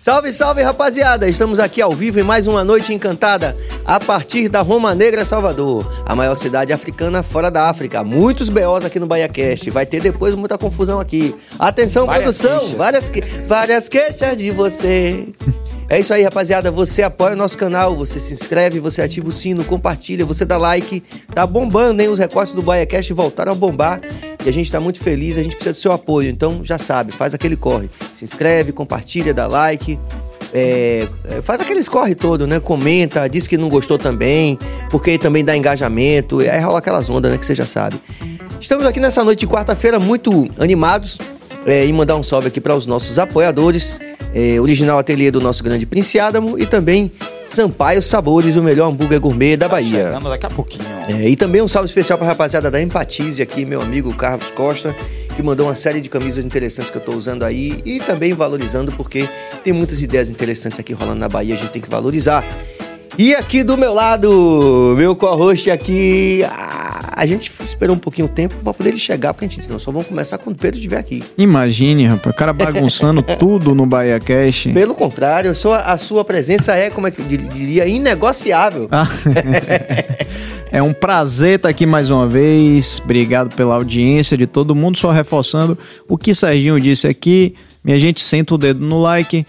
Salve, salve, rapaziada! Estamos aqui ao vivo em mais uma noite encantada a partir da Roma Negra, Salvador, a maior cidade africana fora da África. Muitos BOs aqui no BahiaCast. Vai ter depois muita confusão aqui. Atenção, Várias produção! queixas. Várias, que- várias queixas de você. É isso aí, rapaziada. Você apoia o nosso canal, você se inscreve, você ativa o sino, compartilha, você dá like. Tá bombando, hein? Os recortes do BaiaCast voltaram a bombar e a gente tá muito feliz, a gente precisa do seu apoio. Então, já sabe, faz aquele corre. Se inscreve, compartilha, dá like. é, é, faz aqueles corre todo, né? Comenta, diz que não gostou também, porque também dá engajamento. Aí rola aquelas ondas, né? Que você já sabe. Estamos aqui nessa noite de quarta-feira muito animados é, e mandar um salve aqui para os nossos apoiadores. é, original Ateliê do nosso grande Prince Adamo e também Sampaio Sabores, o melhor hambúrguer gourmet da Bahia. Chegando daqui a pouquinho. É, e também um salve especial para a rapaziada da Empatize aqui, meu amigo Carlos Costa, que mandou uma série de camisas interessantes que eu estou usando aí e também valorizando porque tem muitas ideias interessantes aqui rolando na Bahia, a gente tem que valorizar. E aqui do meu lado, meu co-host aqui, a gente esperou um pouquinho o tempo para poder ele chegar, porque a gente disse, não, só vamos começar quando o Pedro estiver aqui. Imagine, rapaz, o cara bagunçando tudo no Bahia Cash. Pelo contrário, a sua, a sua presença é, como é que eu dir- diria, inegociável. Ah, é um prazer estar aqui mais uma vez. Obrigado pela audiência de todo mundo. Só reforçando o que Serginho disse aqui. Minha gente, senta o dedo no like.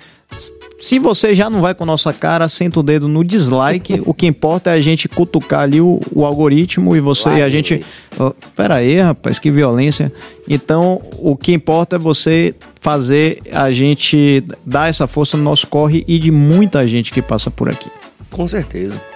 Se você já não vai com nossa cara, senta o dedo no dislike. o que importa é a gente cutucar ali o, o algoritmo e você e a gente. Oh, pera aí, rapaz, que violência. Então, o que importa é você fazer a gente dar essa força no nosso corre e de muita gente que passa por aqui. Com certeza.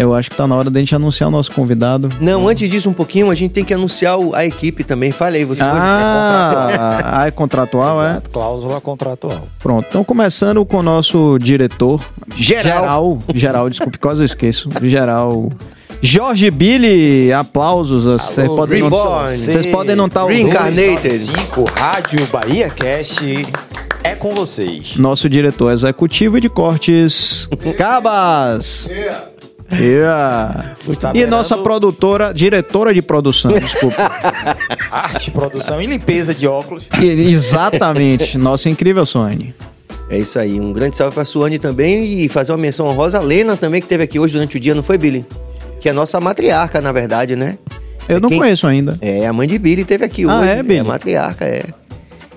Eu acho que tá na hora da gente anunciar o nosso convidado. Não, antes disso um pouquinho, a gente tem que anunciar o- a equipe também. Falei, vocês Ah, ah, é contratual, é? Exato, Cláusula contratual. Pronto. Então, começando com o nosso diretor. Geral. Geral, geral desculpe, quase eu esqueço. Geral. Jorge Billy, aplausos. Vocês Alô, podem, não, vocês podem não estar ouvindo. Reencarnated. 5 Rádio Bahia Cast é com vocês. Nosso diretor executivo e de cortes, Cabas. Yeah. Está E nossa produtora, diretora de produção, desculpa. Arte, produção e limpeza de óculos. E- Exatamente, nossa incrível Sony. É isso aí. Um grande salve pra Suane também e fazer uma menção honrosa a Lena também, que teve aqui hoje durante o dia, não foi, Billy? Que é a nossa matriarca, na verdade, né? Eu não Quem- conheço ainda. É, a mãe de Billy teve aqui Ah, hoje. é, Billy? a matriarca, é.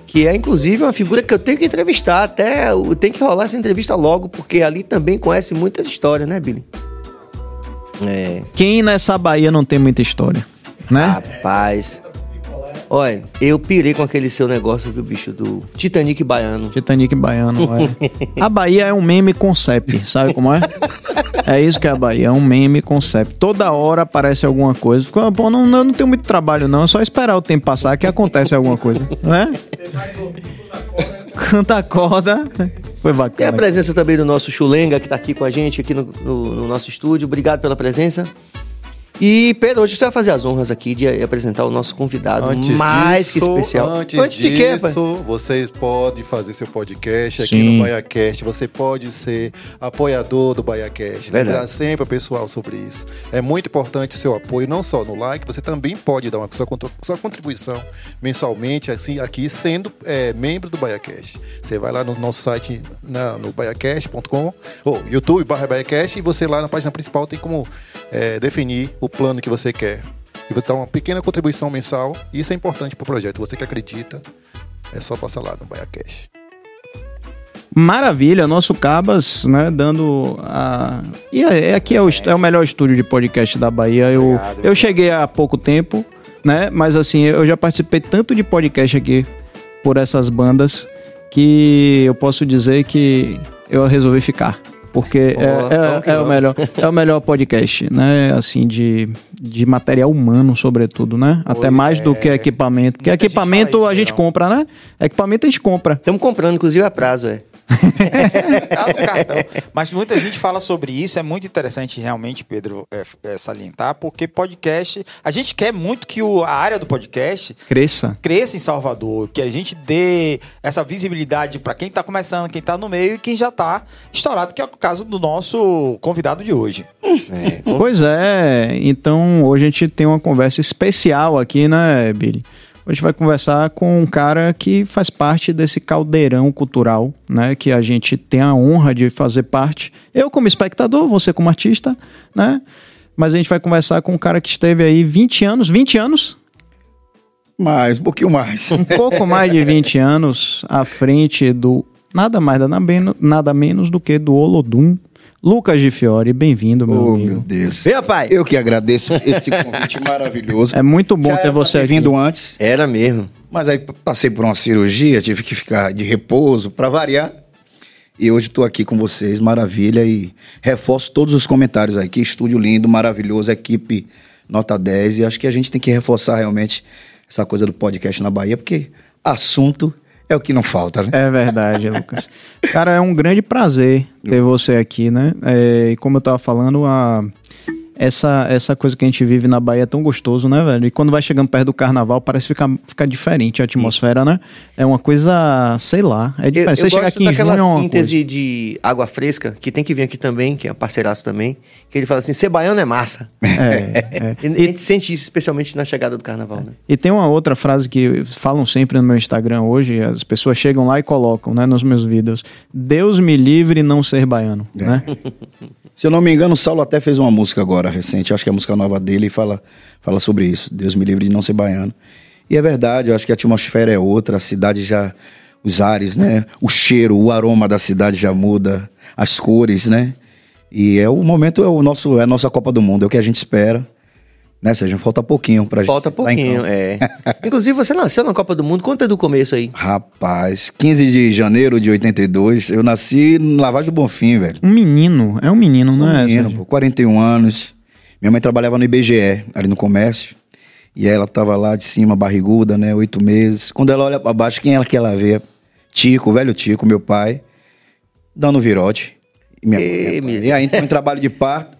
Que é, inclusive, uma figura que eu tenho que entrevistar. Até tem que rolar essa entrevista logo, porque ali também conhece muitas histórias, né, Billy? É. Quem nessa Bahia não tem muita história, né? Rapaz. Olha, eu pirei com aquele seu negócio, viu, bicho, do Titanic baiano. Titanic baiano. A Bahia é um meme concept, sabe como é? É isso que é a Bahia, é um meme concept. Toda hora aparece alguma coisa. Fica, Pô, não, não, não tem muito trabalho não, é só esperar o tempo passar que acontece alguma coisa, né? Canta a corda. Foi Tem a bacana. presença também do nosso Chulenga, que tá aqui com a gente, aqui no, no- no nosso estúdio. Obrigado pela presença. E, Pedro, hoje você vai fazer as honras aqui de apresentar o nosso convidado Antes mais que disso, especial. Antes, de quê, pai? disso, vocês podem fazer seu podcast aqui Sim. no BaiaCast. Você pode ser apoiador do BaiaCast. Verdade. Lembrar sempre o pessoal sobre isso. É muito importante o seu apoio, não só no like, você também pode dar uma sua, sua contribuição mensalmente, assim, aqui sendo é, membro do BaiaCast. Você vai lá no nosso site, na, no baiacast.com, ou YouTube barra BaiaCast, e você lá na página principal tem como é, definir o plano que você quer. E você dá uma pequena contribuição mensal. E isso é importante pro projeto. Você que acredita, é só passar lá no BaiaCast. Maravilha, nosso Cabas, né, dando a... E é, é aqui é o, est- é o melhor estúdio de podcast da Bahia. Eu, Obrigado, eu cheguei há pouco tempo, né, mas assim, eu já participei tanto de podcast aqui por essas bandas que eu posso dizer que eu resolvi ficar. Porque Ó, é, é- é o melhor, é o melhor podcast, né? Assim, de, de material humano, sobretudo, né? Até mais do que equipamento. Porque Muita gente equipamento isso, a gente não. compra, né? Equipamento a gente compra. Estamos comprando, inclusive, a prazo, é. Tá no cartão. Mas muita gente fala sobre isso, é muito interessante realmente, Pedro, é, é, salientar, porque podcast, a gente quer muito que o- a área do podcast Cresça. cresça em Salvador, que a gente dê essa visibilidade para quem tá começando, quem tá no meio e quem já tá estourado, que é o caso do nosso convidado de hoje. Pois é, então hoje a gente tem uma conversa especial aqui, né, Billy? Hoje vai conversar com um cara que faz parte desse caldeirão cultural, né? Que a gente tem a honra de fazer parte. Eu como espectador, você como artista, né? Mas a gente vai conversar com um cara que esteve aí 20 anos, 20 anos? Mais, um pouquinho mais. Um pouco mais de 20 anos à frente do nada mais, nada menos, nada menos do que do Olodum. Lucas de Fiore, bem-vindo, meu Oh, amigo. meu Deus. Vem, pai. Eu que agradeço esse convite maravilhoso. É muito bom Já ter você aqui. vindo antes, Era mesmo. mas aí passei por uma cirurgia, tive que ficar de repouso para variar. E hoje estou aqui com vocês, maravilha. E reforço todos os comentários aqui. Estúdio lindo, maravilhoso, equipe nota 10. E acho que a gente tem que reforçar realmente essa coisa do podcast na Bahia, porque assunto é o que não falta, né? É verdade, Lucas. Cara, é um grande prazer ter você aqui, né? É, e como eu tava falando, a, essa, essa coisa que a gente vive na Bahia é tão gostoso, né, velho? E quando vai chegando perto do carnaval, parece ficar, ficar diferente a atmosfera, né? É uma coisa, sei lá, é Eu, diferente. eu você chega aqui em junho é uma síntese de água fresca, que tem que vir aqui também, que é parceiraço também, que ele fala assim, ser baiano é massa. É, é. E, a gente sente isso, especialmente na chegada do carnaval, né? E tem uma outra frase que falam sempre no meu Instagram hoje, as pessoas chegam lá e colocam, né, nos meus vídeos. Deus me livre não ser baiano, É. né? Se eu não me engano, o Saulo até fez uma música agora recente, acho que é a música nova dele, e fala, fala sobre isso. Deus me livre de não ser baiano. E é verdade, eu acho que a atmosfera é outra, a cidade já. Os ares, né? O cheiro, o aroma da cidade já muda, as cores, né? E é o momento, é o nosso, é a nossa Copa do Mundo, é o que a gente espera. Né, Sérgio? Falta pouquinho pra Falta gente. entrar em pouquinho, é. Inclusive, você nasceu na Copa do Mundo, conta do começo aí. Rapaz, 15 de janeiro de 82, eu nasci no Lavagem do Bonfim, velho. Um menino, é um menino, Sou não é? menino, Sérgio? pô, 41 anos. Minha mãe trabalhava no IBGE, ali no comércio. E aí ela tava lá de cima, barriguda, né? Oito meses. Quando ela olha pra baixo, quem ela que ela vê? Tico, o velho Tico, meu pai, dando virote. E, minha, Ê, minha- e aí, então, em trabalho de parto,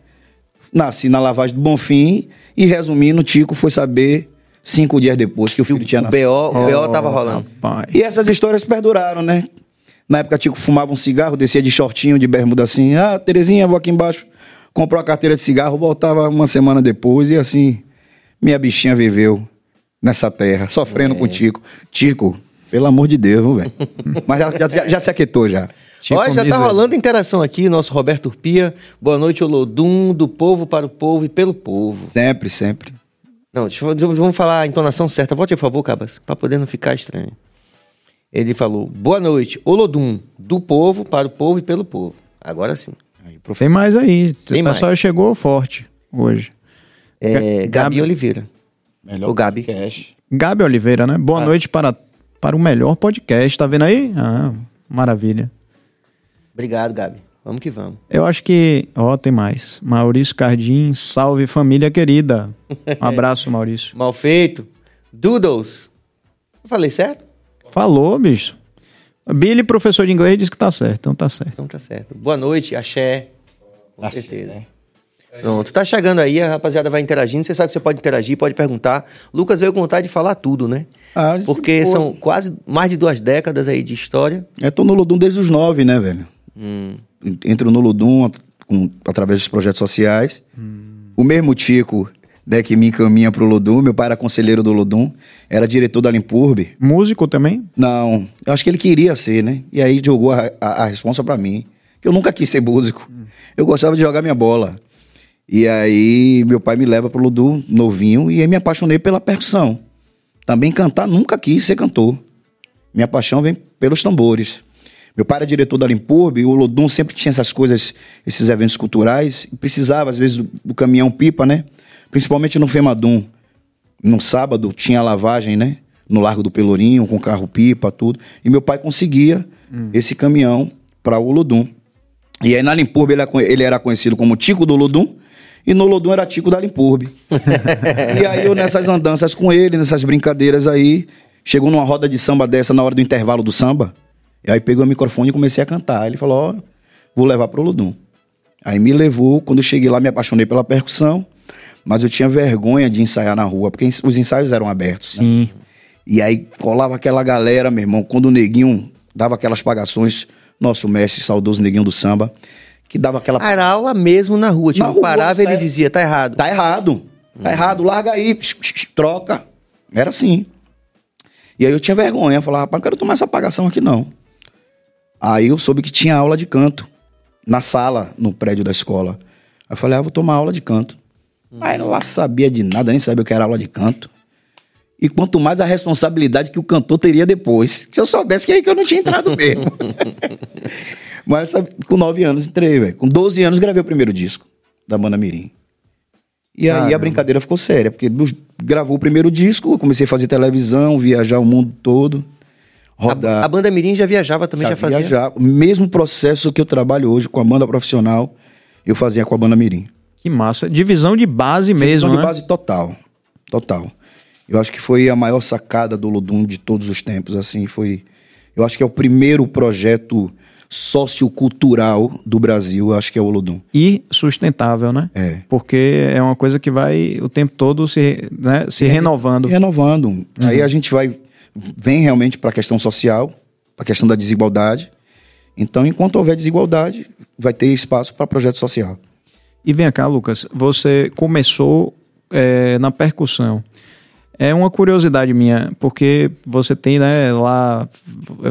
nasci na lavagem do Bonfim. E resumindo, Tico foi saber cinco dias depois que o filho tinha O. BO, o BO tava rolando. Pai. E essas histórias perduraram, né? Na época, Tico fumava um cigarro, descia de shortinho, de bermuda assim. Ah, Terezinha, vou aqui embaixo. Comprou a carteira de cigarro, voltava uma semana depois. E assim, minha bichinha viveu nessa terra, sofrendo com o Tico. Tico, pelo amor de Deus, velho. Mas já, já, já, já se aquietou já. Chico Olha, já tá Miser. rolando interação aqui, nosso Roberto Urpia. Boa noite, Olodum, do povo para o povo e pelo povo. Sempre, sempre. Não, deixa vamos falar a entonação certa. Volte, por favor, Cabas, para poder não ficar estranho. Ele falou, boa noite, Olodum, do povo para o povo e pelo povo. Agora sim. Aí, Tem mais aí. Tem o pessoal mais. chegou forte hoje. É, Ga- Gabi, Gabi. Oliveira. Melhor o Gabi. podcast. Gabi Oliveira, né? Boa noite para, para o melhor podcast. Tá vendo aí? Ah, maravilha. Obrigado, Gabi. Vamos que vamos. Eu acho que. Ó, tem mais. Maurício Cardim, salve família querida. Um abraço, Maurício. Mal feito. Doodles. Eu falei certo? Falou, bicho. Billy, professor de inglês, disse que tá certo. Então tá certo. Então tá certo. Boa noite, axé. Com certeza. Pronto, tá chegando aí, a rapaziada vai interagindo. Você sabe que você pode interagir, pode perguntar. Lucas veio com vontade de falar tudo, né? Ah, que Porque são quase mais de duas décadas aí de história. Eu tô no Ludum desde os nove, né, velho? Hum. Entro no Ludum com- através dos projetos sociais. O mesmo Tico né, que me encaminha pro Ludum, meu pai era conselheiro do Ludum, era diretor da Limpurbe. Músico também? Não, eu acho que ele queria ser, né? E aí jogou a, a, a responsa pra mim. Que eu nunca quis ser músico. Eu gostava de jogar minha bola. E aí meu pai me leva pro Ludum, novinho, e aí me apaixonei pela percussão. Também cantar, nunca quis ser cantor. Minha paixão vem pelos tambores. Meu pai era diretor da Limpurbe, e o Lodum sempre tinha essas coisas, esses eventos culturais, e precisava, às vezes, do, do caminhão pipa, né? Principalmente no Femadum. No sábado tinha lavagem, né? No Largo do Pelourinho, com carro pipa, tudo. E meu pai conseguia esse caminhão para o Lodum. E aí na Limpurbe ele era, conhe- ele era conhecido como Tico do Lodum, e no Lodum era Tico da Limpurbe. e aí eu nessas andanças com ele, nessas brincadeiras aí, chegou numa roda de samba dessa na hora do intervalo do samba, e aí peguei o microfone e comecei a cantar. Ele falou, ó, vou levar pro Ludum. Aí me levou, quando eu cheguei lá me apaixonei pela percussão, mas eu tinha vergonha de ensaiar na rua, porque os ensaios eram abertos. né? Sim. E aí colava aquela galera, meu irmão, quando o neguinho dava aquelas pagações, nosso mestre, saudoso neguinho do samba, que dava aquela Ah, Era aula mesmo na rua. Tipo, Na rua, parava e ele dizia, tá errado. Tá errado. Tá errado, larga aí, psh, psh, psh, troca. Era assim. E aí eu tinha vergonha, eu falava, rapaz, não quero tomar essa apagação aqui não. Aí eu soube que tinha aula de canto na sala, no prédio da escola. Aí eu falei, ah, vou tomar aula de canto. Aí lá sabia de nada, nem sabia o que era aula de canto. E quanto mais a responsabilidade que o cantor teria depois. Se eu soubesse que aí que eu não tinha entrado mesmo. Mas sabe, com 9 anos entrei, velho. Com 12 anos gravei o primeiro disco da banda Mirim. E aí Caramba. a brincadeira ficou séria, porque gravou o primeiro disco, eu comecei a fazer televisão, viajar o mundo todo, rodar. A, a banda Mirim já viajava também, já, fazia. viajar. O mesmo processo que eu trabalho hoje com a banda profissional, eu fazia com a banda Mirim. Que massa. Divisão de base mesmo, Divisão né? de base total. Total. Eu acho que foi a maior sacada do Ludum de todos os tempos, assim, foi... Eu acho que é o primeiro projeto sociocultural do Brasil, eu acho que é o Ludum. E sustentável, né? É. Porque é uma coisa que vai o tempo todo se, né, se renovando. Se renovando. Aí a gente vai... Vem realmente para a questão social, para a questão da desigualdade. Então, enquanto houver desigualdade, vai ter espaço para projeto social. E vem cá, Lucas, você começou é, na percussão. É uma curiosidade minha, porque você tem né, lá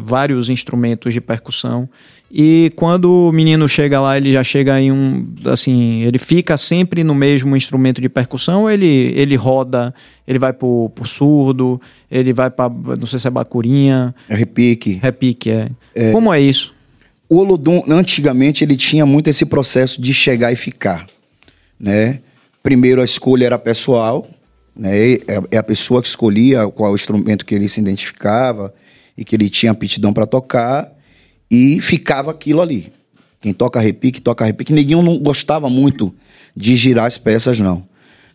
vários instrumentos de percussão. E quando o menino chega lá, ele já chega em um. Assim, ele fica sempre no mesmo instrumento de percussão, ou ele, ele roda, ele vai pro, pro surdo, ele vai pra. Não sei se é bacurinha, É repique. repique, é. Como é isso? O Olodum, antigamente, ele tinha muito esse processo de chegar e ficar, né? Primeiro, a escolha era pessoal, né? É é a pessoa que escolhia qual instrumento que ele se identificava e que ele tinha aptidão para tocar e ficava aquilo ali. Quem toca repique, toca repique. Ninguém não gostava muito de girar as peças, não.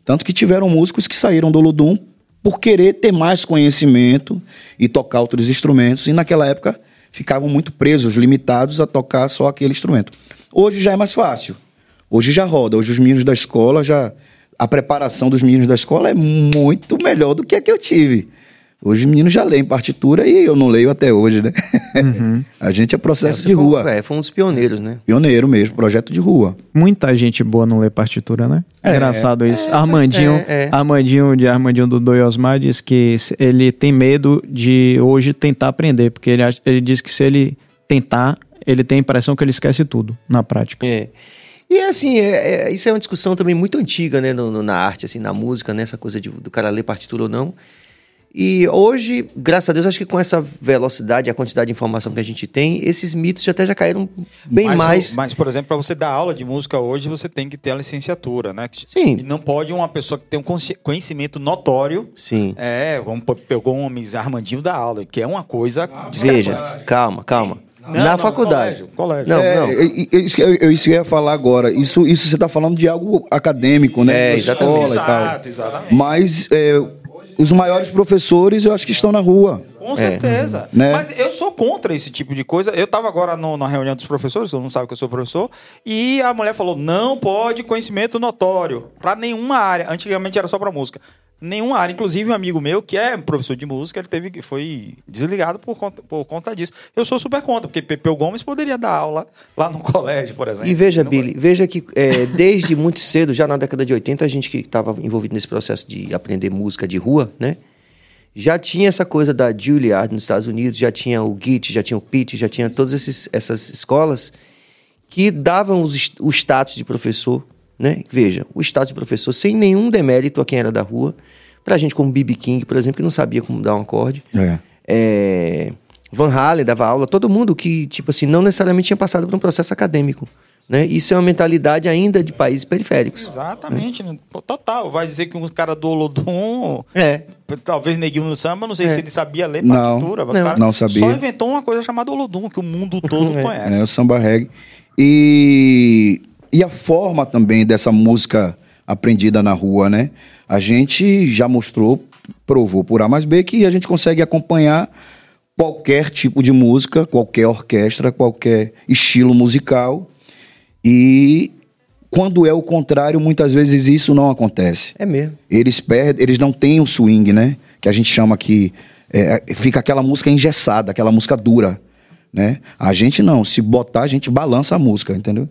Tanto que tiveram músicos que saíram do Olodum por querer ter mais conhecimento e tocar outros instrumentos. E naquela época ficavam muito presos, limitados a tocar só aquele instrumento. Hoje já é mais fácil. Hoje já roda. Hoje os meninos da escola já. A preparação dos meninos da escola é muito melhor do que a que eu tive. Hoje os meninos já leem partitura e eu não leio até hoje, né? a gente é processo Você de foi- rua. É, foi um dos pioneiros, né? Pioneiro mesmo, projeto de rua. Muita gente boa não lê partitura, né? É, Engraçado isso. Armandinho, é, é. Armandinho de Armandinho do Doi Osmar diz que ele tem medo de hoje tentar aprender, porque ele, ele diz que se ele tentar, ele tem a impressão que ele esquece tudo na prática. É. E assim, é- é- isso é uma discussão também muito antiga, né, no- no- na arte, assim, na música, né, essa coisa de- do cara ler partitura ou não. E hoje, graças a Deus, acho que com essa velocidade e a quantidade de informação que a gente tem, esses mitos já até já caíram bem mas, mais. Mas, por exemplo, para você dar aula de música hoje, você tem que ter a licenciatura, né? Sim. E não pode uma pessoa que tem um conhecimento notório. Sim. É, vamos pegou um homem Armandinho da aula, que é uma coisa. Veja, calma, calma. Não, na não, faculdade. colégio, colégio. Não, É, não. é, é, isso, que eu, eu- isso que eu ia falar agora. Isso, isso você está falando de algo acadêmico, né? É, exatamente. escola e tal. Exato, exatamente. Mas é, os maiores professores eu acho que estão na rua. Com certeza. Né? Mas eu sou contra esse tipo de coisa. Eu estava agora no- na reunião dos professores, todo mundo sabe que eu sou professor, e a mulher falou: não pode conhecimento notório para nenhuma área. Antigamente era só para música. Nenhuma área. Inclusive, um amigo meu, que é professor de música, ele teve, foi desligado por conta, por conta disso. Eu sou super contra, porque Pepeu Gomes poderia dar aula lá no colégio, por exemplo. E veja, Não Billy, veja que é, desde muito cedo, já na década de 80, a gente que estava envolvido nesse processo de aprender música de rua, né? Já tinha essa coisa da Juilliard nos Estados Unidos, já tinha o GIT, já tinha o PIT, já tinha todas essas escolas que davam os o status de professor, né? Veja, o status de professor sem nenhum demérito a quem era da rua. Pra gente como B.B. King, por exemplo, que não sabia como dar um acorde. É. É, Van Halen dava aula, todo mundo que, tipo assim, não necessariamente tinha passado por um processo acadêmico. Né? Isso é uma mentalidade ainda de países periféricos. Exatamente, né? Total. Vai dizer que um cara do Olodum, É. talvez neguinho no samba, não sei É. se ele sabia ler Não, partitura. mas não. o cara Não sabia. Só inventou uma coisa chamada Olodum, que o mundo todo É. conhece. É, o samba reggae. E, e a forma também dessa música aprendida na rua, né? A gente já mostrou, provou por A mais B que a gente consegue acompanhar qualquer tipo de música, qualquer orquestra, qualquer estilo musical. E quando é o contrário, muitas vezes isso não acontece. É mesmo. Eles perdem, eles não têm o swing, né? Que a gente chama aqui. é, fica aquela música engessada, aquela música dura. Né? A gente não, se botar, a gente balança a música, entendeu?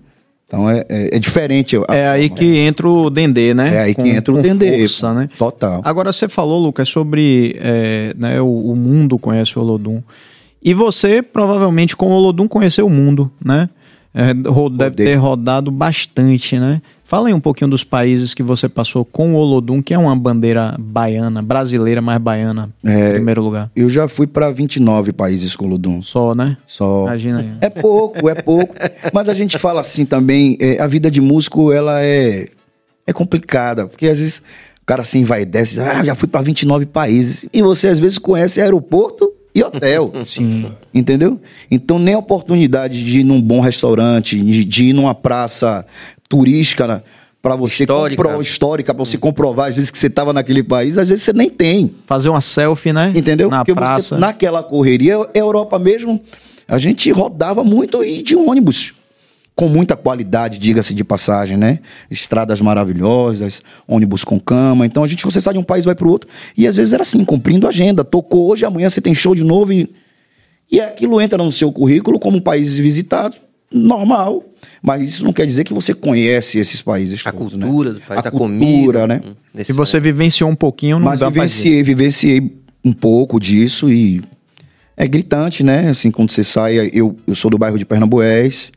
Então é, é, é diferente. a- É aí que entra o Dendê, né? É aí que Com- entra o Dendê. força, né? Total. Agora você falou, Lucas, sobre é, né, o, o mundo conhece o Olodum. E você provavelmente com o Olodum conheceu o mundo, né? É, deve Rodei. ter rodado bastante, né? Fala aí um pouquinho dos países que você passou com o Olodum, que é uma bandeira baiana, brasileira, mas baiana, É. em primeiro lugar. Eu já fui para 29 países com o Olodum. Só, né? Só. Imagina aí. É pouco, é pouco. Mas a gente fala assim também, é, a vida de músico, ela é, é complicada. Porque às vezes o cara assim vai e desce, ah, já fui para 29 países. E você às vezes conhece aeroporto e hotel. Sim. Entendeu? Então, nem a oportunidade de ir num bom restaurante, de, de ir numa praça turística né, para você Histórica. compro- histórica para você comprovar às vezes que você estava naquele país, às vezes você nem tem. Fazer uma selfie, né? Entendeu? Na Porque praça. você, naquela correria, Europa mesmo, a gente rodava muito e de ônibus. Com muita qualidade, diga-se de passagem, né? Estradas maravilhosas, ônibus com cama. Então a gente, você sai de um país, vai para o outro. E às vezes era assim, cumprindo a agenda. Tocou hoje, amanhã você tem show de novo. E, e aquilo entra no seu currículo como países visitados, normal. Mas isso não quer dizer que você conhece esses países A todos, cultura né? do país, a, a comida. cultura, né? Hum, Se nesse- você vivenciou um pouquinho, não Mas vivenciei, vivenciei um pouco disso e é gritante, né? Assim, quando você sai, eu, eu sou do bairro de Pernambués,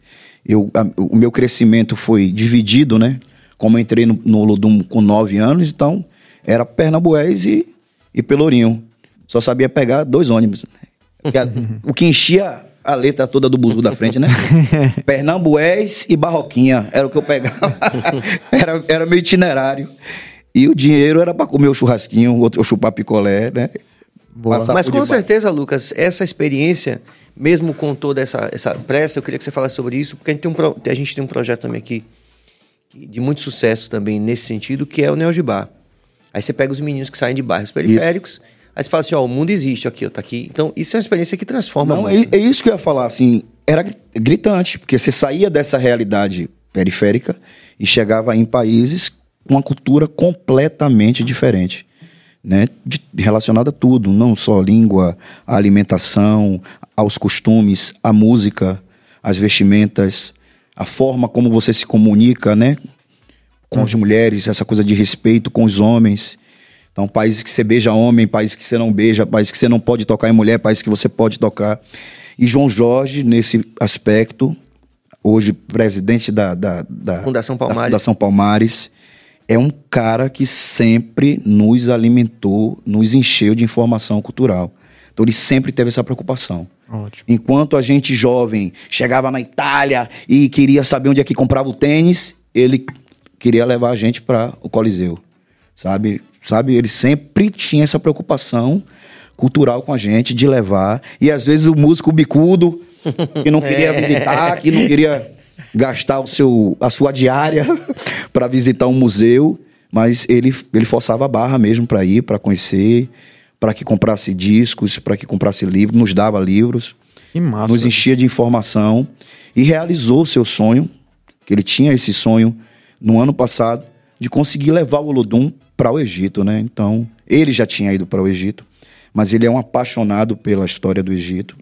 eu, a- o meu crescimento foi dividido, né? Como eu entrei no, no Olodum com nove anos, então era Pernambués e, e Pelourinho. Só sabia pegar dois ônibus. A- o que enchia a letra toda do buzu da frente, né? Pernambués e Barroquinha. Era o que eu pegava. era, era meu itinerário. E o dinheiro era para comer o churrasquinho, outro chupar picolé, né? Passar Mas com debaixo. certeza, Lucas, essa experiência, mesmo com toda essa, essa pressa, eu queria que você falasse sobre isso, porque a gente tem um, pro- a gente tem um projeto também aqui de muito sucesso também nesse sentido, que é o Neogibá. Aí você pega os meninos que saem de bairros periféricos, aí você fala assim, ó, o mundo existe aqui, ó, tá aqui. Então, isso é uma experiência que transforma Não, muito. é, é isso que eu ia falar, assim, era gri- gritante, porque você saía dessa realidade periférica e chegava em países com uma cultura completamente diferente, né? De- relacionada a tudo, não só a língua, a alimentação, aos costumes, a música, as vestimentas, a forma como você se comunica, né? Com as mulheres, essa coisa de respeito com os homens. Então, países que você beija homem, países que você não beija, países que você não pode tocar em mulher, países que você pode tocar. E João Jorge, nesse aspecto, hoje presidente da, da, da Fundação da Palmares. Fundação Palmares, é um cara que sempre nos alimentou, nos encheu de informação cultural. Então, ele sempre teve essa preocupação. Ótimo. Enquanto a gente jovem chegava na Itália e queria saber onde é que comprava o tênis, ele queria levar a gente para o Coliseu. Sabe? Sabe, ele sempre tinha essa preocupação cultural com a gente de levar e às vezes o músico bicudo que não queria visitar, que não queria gastar o seu a sua diária para visitar um museu, mas ele ele forçava a barra mesmo para ir, para conhecer, para que comprasse discos, para que comprasse livros, nos dava livros Que massa. nos enchia de informação e realizou o seu sonho, que ele tinha esse sonho no ano passado, de conseguir levar o Olodum para o Egito, né? Então, ele já tinha ido para o Egito, mas ele é um apaixonado pela história do Egito.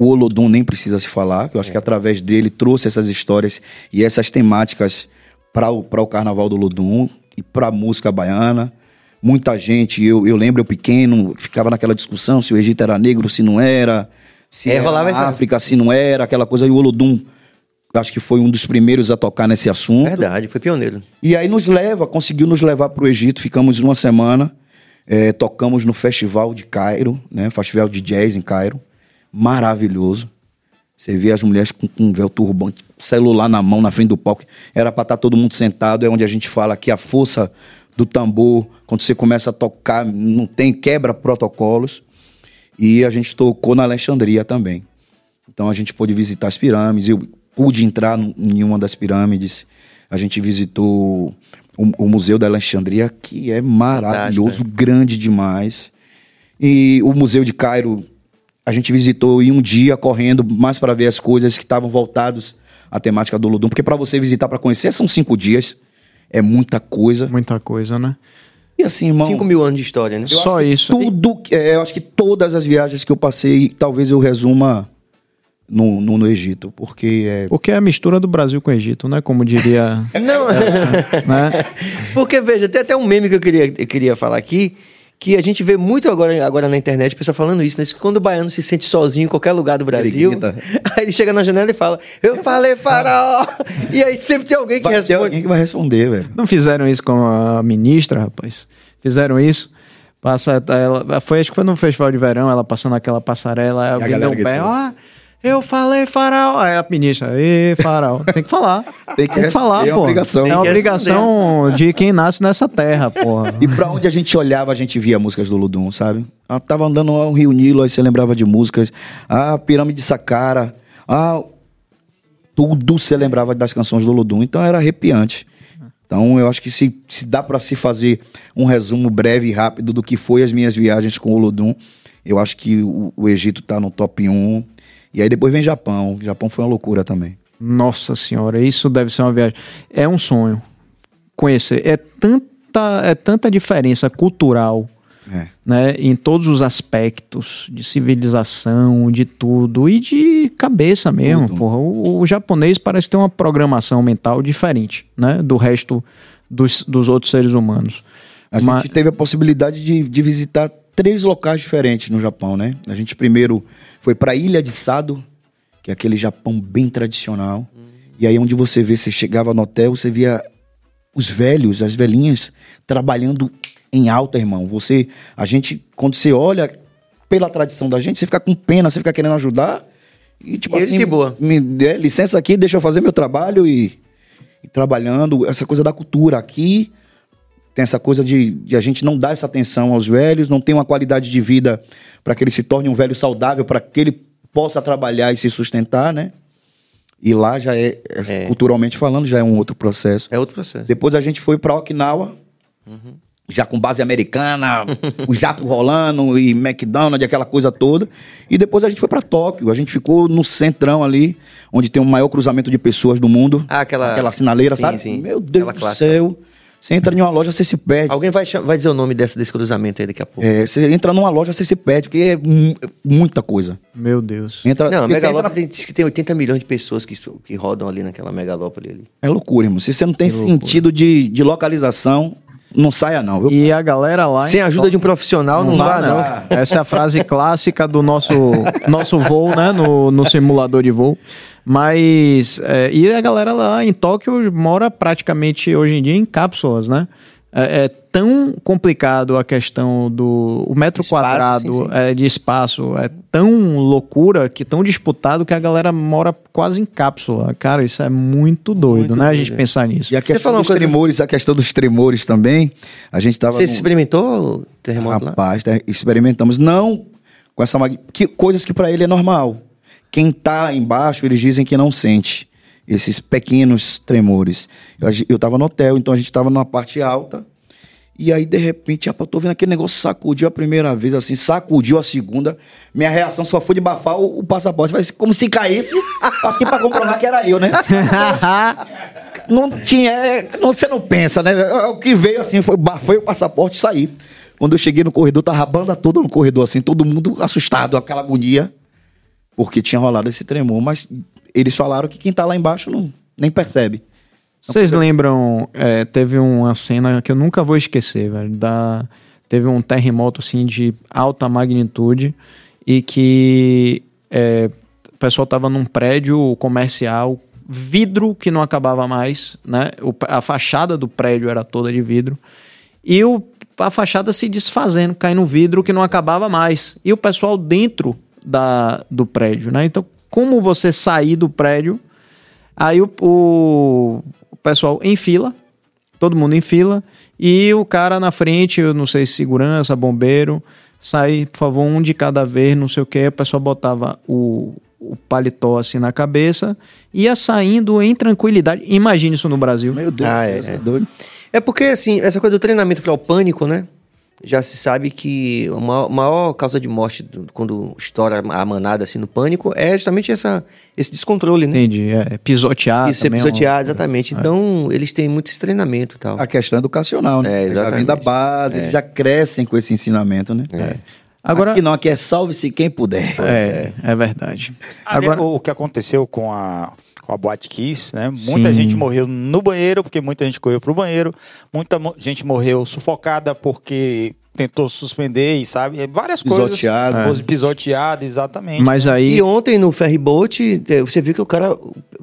O Olodum nem precisa se falar, que eu acho que através dele trouxe essas histórias e essas temáticas para o, o Carnaval do Olodum e para a música baiana. Muita gente, eu, eu lembro eu pequeno, ficava naquela discussão se o Egito era negro, se não era, se É, era rolava essa- África, se não era, aquela coisa. E o Olodum, acho que foi um dos primeiros a tocar nesse assunto. Verdade, foi pioneiro. E aí nos leva, conseguiu nos levar para o Egito, ficamos uma semana, eh, tocamos no Festival de Cairo, né? Festival de Jazz em Cairo, maravilhoso. Você vê as mulheres com, com véu turbante, celular na mão, na frente do palco. Era para estar todo mundo sentado, é onde a gente fala que a força do tambor, quando você começa a tocar, não tem, quebra protocolos. E a gente tocou na Alexandria também. Então a gente pôde visitar as pirâmides. Eu pude entrar em uma das pirâmides. A gente visitou o, o Museu da Alexandria, que é maravilhoso, grande demais. E o Museu de Cairo, a gente visitou em um dia correndo mais para ver as coisas que estavam voltados à temática do Olodum. Porque para você visitar, para conhecer, são cinco dias. É muita coisa. Muita coisa, né? E assim, irmão. 5 mil anos de história, né? Só isso. Tudo, é, eu acho que todas as viagens que eu passei, talvez eu resuma no, no, no Egito, porque é. Porque é a mistura do Brasil com o Egito, né? Como diria. Não, né? porque veja, tem até um meme que eu queria, eu queria falar aqui, que a gente vê muito agora, agora na internet, pessoa falando isso, né? Que quando o baiano se sente sozinho em qualquer lugar do Brasil, grita. aí ele chega na janela e fala, eu falei faraó! e aí sempre tem alguém que Vai ter responde. alguém que vai responder, velho. Não fizeram isso com a ministra, rapaz? Fizeram isso? Passa, ela, foi, acho que foi no festival de verão, ela passando aquela passarela, aí alguém deu galera um pé, ó, eu falei faraó. Aí a ministra, ê, faraó. Tem que falar. Tem Tem que que, falar, é pô. obrigação. É uma que obrigação de quem nasce nessa terra, porra. E pra onde a gente olhava, a gente via músicas do Ludum, sabe? Eu tava andando ao Rio Nilo, aí você lembrava de músicas. Ah, Pirâmide de Sacara. Ah, tudo você lembrava das canções do Ludum. Então era arrepiante. Então eu acho que se, se dá pra se fazer um resumo breve e rápido do que foi as minhas viagens com o Ludum, eu acho que o, o Egito tá no top 1. E aí depois vem Japão. O Japão foi uma loucura também. Nossa senhora, isso deve ser uma viagem. É um sonho conhecer. É tanta, é tanta diferença cultural, É. né? Em todos os aspectos de civilização, de tudo e de cabeça mesmo. O, o japonês parece ter uma programação mental diferente, né? Do resto dos, dos outros seres humanos. A Mas- gente teve a possibilidade de, de visitar três locais diferentes no Japão, né? A gente primeiro foi para Ilha de Sado, que é aquele Japão bem tradicional. E aí onde você vê, você chegava no hotel, você via os velhos, as velhinhas trabalhando em alta, irmão. Você, a gente, quando você olha pela tradição da gente, você fica com pena, você fica querendo ajudar. E tipo E assim, de boa. me dê licença aqui, deixa eu fazer meu trabalho e, e trabalhando essa coisa da cultura aqui tem essa coisa de, de a gente não dar essa atenção aos velhos, não tem uma qualidade de vida para que ele se torne um velho saudável, para que ele possa trabalhar e se sustentar, né? E lá já é, é, É. culturalmente falando, já é um outro processo. É outro processo. Depois a gente foi para Okinawa, já com base americana, o jato rolando e McDonald's, aquela coisa toda. E depois a gente foi para Tóquio. A gente ficou no centrão ali, onde tem o maior cruzamento de pessoas do mundo. Ah, aquela- aquela sinaleira, Sim, sabe? sim. Meu Deus Aquela do clássica. céu. Você entra em uma loja, você se perde. Alguém vai, vai dizer o nome desse, desse cruzamento aí daqui a pouco. É, você entra numa loja, você se perde, porque é mu- muita coisa. Meu Deus. Entra, Não, a megalópole entra- diz que tem 80 milhões de pessoas que, que rodam ali naquela megalópole ali. É loucura, irmão. Se você não tem sentido de, de localização, não saia não, viu? E a galera lá. Sem em a ajuda de um profissional, não, vá, não. Essa é a frase clássica do nosso, nosso voo, né? No, no simulador de voo. Mas. é, e a galera lá em Tóquio mora praticamente hoje em dia em cápsulas, né? É, é tão complicado a questão do o metro Espaço, quadrado sim, sim. é, de espaço, é tão loucura, que tão disputado que a galera mora quase em cápsula. Cara, isso é muito doido, Muito né? A doido, gente é. pensar nisso. E a questão falou uma dos coisa- tremores, a questão dos tremores também, a gente tava... Você num- experimentou o terremoto lá? Rapaz, tá, experimentamos. Não com essa... mag- Que, coisas que pra ele é normal. Quem tá embaixo, eles dizem que não sente esses pequenos tremores. Eu, a gen- eu tava no hotel, então a gente tava numa parte alta, e aí, de repente, eu tô vendo aquele negócio sacudiu a primeira vez, assim, sacudiu a segunda. Minha reação só foi de bafar o, o passaporte. Foi como se caísse. Acho que pra comprovar que era eu, né? não tinha. é, não- você não pensa, né? É, O que veio assim foi, bafei o passaporte e saí. Quando eu cheguei no corredor, tava a banda toda no corredor, assim, todo mundo assustado, aquela agonia, porque tinha rolado esse tremor. Mas eles falaram que quem tá lá embaixo não, nem percebe. Vocês lembram, é, teve uma cena que eu nunca vou esquecer, velho, da, teve um terremoto, assim, de alta magnitude e que é, o pessoal tava num prédio comercial, vidro que não acabava mais, né, o- a fachada do prédio era toda de vidro e o, a fachada se desfazendo, caindo vidro que não acabava mais e o pessoal dentro da, do prédio, né, então como você sair do prédio Aí o, o, pessoal em fila, todo mundo em fila, e o cara na frente, eu não sei se segurança, bombeiro, sai, por favor, um de cada vez, não sei o que, o pessoal botava o, o paletó assim na cabeça, ia saindo em tranquilidade. Imagine isso no Brasil. Meu Deus Ah, do céu, é, é. é doido. É porque, assim, essa coisa do treinamento para o pânico, né? Já se sabe que a maior, causa de morte do- quando estoura a manada assim no pânico é justamente essa, esse descontrole, né? Entendi, é, pisotear E ser é pisoteado, exatamente. Então, eles têm muito esse treinamento e tal. A questão educacional, né? É, Já vem da exatamente. base, eles já crescem com esse ensinamento, né? É. Agora, Aqui não, aqui é salve-se quem puder. é, é verdade. Agora, o que aconteceu com a, com a Boate Kiss, né? Muita Sim. gente morreu no banheiro, porque muita gente correu pro banheiro. Muita mo- gente morreu sufocada porque tentou suspender e sabe, várias Pisoteado. coisas. É. Pisoteado, exatamente. mas aí E ontem no Ferry Boat, eh, você viu que o cara.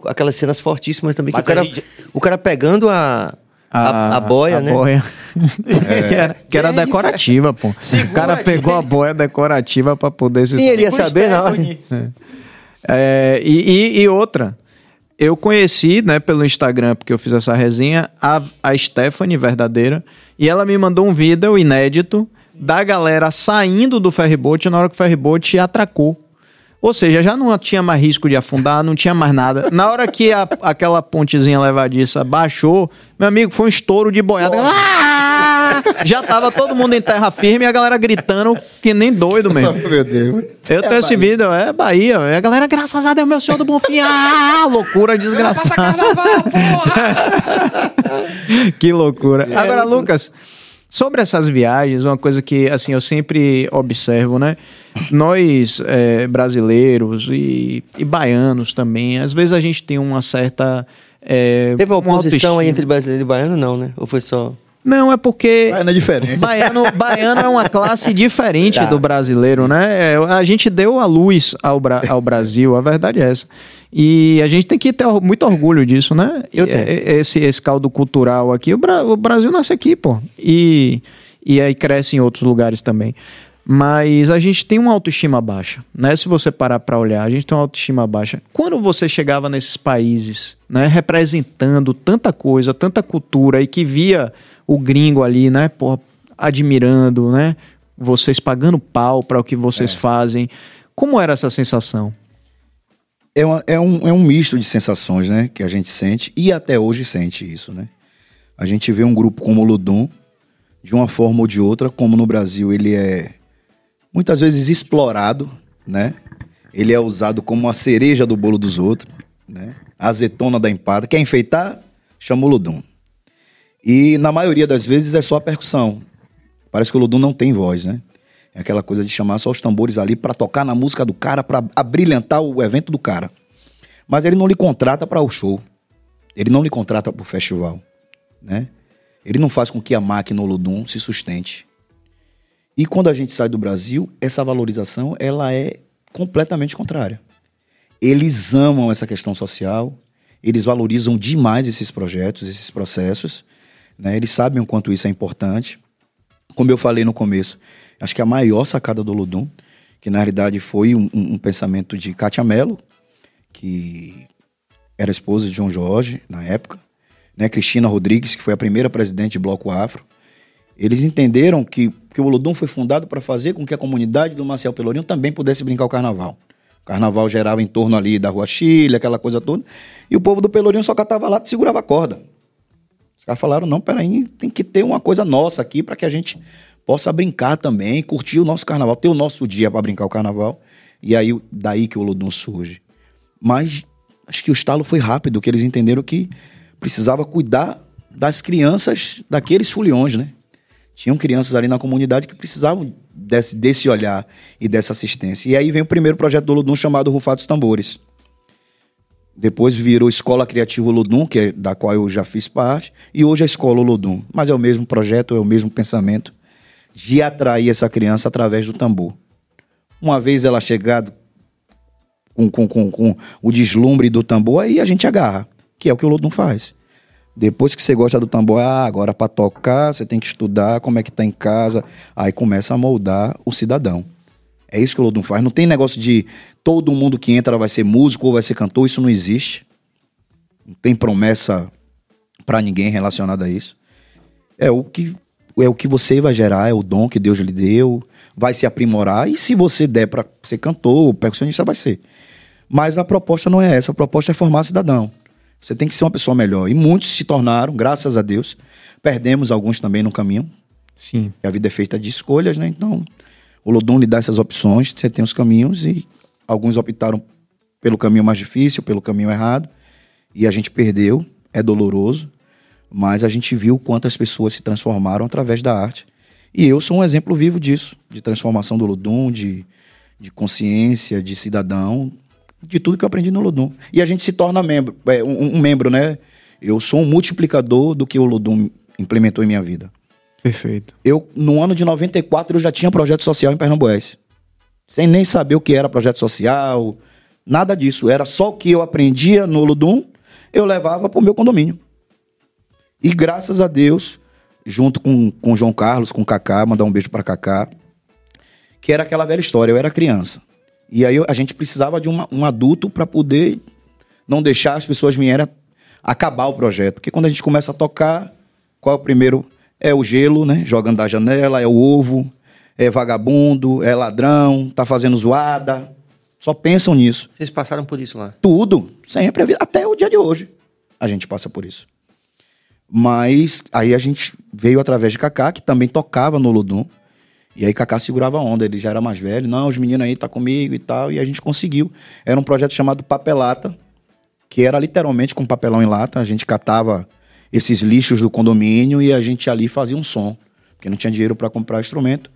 Aquelas cenas fortíssimas também, que o cara, a gente- o cara pegando a, a, a boia, a né? boia. que era, que era decorativa, pô. O segura cara aqui. pegou a boia decorativa pra poder se Sim, ele ia saber hora. Stephanie. É, e, e- e outra, eu conheci, né, pelo Instagram, porque eu fiz essa resenha, a, a Stephanie verdadeira, e ela me mandou um vídeo inédito da galera saindo do ferryboat na hora que o ferryboat atracou. Ou seja, já não tinha mais risco de afundar, não tinha mais nada. Na hora que a- aquela pontezinha levadiça baixou, meu amigo, foi um estouro de boiada. Ah! Já tava todo mundo em terra firme e a galera gritando que nem doido mesmo. Meu Deus. Eu tenho esse vídeo, é Bahia. É a galera, graças a Deus, meu senhor do Bonfim. Ah, loucura desgraçada. que loucura. Agora, Lucas, sobre essas viagens, uma coisa que, assim, eu sempre observo, né? Nós, é, brasileiros e, e baianos também, às vezes a gente tem uma certa... é, Teve uma oposição autoestima. aí entre brasileiro e baiano, não, né? Ou foi só. Não, é porque... Baiano é diferente. Baiano, baiano é uma classe diferente do brasileiro, né? É, A gente deu a luz ao, Bra- ao Brasil, a verdade é essa. E a gente tem que ter muito orgulho disso, né? Eu tenho. Esse, esse caldo cultural aqui, o, Bra- o Brasil nasce aqui, pô. E, e aí cresce em outros lugares também. Mas a gente tem uma autoestima baixa, né? Se você parar para olhar, a gente tem uma autoestima baixa. Quando você chegava nesses países, né, representando tanta coisa, tanta cultura e que via o gringo ali, né, porra, admirando, né, vocês pagando pau para o que vocês fazem, como era essa sensação? É, uma- é um, é um misto de sensações, né? Que a gente sente e até hoje sente isso, né? A gente vê um grupo como o Ludum, de uma forma ou de outra, como no Brasil ele é muitas vezes explorado, né? Ele é usado como a cereja do bolo dos outros, né? A azetona da empada. Quer enfeitar? Chama o Ludum. E na maioria das vezes é só a percussão. Parece que o Ludum não tem voz, né? É aquela coisa de chamar só os tambores ali pra tocar na música do cara, pra abrilhantar o evento do cara. Mas ele não lhe contrata para o show. Ele não lhe contrata para o festival, né? Ele não faz com que a máquina Olodum se sustente. E quando a gente sai do Brasil, essa valorização ela é completamente contrária. Eles amam essa questão social, eles valorizam demais esses projetos, esses processos, né? Eles sabem o quanto isso é importante. Como eu falei no começo, acho que a maior sacada do Olodum, que na realidade foi um, um- pensamento de Cátia Mello, que era esposa de João Jorge na época, né? Cristina Rodrigues, que foi a primeira presidente do Bloco Afro. Eles entenderam que, que o Olodum foi fundado para fazer com que a comunidade do Marcel Pelourinho também pudesse brincar o carnaval. O carnaval gerava em torno ali da Rua Chile, aquela coisa toda. E o povo do Pelourinho só catava lá e segurava a corda. Caras falaram, não, peraí, tem que ter uma coisa nossa aqui para que a gente possa brincar também, curtir o nosso carnaval, ter o nosso dia para brincar o carnaval. E aí, daí que o Olodum surge. Mas acho que o estalo foi rápido, que eles entenderam que precisava cuidar das crianças daqueles foliões, né? Tinham crianças ali na comunidade que precisavam desse, desse olhar e dessa assistência. E aí vem o primeiro projeto do Olodum chamado Rufados Tambores. Depois virou Escola Criativa Olodum, que é da qual eu já fiz parte, e hoje é Escola Olodum. Mas é o mesmo projeto, é o mesmo pensamento de atrair essa criança através do tambor. Uma vez ela chegada com, com, com, com o deslumbre do tambor, aí a gente agarra, que é o que o Olodum faz. Depois que você gosta do tambor, ah, agora para tocar, você tem que estudar como é que tá em casa. Aí começa a moldar o cidadão. É isso que o Olodum faz. Não tem negócio de todo mundo que entra vai ser músico ou vai ser cantor, isso não existe. Não tem promessa para ninguém relacionada a isso. É o que é o que você vai gerar, é o dom que Deus lhe deu, vai se aprimorar e se você der para ser cantor ou percussionista vai ser. Mas a proposta não é essa, a proposta é formar cidadão. Você tem que ser uma pessoa melhor. E muitos se tornaram, graças a Deus. Perdemos alguns também no caminho. Sim. A vida é feita de escolhas, né? Então, o Lodum lhe dá essas opções, você tem os caminhos e alguns optaram pelo caminho mais difícil, pelo caminho errado. E a gente perdeu, é doloroso, mas a gente viu quantas pessoas se transformaram através da arte. E eu sou um exemplo vivo disso, de transformação do Ludum, de, de consciência, de cidadão, de tudo que eu aprendi no Ludum. E a gente se torna membro, é, um, um membro, né? Eu sou um multiplicador do que o Ludum implementou em minha vida. Perfeito. Eu, no ano de 94, eu já tinha projeto social em Pernambués. Sem nem saber o que era projeto social, nada disso. Era só o que eu aprendia no Ludum, eu levava para o meu condomínio. E graças a Deus, junto com o João Carlos, com Cacá, mandar um beijo para Cacá, que era aquela velha história, eu era criança. E aí eu- a gente precisava de uma- um adulto para poder não deixar as pessoas virem acabar o projeto. Porque quando a gente começa a tocar, qual é o primeiro? É o gelo, né? Jogando da janela, é o ovo, é vagabundo, é ladrão, tá fazendo zoada. Só pensam nisso. Vocês passaram por isso lá. Tudo, sempre, até o dia de hoje. A gente passa por isso. Mas aí a gente veio através de Kaká, que também tocava no Ludum. E aí Kaká segurava a onda, ele já era mais velho. Não, os meninos aí tá comigo e tal. E a gente conseguiu. Era um projeto chamado Papelata, que era literalmente com papelão em lata. A gente catava esses lixos do condomínio e a gente ali fazia um som. Porque não tinha dinheiro para comprar instrumento.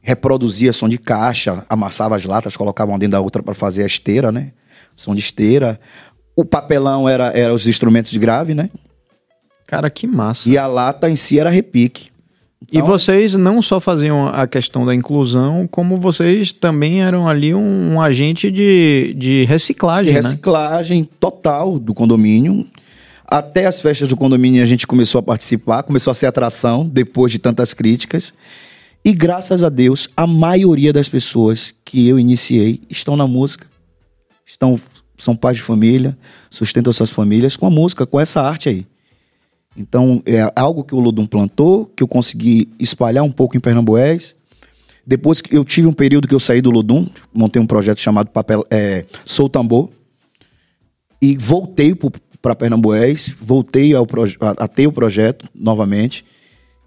Reproduzia som de caixa, amassava as latas, colocava uma dentro da outra para fazer a esteira, né? Som de esteira. O papelão era, era os instrumentos de grave, né? Cara, que massa. E a lata em si era repique. E Então, vocês não só faziam a questão da inclusão, como vocês também eram ali um, um agente de, de de reciclagem, né? reciclagem total do condomínio. Até as festas do condomínio a gente começou a participar, começou a ser atração depois de tantas críticas. E graças a Deus, a maioria das pessoas que eu iniciei estão na música. Estão são pais de família, sustentam suas famílias com a música, com essa arte aí. Então, é algo que o Ludum plantou, que eu consegui espalhar um pouco em Pernambués. Depois que eu tive um período que eu saí do Ludum, montei um projeto chamado Papel, é, Sou Tambor. E voltei para Pernambués, voltei ao a, a ter o projeto novamente.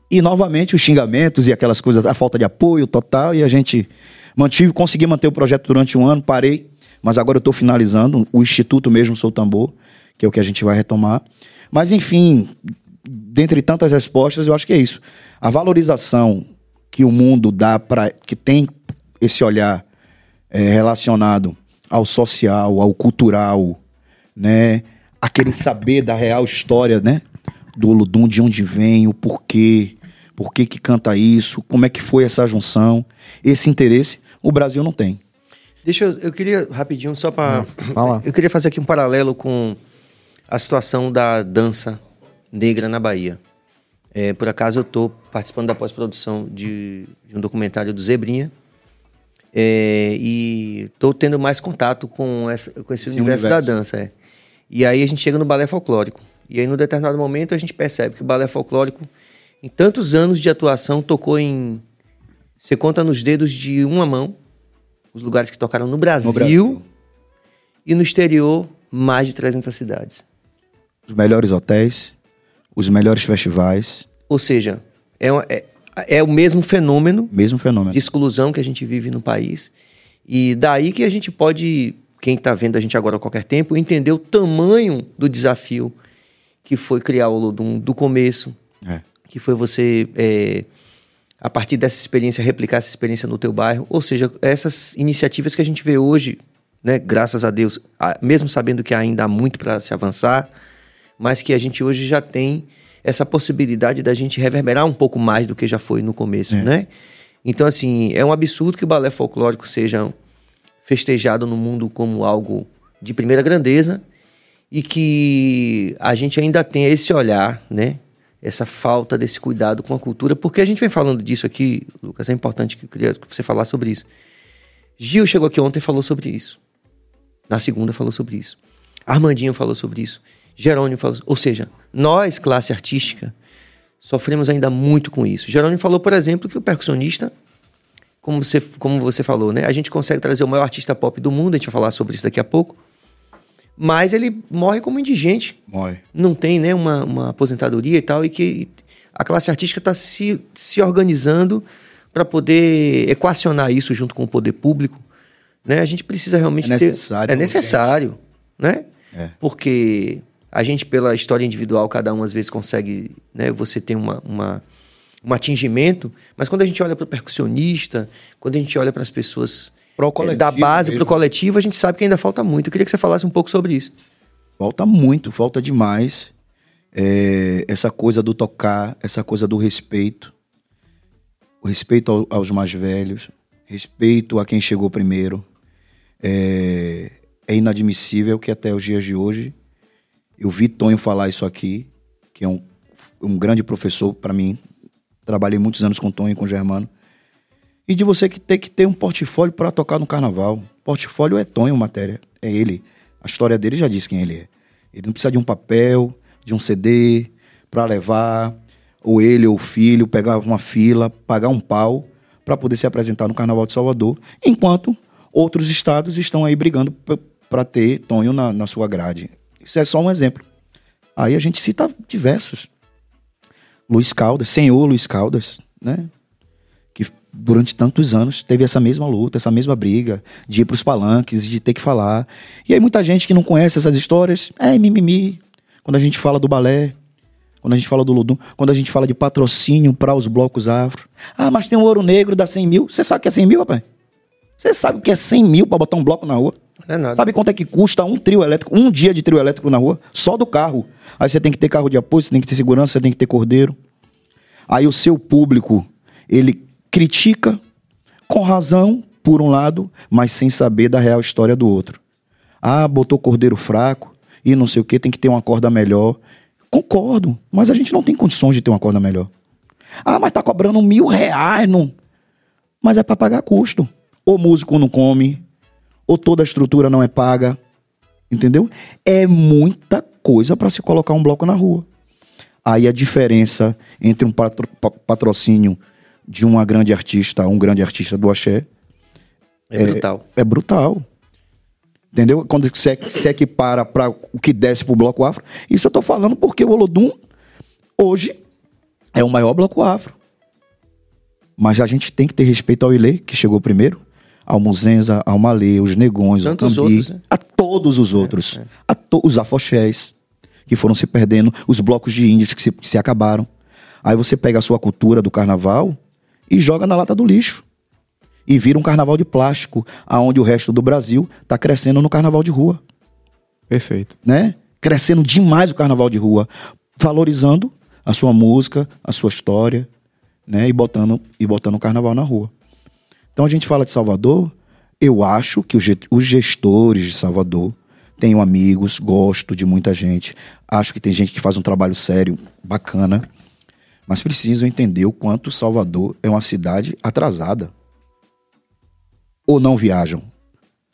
E novamente os xingamentos e aquelas coisas, a falta de apoio total. E a gente mantive, consegui manter o projeto durante um ano, parei. Mas agora eu estou finalizando o Instituto mesmo Sou Tambor, que é o que a gente vai retomar. Mas enfim, dentre tantas respostas, eu acho que é isso. A valorização que o mundo dá para que tem esse olhar é, relacionado ao social, ao cultural, né? Aquele saber da real história, né? Do Olodum, de onde vem, o porquê, por que que canta isso, como é que foi essa junção, esse interesse, o Brasil não tem. Deixa eu, eu queria rapidinho só para fala. eu queria fazer aqui um paralelo com a situação da dança negra na Bahia. É, por acaso eu estou participando da pós-produção de, de um documentário do Zebrinha é, e estou tendo mais contato com, essa, com esse, Esse universo, universo. da dança. é. E aí a gente chega no balé folclórico. E aí, num determinado momento, a gente percebe que o balé folclórico, em tantos anos de atuação, tocou em. Você conta nos dedos de uma mão os lugares que tocaram no Brasil, No Brasil. e no exterior, mais de 300 cidades. Os melhores hotéis, os melhores festivais, Ou seja, é, uma- é, é o mesmo fenômeno mesmo fenômeno. de exclusão que a gente vive no país. E daí que a gente pode, quem está vendo a gente agora a qualquer tempo, entender o tamanho do desafio que foi criar o Olodum do começo, É. que foi você, é, a partir dessa experiência, replicar essa experiência no teu bairro. Ou seja, essas iniciativas que a gente vê hoje, né, graças a Deus, mesmo sabendo que ainda há muito para se avançar, mas que a gente hoje já tem essa possibilidade da gente reverberar um pouco mais do que já foi no começo, né? Então, assim, é um absurdo que o balé folclórico seja festejado no mundo como algo de primeira grandeza e que a gente ainda tenha esse olhar, né? Essa falta desse cuidado com a cultura, porque a gente vem falando disso aqui, Lucas, é importante que eu queria que você falasse sobre isso. Gil chegou aqui ontem e falou sobre isso. Na segunda falou sobre isso. Armandinho falou sobre isso. Jerônimo falou, ou seja, nós, classe artística, sofremos ainda muito com isso. Jerônimo falou, por exemplo, que o percussionista, como você, como você falou, né? A gente consegue trazer o maior artista pop do mundo, a gente vai falar sobre isso daqui a pouco. Mas ele morre como indigente Morre. não tem né, uma, uma aposentadoria e tal, e que a classe artística está se, se organizando para poder equacionar isso junto com o poder público. Né? A gente precisa realmente É ter. necessário, É necessário. Né? É. Porque a gente, pela história individual, cada um às vezes consegue. Né, você tem uma, uma, um atingimento, mas quando a gente olha para o percussionista, quando a gente olha para as pessoas eh, coletivo da base para o coletivo, a gente sabe que ainda falta muito. Eu queria que você falasse um pouco sobre isso. Falta muito, falta demais. É, essa coisa do tocar, essa coisa do respeito. O respeito ao- aos mais velhos, respeito a quem chegou primeiro. É, é inadmissível que até os dias de hoje eu vi Tonho falar isso aqui, que é um, um grande professor para mim. Trabalhei muitos anos com Tonho e com Germano. E de você que ter que ter um portfólio para tocar no carnaval. Portfólio é Tonho, matéria. É ele. A história dele já diz quem ele é. Ele não precisa de um papel, de um CD para levar, ou ele ou o filho pegar uma fila, pagar um pau para poder se apresentar no Carnaval de Salvador, enquanto outros estados estão aí brigando para ter Tonho na, na sua grade. Isso é só um exemplo. Aí a gente cita diversos. Luiz Caldas, senhor Luiz Caldas, né? Que durante tantos anos teve essa mesma luta, essa mesma briga de ir pros palanques, de ter que falar. E aí muita gente que não conhece essas histórias, é mimimi. Quando a gente fala do balé, quando a gente fala do Ludum, quando a gente fala de patrocínio para os blocos afro. Ah, mas tem um ouro negro, dá 100 mil. Você sabe o que é 100 mil, rapaz? Você sabe o que é 100 mil para botar um bloco na rua? É nada. Sabe quanto é que custa um trio elétrico, um dia de trio elétrico na rua? Só do carro. Aí você tem que ter carro de apoio, você tem que ter segurança, você tem que ter cordeiro. Aí o seu público, ele critica com razão, por um lado, mas sem saber da real história do outro. Ah, botou cordeiro fraco e não sei o que, tem que ter uma corda melhor. Concordo, mas a gente não tem condições de ter uma corda melhor. Ah, mas tá cobrando mil reais, não. Mas é para pagar custo. O músico não come, ou toda a estrutura não é paga. Entendeu? É muita coisa para se colocar um bloco na rua. Aí a diferença entre um patro- pa- patrocínio de uma grande artista, um grande artista do axé, É, brutal. é brutal. Entendeu? Quando se, se equipara para o que desce pro bloco afro. Isso eu tô falando porque o Olodum hoje é o maior bloco afro. Mas a gente tem que ter respeito ao Ilê, que chegou primeiro, ao Muzenza, ao Malê, os Negões, ao Tantos Tambi, outros, né? a todos os outros. A to- os afoxés, que foram se perdendo, os blocos de índios que se, que se acabaram. Aí você pega a sua cultura do carnaval e joga na lata do lixo e vira um carnaval de plástico, aonde o resto do Brasil está crescendo no carnaval de rua, Perfeito. né? Crescendo demais o carnaval de rua, valorizando a sua música, a sua história, né? E botando e botando o carnaval na rua. Então a gente fala de Salvador, eu acho que os ge- os gestores de Salvador tenho amigos, gosto de muita gente, acho que tem gente que faz um trabalho sério, bacana, mas precisam entender o quanto Salvador é uma cidade atrasada ou não viajam,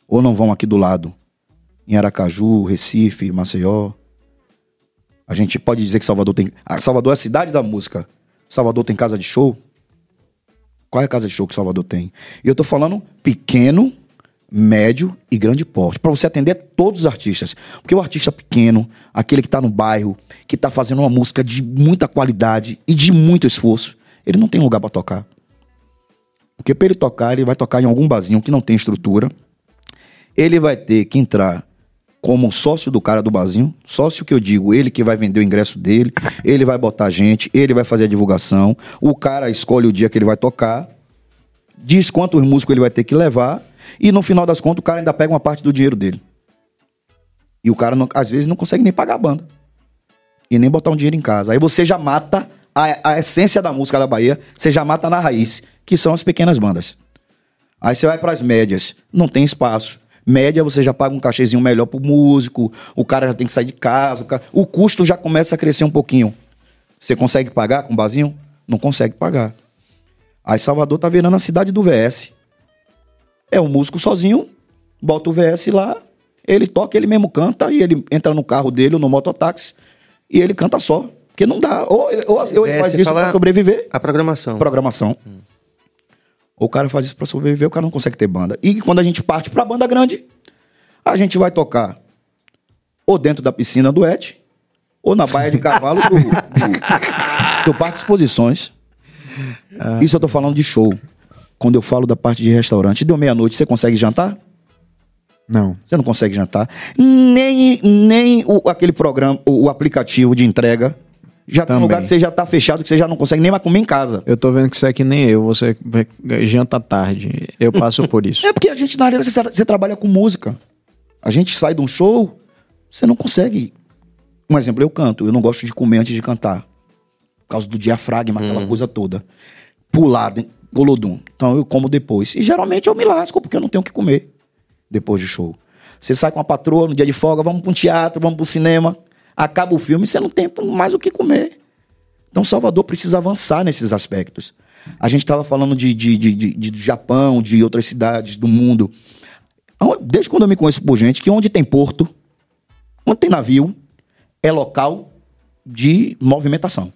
ou não vão aqui do lado, em Aracaju, Recife, Maceió. A gente pode dizer que Salvador tem. Ah, Salvador é a cidade da música. Salvador tem casa de show? Qual é a casa de show que Salvador tem? E eu tô falando pequeno, médio e grande porte, para você atender todos os artistas. Porque o artista pequeno, aquele que tá no bairro, que tá fazendo uma música de muita qualidade e de muito esforço, ele não tem lugar para tocar. Porque para ele tocar, ele vai tocar em algum barzinho que não tem estrutura. Ele vai ter que entrar como sócio do cara do barzinho. Sócio que eu digo, ele que vai vender o ingresso dele, ele vai botar gente, ele vai fazer a divulgação. O cara escolhe o dia que ele vai tocar, diz quantos músicos ele vai ter que levar, e no final das contas o cara ainda pega uma parte do dinheiro dele. E o cara, não- às vezes, não consegue nem pagar a banda. E nem botar um dinheiro em casa. Aí você já mata a, a essência da música da Bahia, você já mata na raiz, que são as pequenas bandas. Aí você vai para as médias, não tem espaço. Média, você já paga um cachezinho melhor pro músico, o cara já tem que sair de casa, o, ca- o custo já começa a crescer um pouquinho. Você consegue pagar com barzinho? Não consegue pagar. Aí Salvador tá virando a cidade do VS. É um músico sozinho, bota o VS lá, ele toca, ele mesmo canta, e ele entra no carro dele ou no mototáxi, e ele canta só. Porque não dá. Ou, ele- ou- ou ele faz isso pra sobreviver, A programação. programação. Ou o cara faz isso pra sobreviver, o cara não consegue ter banda. E quando a gente parte pra banda grande, a gente vai tocar ou dentro da piscina do Et, ou na baia de cavalo do, do, do Parque de Exposições. Isso eu tô falando de show. Quando eu falo da parte de restaurante, deu meia-noite, você consegue jantar? Não. Você não consegue jantar. Nem, nem o, aquele programa, o, o aplicativo de entrega Já tem um Também. lugar que você já tá fechado, que você já não consegue nem mais comer em casa. Eu tô vendo que você é que nem eu, você janta tarde. Eu passo por isso. É porque a gente na área você, você trabalha com música. A gente sai de um show, você não consegue. Um exemplo, eu canto, eu não gosto de comer antes de cantar. Por causa do diafragma, aquela coisa toda. Pular, de- golodum. Então eu como depois. E geralmente eu me lasco porque eu não tenho o que comer depois do show. Você sai com a patroa no dia de folga, vamos para um teatro, vamos para o cinema. Acaba o filme, você não tem mais o que comer. Então Salvador precisa avançar nesses aspectos. A gente estava falando de, de, de, de, de Japão, de outras cidades do mundo. Desde quando eu me conheço por gente, que onde tem porto, onde tem navio, é local de movimentação.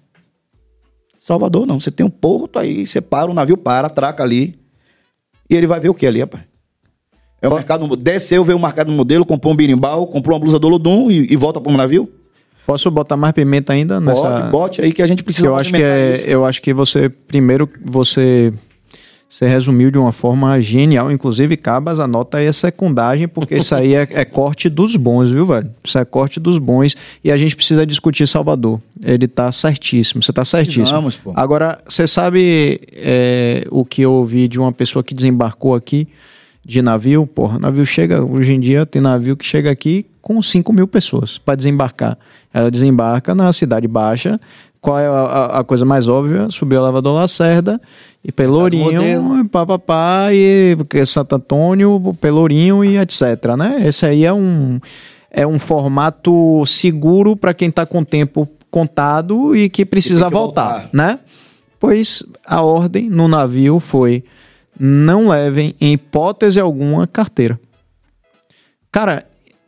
Salvador não, você tem um porto aí, você para, o navio para, atraca ali, e ele vai ver o que ali, rapaz? É o mercado, desceu, veio o mercado modelo, comprou um birimbau, comprou uma blusa do Olodum e, e volta para o navio? Posso botar mais pimenta ainda nessa? Pode, bote aí que a gente precisa eu acho que é, isso. eu acho que você primeiro você você resumiu de uma forma genial, inclusive Cabas anota aí a secundagem porque isso aí é, é corte dos bons, viu, velho? Isso é corte dos bons e a gente precisa discutir Salvador. Ele tá certíssimo, você tá certíssimo. Precisamos, pô. Agora, você sabe é, o que eu ouvi de uma pessoa que desembarcou aqui de navio? Porra, navio chega, hoje em dia tem navio que chega aqui com 5 mil pessoas para desembarcar. Ela desembarca na Cidade Baixa. Qual é a, a- a coisa mais óbvia? Subiu o elevador Lacerda e Pelourinho, e papapá, e Santo Antônio, Pelourinho e etc, né? Esse aí é um, é um formato seguro para quem está com tempo contado e que precisa que voltar, voltar. né? Pois a ordem no navio foi não levem em hipótese alguma carteira. Cara,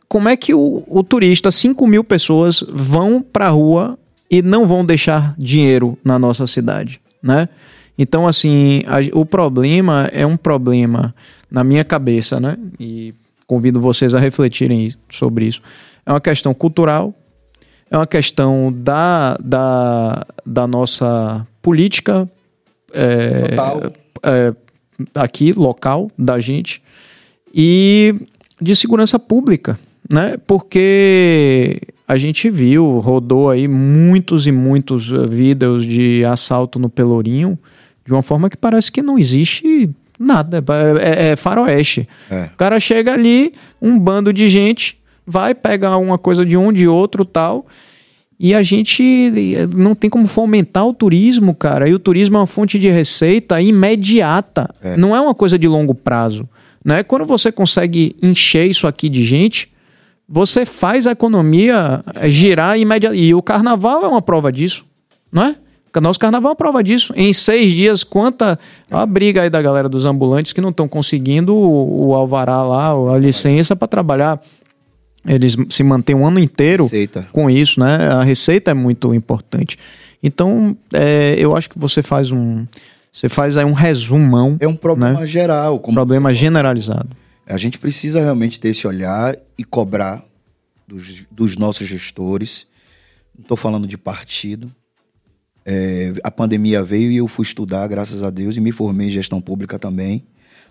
como é que o, o turista, 5 mil pessoas, vão pra rua e não vão deixar dinheiro na nossa cidade, né? Então, assim, a- o problema é um problema na minha cabeça, né? E convido vocês a refletirem sobre isso. É uma questão cultural, é uma questão da, da, da nossa política é, Total. é, aqui, local, da gente, e de segurança pública, né? Porque a gente viu, rodou aí muitos e muitos eh, vídeos de assalto no Pelourinho de uma forma que parece que não existe nada, é, é- é faroeste. É. O cara chega ali, um bando de gente, vai pegar uma coisa de um, de outro tal. E a gente eh, não tem como fomentar o turismo, cara. E o turismo é uma fonte de receita imediata. Não é uma coisa de longo prazo. Né? Quando você consegue encher isso aqui de gente, você faz a economia eh, girar imediatamente. E o carnaval é uma prova disso, não é? O nosso carnaval é uma prova disso. Em seis dias, quanta. Olha a briga aí da galera dos ambulantes que não estão conseguindo o, o alvará lá, a licença para trabalhar. Eles se mantêm um ano inteiro Receita. com isso, né? A receita é muito importante. Então, é, eu acho que você faz um. Você faz aí um resumão. É um problema né? geral. Um Como problema generalizado. A gente precisa realmente ter esse olhar e cobrar dos, dos nossos gestores. Não estou falando de partido. É, a pandemia veio e eu fui estudar, graças a Deus, e me formei em gestão pública também,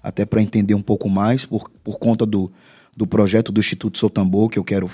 até para entender um pouco mais, por, por conta do, do projeto do Instituto Sotambor, que eu quero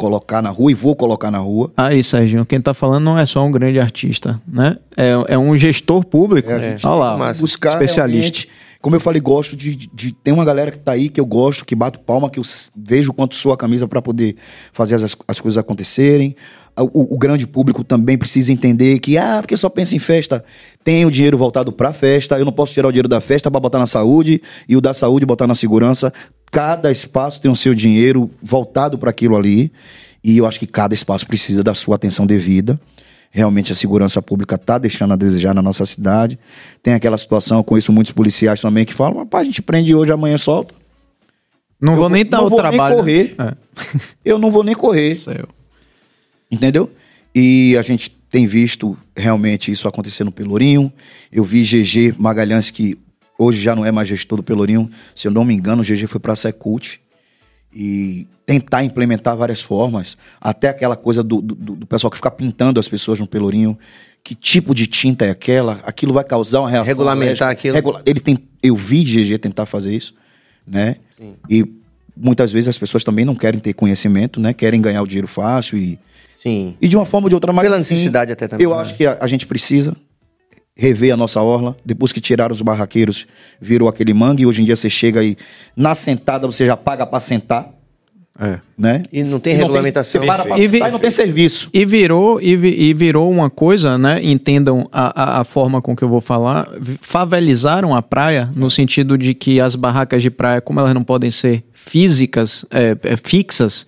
colocar na rua e vou colocar na rua. Aí, Serginho, quem tá falando não é só um grande artista, né? É, é um gestor público. É, a gente Olha lá, buscar especialista. como eu falei, gosto de, de, Tem uma galera que tá aí que eu gosto, que bato palma, que eu vejo quanto sua camisa para poder fazer as, as coisas acontecerem. O, o grande público também precisa entender que, ah, porque só pensa em festa, tem o dinheiro voltado para festa, eu não posso tirar o dinheiro da festa para botar na saúde e o da saúde botar na segurança. Cada espaço tem o seu dinheiro voltado para aquilo ali. E eu acho que cada espaço precisa da sua atenção devida. Realmente a segurança pública está deixando a desejar na nossa cidade. Tem aquela situação, eu conheço muitos policiais também que falam, rapaz, a gente prende hoje, amanhã solta. Não Eu vou nem não dar o vou nem trabalho. correr. É. Eu não vou nem correr, Céu. entendeu? E a gente tem visto realmente isso acontecer no Pelourinho. Eu vi GG Magalhães, que hoje já não é mais gestor do Pelourinho. Se eu não me engano, o GG foi para a Secult. E tentar implementar várias formas. Até aquela coisa do, do, do pessoal que fica pintando as pessoas no Pelourinho. Que tipo de tinta é aquela? Aquilo vai causar uma reação. Regulamentar alérgica. aquilo. Regula- Ele tem, eu vi GG tentar fazer isso, né? E muitas vezes as pessoas também não querem ter conhecimento, né? Querem ganhar o dinheiro fácil e, Sim. e de uma forma ou de outra, mas Pela necessidade até também, Eu né? acho que a, a gente precisa rever a nossa orla. Depois que tiraram os barraqueiros, virou aquele mangue. E hoje em dia você chega e na sentada você já paga pra sentar, É. né? E não tem E regulamentação. para pra E vi- e não tem serviço. E virou, e, vi- e virou uma coisa, né? Entendam a, a, a forma com que eu vou falar. Favelizaram a praia no sentido de que as barracas de praia, como elas não podem ser físicas, é, é, fixas,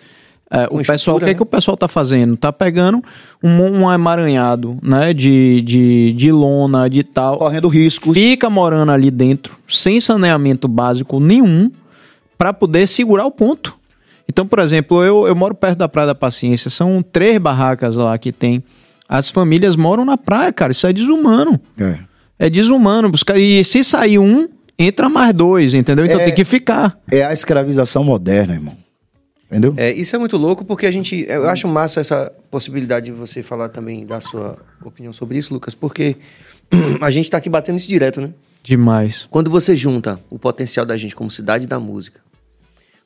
é, o pessoal, o que, é né? que o pessoal tá fazendo? Tá pegando um, um emaranhado, né? De, de, de lona, de tal. Correndo riscos. Fica morando ali dentro, sem saneamento básico nenhum, para poder segurar o ponto. Então, por exemplo, eu, eu moro perto da Praia da Paciência, são três barracas lá que tem. As famílias moram na praia, cara, isso é desumano. É. É desumano. buscar- E se sair um, entra mais dois, entendeu? Então É. tem que ficar. É a escravização moderna, irmão. Entendeu? É, isso é muito louco porque a gente. Eu acho massa essa possibilidade de você falar também da sua opinião sobre isso, Lucas, porque a gente tá aqui batendo isso direto, né? Demais. Quando você junta o potencial da gente como cidade da música,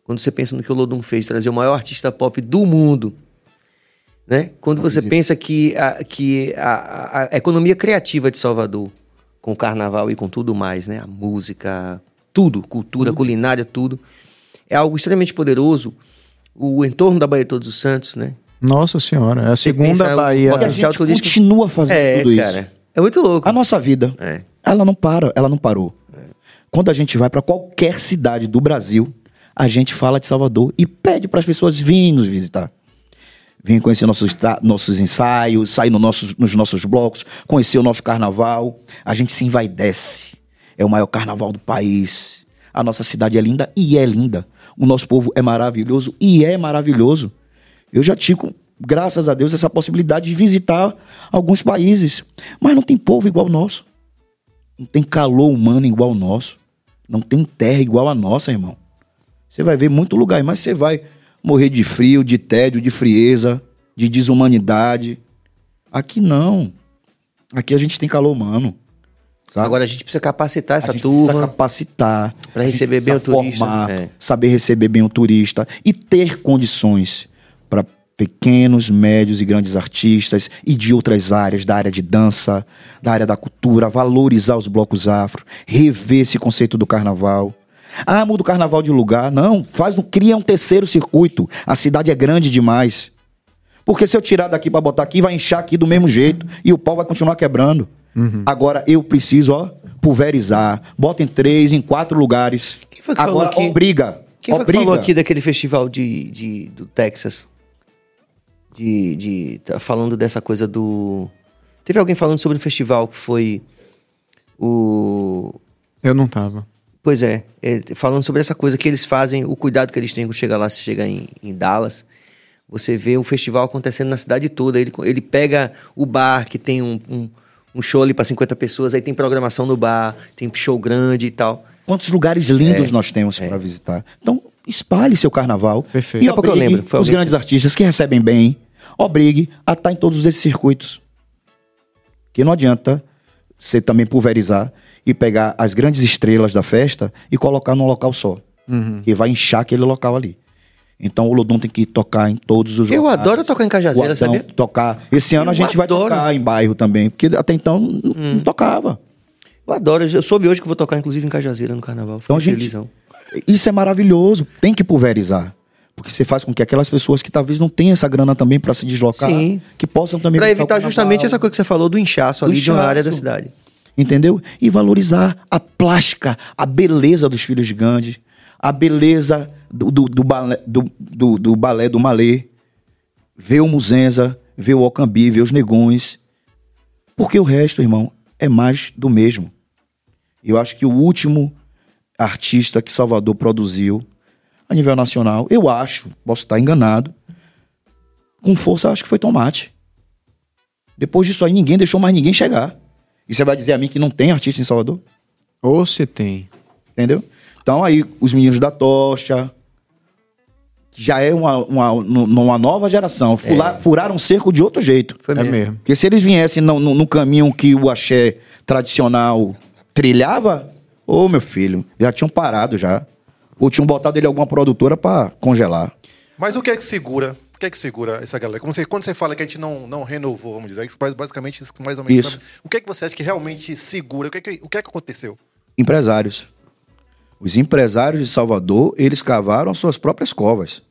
quando você pensa no que o Lodum fez, trazer o maior artista pop do mundo, né? Quando você pensa que, a, que a, a- a economia criativa de Salvador, com o carnaval e com tudo mais, né? A música, tudo, cultura, culinária, tudo, é algo extremamente poderoso. O entorno da Bahia Todos os Santos, né? Nossa senhora, é a segunda pensa o Bahia. E a potencial gente continua fazendo é, tudo cara. isso. É muito louco. A nossa vida, É. ela não para, ela não parou. Quando a gente vai para qualquer cidade do Brasil, a gente fala de Salvador e pede para as pessoas virem nos visitar. Vem conhecer nossos, nossos ensaios, sair no nossos, nos nossos blocos, conhecer o nosso carnaval. A gente se envaidece. É o maior carnaval do país. A nossa cidade é linda e é linda. O nosso povo é maravilhoso e é maravilhoso. Eu já tive, graças a Deus, essa possibilidade de visitar alguns países. Mas não tem povo igual o nosso. Não tem calor humano igual o nosso. Não tem terra igual a nossa, irmão. Você vai ver muito lugar, mas você vai morrer de frio, de tédio, de frieza, de desumanidade. Aqui não. Aqui a gente tem calor humano. Sabe? Agora a gente precisa capacitar essa a gente precisa turma. capacitar Pra a gente receber bem precisa o turista, formar, é. saber receber bem o turista e ter condições para pequenos, médios e grandes artistas e de outras áreas, da área de dança, da área da cultura, valorizar os blocos afro, rever esse conceito do carnaval. Ah, muda o carnaval de lugar. Não, faz um, cria um terceiro circuito. A cidade é grande demais. Porque se eu tirar daqui para botar aqui, vai inchar aqui do mesmo jeito e o pau vai continuar quebrando. Agora eu preciso, ó, pulverizar. Bota em três, em quatro lugares. Quem foi que falou Agora aqui? obriga. Quem foi que obriga. falou aqui daquele festival de, de- do Texas? De, de. tá falando dessa coisa do. Teve alguém falando sobre um festival que foi o. Eu não tava. Pois é, é, falando sobre essa coisa que eles fazem, o cuidado que eles têm quando chega lá, se chega em, em Dallas. Você vê o festival acontecendo na cidade toda. Ele, ele pega o bar que tem um, um, um show ali para 50 pessoas, aí tem programação no bar, tem show grande e tal. Quantos lugares É. lindos nós temos para visitar. Então, espalhe seu carnaval. Perfeito. E pouco eu obrigue lembro, foi os alguém- grandes artistas que recebem bem, obrigue a estar em todos esses circuitos. Que não adianta você também pulverizar e pegar as grandes estrelas da festa e colocar num local só. Uhum. Que vai inchar aquele local ali. Então o Lodum tem que tocar em todos os Eu locais. adoro tocar em Cajazeira, Adão sabia? Tocar. Esse ano Eu a gente vai adoro. tocar em bairro também, porque até então Hum. não tocava. Eu adoro, eu soube hoje que vou tocar, inclusive, em Cajazeira no carnaval. Fiquei Então, gente, felizão. isso é maravilhoso. Tem que pulverizar. Porque você faz com que aquelas pessoas que talvez não tenham essa grana também para se deslocar, Sim. que possam também o evitar justamente essa coisa que você falou do inchaço Do ali de uma área da inchaço. cidade. Entendeu? E valorizar a plástica, a beleza dos filhos de Gandhi, a beleza do, do, do balé, do, do, do balé do Malê, ver o Muzenza, ver o Ocambi, ver os Negões. Porque o resto, irmão, é mais do mesmo. Eu acho que o último artista que Salvador produziu a nível nacional, eu acho, posso estar enganado, com força, acho que foi Tomate. Depois disso aí, ninguém deixou mais ninguém chegar. E você vai dizer a mim que não tem artista em Salvador? Ou se tem. Entendeu? Então aí, os meninos da tocha. Já é uma, uma, uma nova geração. Fula- Furaram um cerco de outro jeito. Foi É mesmo. mesmo. Porque se eles viessem no, no- no caminho que o axé tradicional trilhava, ô meu filho, já tinham parado já. Ou tinham botado ele em alguma produtora pra congelar. Mas o que é que segura? O que é que segura essa galera? Como você, quando você fala que a gente não, não renovou, vamos dizer, faz basicamente isso mais ou menos. Isso. O que é que você acha que realmente segura? O que é que, o que, é que aconteceu? Empresários. Os empresários de Salvador, eles cavaram as suas próprias covas.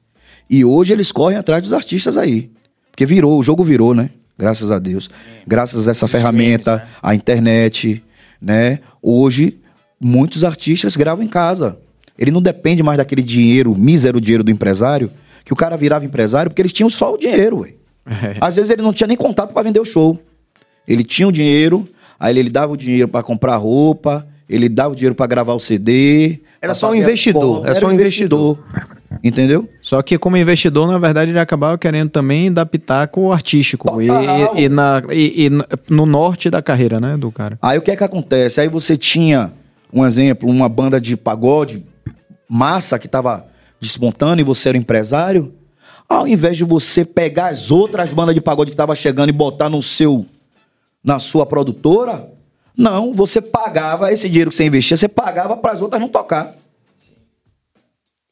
E hoje eles correm atrás dos artistas aí. Porque virou, o jogo virou, né? Graças a Deus. Graças a essa ferramenta, né? a internet, né? Hoje, muitos artistas gravam em casa. Ele não depende mais daquele dinheiro, mísero dinheiro do empresário, que o cara virava empresário porque eles tinham só o dinheiro, ué. Às vezes ele não tinha nem contato para vender o show. Ele tinha o dinheiro, aí ele dava o dinheiro para comprar roupa, ele dava o dinheiro para gravar o CD. Era só um investidor, fotos, era só um investidor. Entendeu? Só que como investidor, na verdade, ele acabava querendo também dar pitaco artístico. E, Total. e na, e- e no norte da carreira, né, do cara. Aí o que é que acontece? Aí você tinha, um exemplo, uma banda de pagode massa que tava despontando e você era empresário. Ao invés de você pegar as outras bandas de pagode que tava chegando e botar no seu na sua produtora, não, você pagava esse dinheiro que você investia, você pagava para as outras não tocar.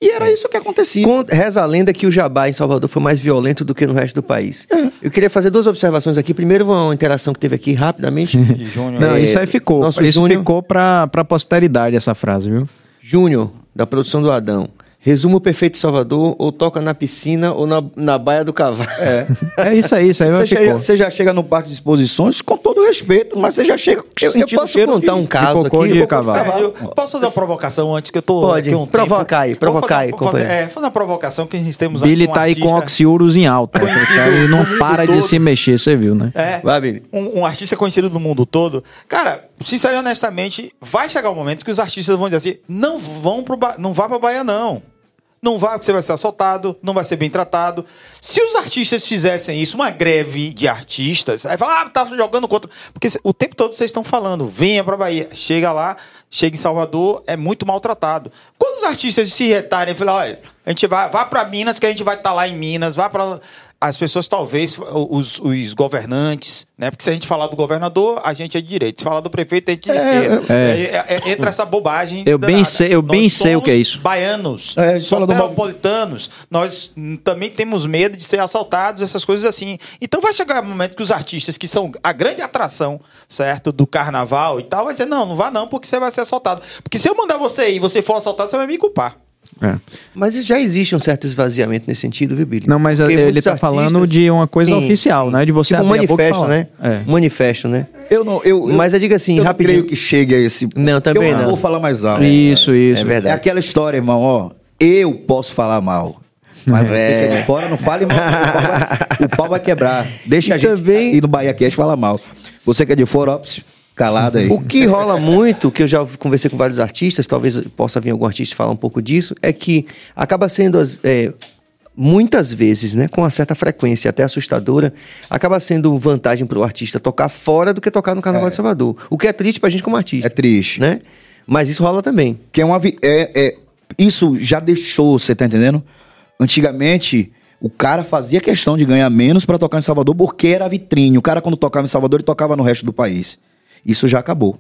E era isso que acontecia. Con- Reza a lenda que o jabá em Salvador foi mais violento do que no resto do país. Eu queria fazer duas observações aqui. Primeiro, uma interação que teve aqui rapidamente. Júnior. Não, É, isso aí ficou. nosso isso Júnior- ficou pra, pra posteridade, essa frase, viu? Júnior, da produção do Adão. Resumo perfeito de Salvador, ou toca na piscina ou na, na baia do cavalo. É. É isso aí, isso aí Você, chega, você já chega no parque de exposições com todo respeito, mas você já chega Eu, eu posso contar de- um caso cocô aqui? de cavalo. Sério, posso fazer uma provocação antes que eu tô. Pode. aqui um Provoca tempo? aí, Vou provoca fazer- aí, fazer, é, fazer uma provocação que a gente temos Billy aqui um tá aí com oxiurus em alta. conhecido Ele não para de todo. se mexer, você viu, né? É, Vai, Vini. um, um artista conhecido no mundo todo. Cara, sinceramente, honestamente, vai chegar um momento que os artistas vão dizer assim: não vão pro ba... não vá pra Bahia, não. Não vá, porque você vai ser assaltado, não vai ser bem tratado. Se os artistas fizessem isso, uma greve de artistas, aí fala, ah, tá jogando contra. Porque o tempo todo vocês estão falando, venha pra Bahia. Chega lá, chega em Salvador, é muito maltratado. Quando os artistas se retarem e falar, olha, a gente vai, vá pra Minas, que a gente vai estar lá em Minas, vá pra. As pessoas, talvez, os, os governantes, né? Porque se a gente falar do governador, a gente é de direita. Se falar do prefeito, a gente é de esquerda. é. É, é, entra essa bobagem. Eu bem danada. sei- eu bem Nós sei o que é isso. Baianos, É, do soteropolitanos, nós também temos medo de ser assaltados, essas coisas assim. Então vai chegar um momento que os artistas, que são a grande atração, certo, do carnaval e tal, vai dizer, não, não vá não, porque você vai ser assaltado. Porque se eu mandar você ir e você for assaltado, você vai me culpar. É. Mas já existe um certo esvaziamento nesse sentido, viu, Billy? Não, mas Porque ele muitos tá falando de uma coisa oficial, né? De você tipo um a e manifesto, falar. né? É. Um manifesto, né? Eu não, eu, eu- Mas eu digo assim, eu rapidinho. creio que chegue a esse. Não, também eu não. vou falar mais alto. Isso, isso. É É verdade. aquela história, irmão, ó. Eu posso falar mal. Mas você que é de fora, não fale mal. O pau vai, o pau vai quebrar. Deixa a E gente também- ir no Bahia Cast falar mal. Você que é de fora, ó, calado aí. O que rola muito, que eu já conversei com vários artistas, talvez possa vir algum artista falar um pouco disso, é que acaba sendo as- é, muitas vezes, né, com uma certa frequência, até assustadora, acaba sendo vantagem para o artista tocar fora do que tocar no Carnaval de Salvador. O que é triste pra gente como artista. É triste. Né? Mas isso rola também. Que é uma. É, é, isso já deixou, você tá entendendo? Antigamente, o cara fazia questão de ganhar menos pra tocar em Salvador porque era vitrine. O cara, quando tocava em Salvador, ele tocava no resto do país. Isso já acabou.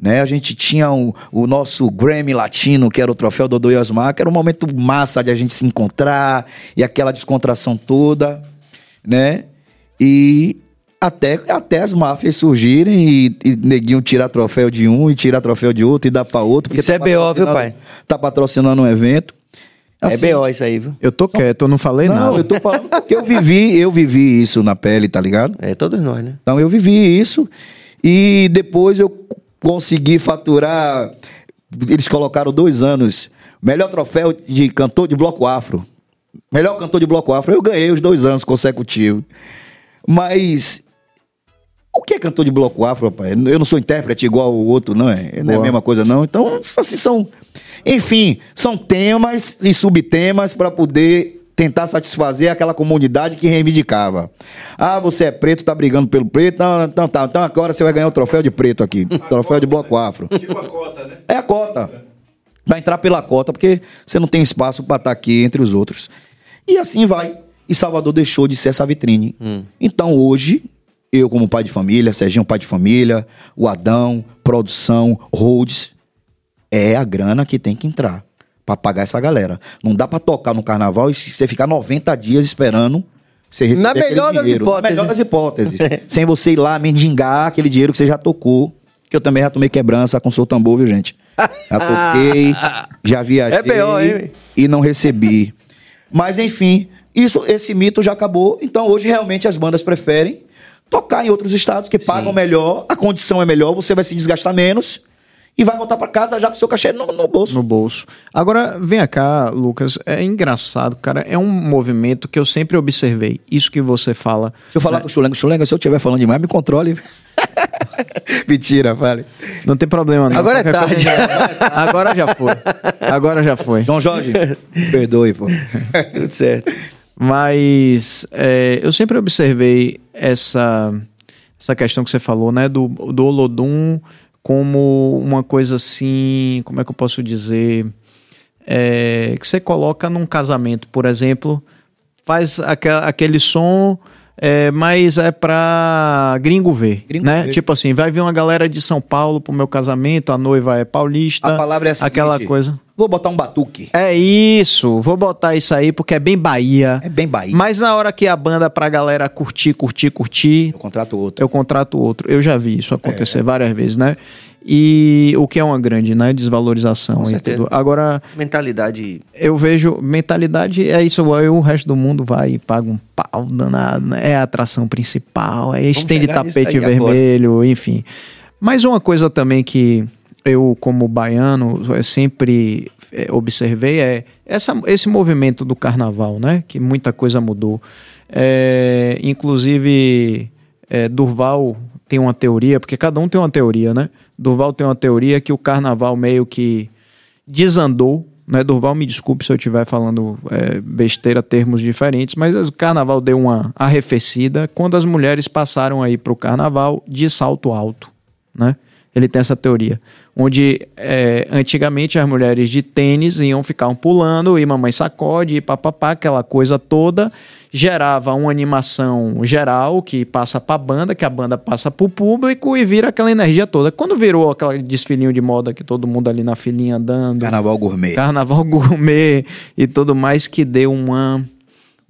Né? A gente tinha o, o nosso Grammy Latino, que era o troféu Dodô e Osmar, que era um momento massa de a gente se encontrar e aquela descontração toda, né? E até, até as máfias surgirem e, e neguinho tirar troféu de um e tirar troféu de outro e dar pra outro. Isso é BO, viu, pai? Tá patrocinando um evento. Assim, é BO isso aí, viu? Eu tô quieto, eu não falei Não, nada. eu tô falando porque eu vivi, eu vivi isso na pele, tá ligado? É, todos nós, né? Então eu vivi isso e depois eu consegui faturar. Eles colocaram dois anos. Melhor troféu de cantor de bloco afro. Melhor cantor de bloco afro. Eu ganhei os dois anos consecutivos. Mas. O que é cantor de bloco afro, rapaz? Eu não sou intérprete igual o outro, não é? Não é a Boa. mesma coisa, não. Então, assim, são. Enfim, são temas e subtemas para poder tentar satisfazer aquela comunidade que reivindicava. Ah, você é preto, tá brigando pelo preto. Não, então tá. Então agora você vai ganhar o troféu de preto aqui. troféu de bloco afro. Tipo a cota, né? É a cota. Vai entrar pela cota, porque você não tem espaço para estar aqui entre os outros. E assim vai. E Salvador deixou de ser essa vitrine. Então hoje, eu como pai de família, Serginho pai de família, o Adão, produção, Rhodes, é a grana que tem que entrar. Pra pagar essa galera. Não dá pra tocar no carnaval e você ficar 90 dias esperando você receber Na melhor das dinheiro. hipóteses. Na melhor das hipóteses. Sem você ir lá mendigar aquele dinheiro que você já tocou. Que eu também já tomei quebrança com o seu tambor, viu, gente? Já toquei, já viajei É B.O., hein? e não recebi. Mas enfim, isso, esse mito já acabou. Então hoje realmente as bandas preferem tocar em outros estados que pagam melhor, a condição é melhor, você vai se desgastar menos e vai voltar pra casa já com seu cachê no, no bolso. no bolso. Agora, vem cá, Lucas. É engraçado, cara. É um movimento que eu sempre observei. Isso que você fala. Deixa eu falar com o Chulenga. Chulenga, se eu estiver falando demais, me controle. Mentira, fale. Não tem problema, não. Agora é Qualquer tarde. Agora já foi. Agora já foi. João Jorge, perdoe, pô. Tudo certo. Mas é, eu sempre observei essa, essa questão que você falou, né? Do, do Olodum como uma coisa assim. Como é que eu posso dizer? É, que você coloca num casamento, por exemplo, faz aque- aquele som. É, mas é pra gringo ver, Gringo né? ver. Tipo assim, vai vir uma galera de São Paulo pro meu casamento, a noiva é paulista. A palavra é a seguinte, Aquela coisa. Vou botar um batuque. É isso, vou botar isso aí porque é bem Bahia. É bem Bahia. Mas na hora que a banda pra galera curtir, curtir, curtir, Eu contrato outro. eu contrato outro. Eu já vi isso É. acontecer várias vezes, né? E o que é uma grande, né? Desvalorização e tudo. Agora, Mentalidade. eu vejo mentalidade, é isso, aí o resto do mundo vai e paga um pau danado, né? É a atração principal, é estende tapete aí agora. vermelho, enfim. Mas uma coisa também que eu, como baiano, eu sempre eh, observei é essa, esse movimento do carnaval, né? Que muita coisa mudou. É, inclusive, é, Durval tem uma teoria, porque cada um tem uma teoria, né? Durval tem uma teoria que o carnaval meio que desandou, né? Durval, me desculpe se eu estiver falando é, besteira, termos diferentes, mas o carnaval deu uma arrefecida quando as mulheres passaram aí para o carnaval de salto alto, né? Ele tem essa teoria, onde é, antigamente as mulheres de tênis iam ficar pulando e mamãe sacode e papapá, aquela coisa toda, gerava uma animação geral que passa para a banda, que a banda passa para o público e vira aquela energia toda. Quando virou aquele desfilinho de moda que todo mundo ali na filinha andando, Carnaval gourmet. carnaval gourmet e tudo mais que deu uma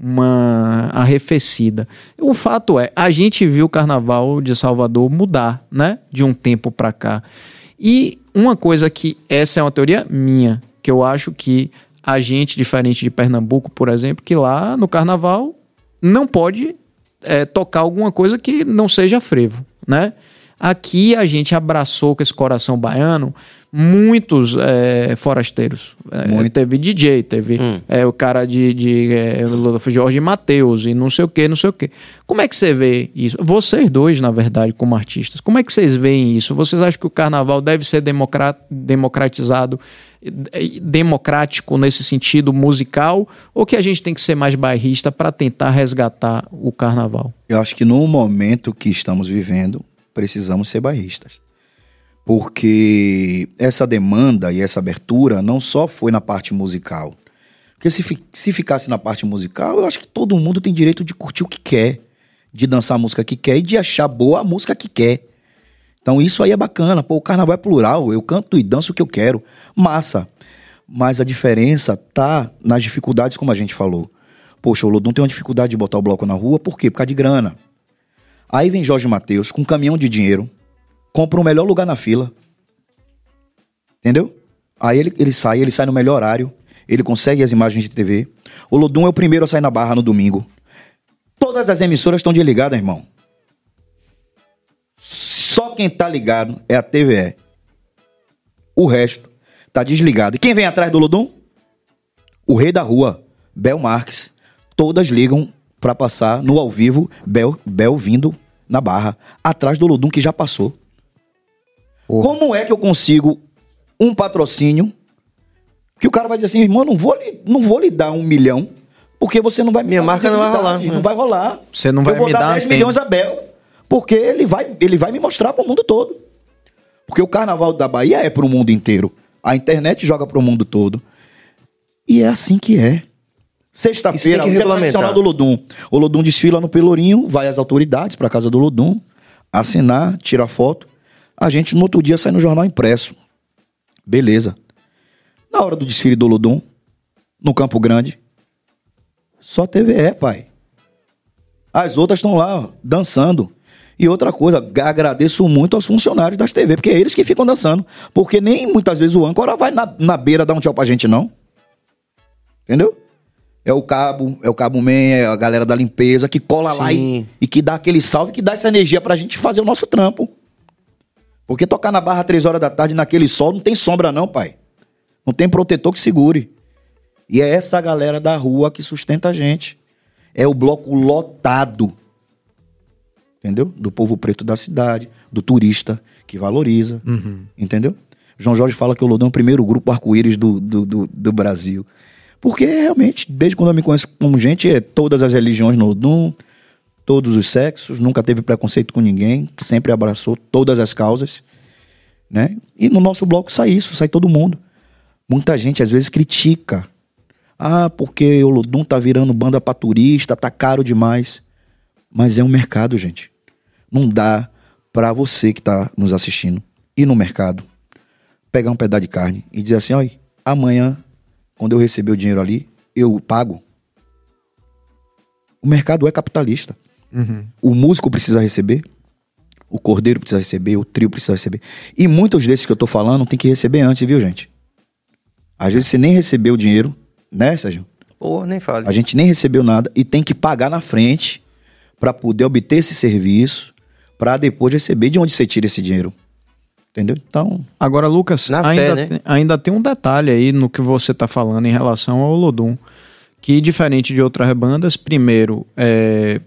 uma arrefecida. O fato é, a gente viu o carnaval de Salvador mudar, né, de um tempo para cá. E uma coisa que essa é uma teoria minha, que eu acho que a gente diferente de Pernambuco, por exemplo, que lá no carnaval não pode é, tocar alguma coisa que não seja frevo, né? Aqui a gente abraçou com esse coração baiano muitos é, forasteiros. É, Muito. Teve DJ, teve é, o cara de, de é, Jorge Mateus e não sei o que, não sei o que. Como é que você vê isso? Vocês dois, na verdade, como artistas, como é que vocês veem isso? Vocês acham que o carnaval deve ser democra- democratizado, eh, democrático nesse sentido musical, ou que a gente tem que ser mais bairrista para tentar resgatar o carnaval? Eu acho que no momento que estamos vivendo, precisamos ser bairristas. Porque essa demanda e essa abertura não só foi na parte musical. Porque se, fi- se ficasse na parte musical, eu acho que todo mundo tem direito de curtir o que quer, de dançar a música que quer e de achar boa a música que quer. Então isso aí é bacana. Pô, o carnaval é plural, eu canto e danço o que eu quero. Massa. Mas a diferença tá nas dificuldades, como a gente falou. Poxa, o Lodum tem uma dificuldade de botar o bloco na rua, por quê? Por causa de grana. Aí vem Jorge Matheus com um caminhão de dinheiro, compra o melhor lugar na fila. Entendeu? Aí ele, ele sai, ele sai no melhor horário, ele consegue as imagens de TV. O Lodum é o primeiro a sair na barra no domingo. Todas as emissoras estão desligadas, irmão. Só quem tá ligado é a TVE. O resto tá desligado. E quem vem atrás do Lodum? O rei da rua, Bel Marques. Todas ligam pra passar no ao vivo, Bel, Bel vindo na barra, atrás do Lodum que já passou. Como é que eu consigo um patrocínio que o cara vai dizer assim, irmão, não vou lhe, não vou lhe dar um milhão, porque você não vai me Minha marca não vai rolar, né? Não vai rolar. Você não vai eu vou me dar dar 10 antena. milhões a Bel, porque ele vai, ele vai me mostrar para o mundo todo. Porque o carnaval da Bahia é para o mundo inteiro. A internet joga para o mundo todo. E é assim que é. Sexta-feira, o tradicional do Lodum. O Lodum desfila no Pelourinho, vai às autoridades para casa do Lodum, assinar, tira foto. A gente no outro dia sai no jornal impresso. Beleza. Na hora do desfile do Olodum, no Campo Grande. Só TVE, pai. As outras estão lá, ó, dançando. E outra coisa, agradeço muito aos funcionários das TV, porque é eles que ficam dançando. Porque nem muitas vezes o âncora vai na, na beira dar um tchau pra gente, não. Entendeu? É o cabo, é o cabo man, é a galera da limpeza que cola lá e, Sim. e que dá aquele salve, que dá essa energia pra gente fazer o nosso trampo. Porque tocar na barra três horas da tarde naquele sol não tem sombra, não, pai. Não tem protetor que segure. E é essa galera da rua que sustenta a gente. É o bloco lotado. Entendeu? Do povo preto da cidade, do turista que valoriza. Entendeu? João Jorge fala que o Lodão é o primeiro grupo arco-íris do, do, do, do Brasil. Porque realmente, desde quando eu me conheço como gente, é todas as religiões no Lodum, todos os sexos, nunca teve preconceito com ninguém, sempre abraçou todas as causas. Né? E no nosso bloco sai isso, sai todo mundo. Muita gente às vezes critica. Ah, porque o Lodum tá virando banda pra turista, tá caro demais. Mas é um mercado, gente. Não dá pra você que tá nos assistindo ir no mercado, pegar um pedaço de carne e dizer assim: olha, amanhã, quando eu receber o dinheiro ali, eu pago. O mercado é capitalista. O músico precisa receber, o cordeiro precisa receber, o trio precisa receber. E muitos desses que eu tô falando tem que receber antes, viu, gente? Às vezes você nem recebeu o dinheiro, né, Sérgio? Pô, nem fale. A gente nem recebeu nada e tem que pagar na frente para poder obter esse serviço, para depois receber de onde você tira esse dinheiro. Entendeu? Então, Agora, Lucas, Na ainda, fé, né? tem, ainda tem um detalhe aí no que você está falando em relação ao Olodum. Que, diferente de outras bandas, primeiro, é,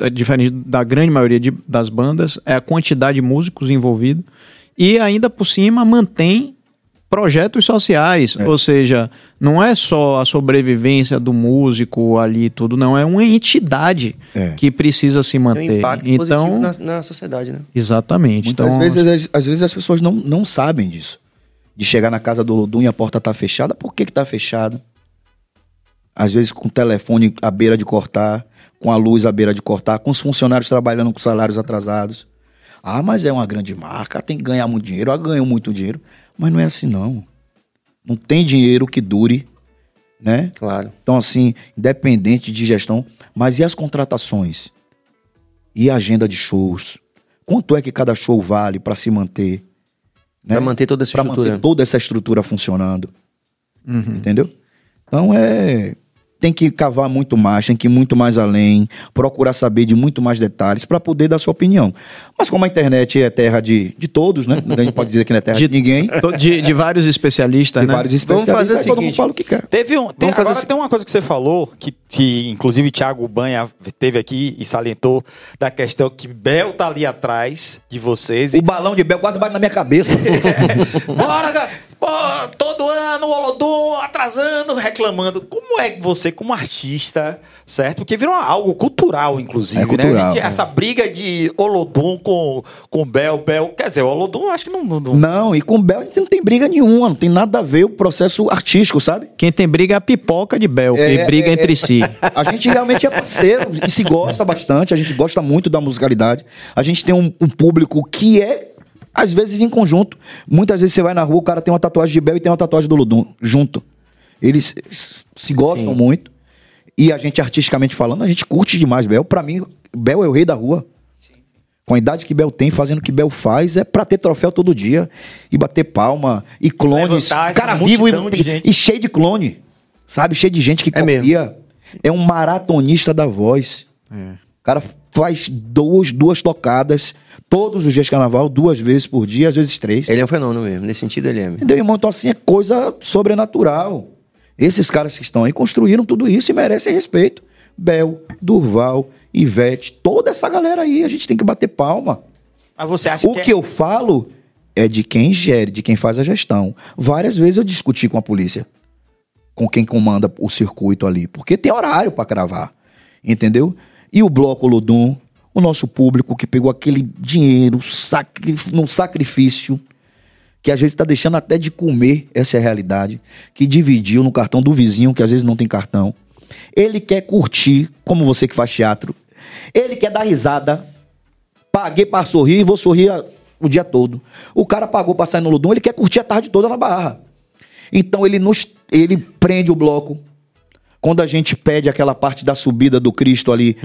é diferente da grande maioria de- das bandas, é a quantidade de músicos envolvidos. E ainda por cima mantém projetos sociais. Ou seja, não é só a sobrevivência do músico ali e tudo, não. É uma entidade É. que precisa se Tem um manter. impacto então, positivo na, na sociedade, né? exatamente. muitas então, vezes, as, às vezes as pessoas não, não sabem disso. De chegar na casa do Lodum e a porta tá fechada. Por que que tá fechada? Às vezes com o telefone à beira de cortar, com a luz à beira de cortar, com os funcionários trabalhando com salários atrasados. Ah, mas é uma grande marca, tem que ganhar muito dinheiro. Ah, ganhou muito dinheiro. Mas não é assim, não. Não tem dinheiro que dure, né? Claro. Então, assim, independente de gestão, mas e as contratações? E a agenda de shows? Quanto é que cada show vale para se manter? Pra manter toda essa Pra estrutura. manter toda essa estrutura funcionando. Entendeu? Então é. Tem que cavar muito mais, tem que ir muito mais além, procurar saber de muito mais detalhes para poder dar sua opinião. Mas como a internet é terra de, de todos, né? A gente pode dizer que não é terra de, ninguém. to- de, de vários especialistas, Tem né? vários Vamos especialistas, fazer o aí todo mundo seguinte. fala o que quer. Teve um, tem, Vamos fazer agora assim. tem uma coisa que você falou, que, que inclusive o Thiago Banha teve aqui e salientou, da questão que Bel tá ali atrás de vocês. E, O balão de Bel quase bate na minha cabeça. Bora, cara! Pô, todo ano o Olodum atrasando, reclamando. Como é que você, como artista, certo? Porque virou algo cultural, inclusive, É né? cultural, A gente- é. essa briga de Olodum com, com Bel, Bel. Quer dizer, o Olodum acho que não. não, não- Não, e com o Bel a gente não tem briga nenhuma, não tem nada a ver o processo artístico, sabe? Quem tem briga é a pipoca de Bel, que É, briga é, entre é. si. A gente realmente é parceiro e se gosta bastante, a gente gosta muito da musicalidade. A gente tem um, um público que é, às vezes, em conjunto. Muitas vezes você vai na rua, o cara tem uma tatuagem de Bel e tem uma tatuagem do Ludum, junto. Eles se gostam muito. E a gente, artisticamente falando, a gente curte demais Bel. Pra mim, Bel é o rei da rua. Com a idade que Bel tem, fazendo o que Bel faz, é pra ter troféu todo dia. E bater palma, e clones. Levantar Cara vivo e, e cheio de clone. Sabe? Cheio de gente que É mesmo. copia. É um maratonista da voz. O cara faz duas, duas tocadas todos os dias de carnaval, duas vezes por dia, às vezes três. Ele é um fenômeno mesmo. Nesse sentido, ele é mesmo. Entendeu, irmão? Então, assim, é coisa sobrenatural. Esses caras que estão aí construíram tudo isso e merecem respeito. Bel, Durval, Ivete, toda essa galera aí, a gente tem que bater palma. Mas você acha O que. que eu falo é de quem gere, de quem faz a gestão. Várias vezes eu discuti com a polícia, com quem comanda o circuito ali, porque tem horário para cravar, entendeu? E o Bloco Ludum, o nosso público que pegou aquele dinheiro sacri no sacrifício, que às vezes está deixando até de comer, essa é a realidade, que dividiu no cartão do vizinho, que às vezes não tem cartão. Ele quer curtir, como você que faz teatro. Ele quer dar risada, Paguei pra sorrir e vou sorrir o dia todo. O cara pagou pra sair no Ludum, ele quer curtir a tarde toda na barra. Então ele nos ele prende o bloco. Quando a gente pede aquela parte da subida do Cristo ali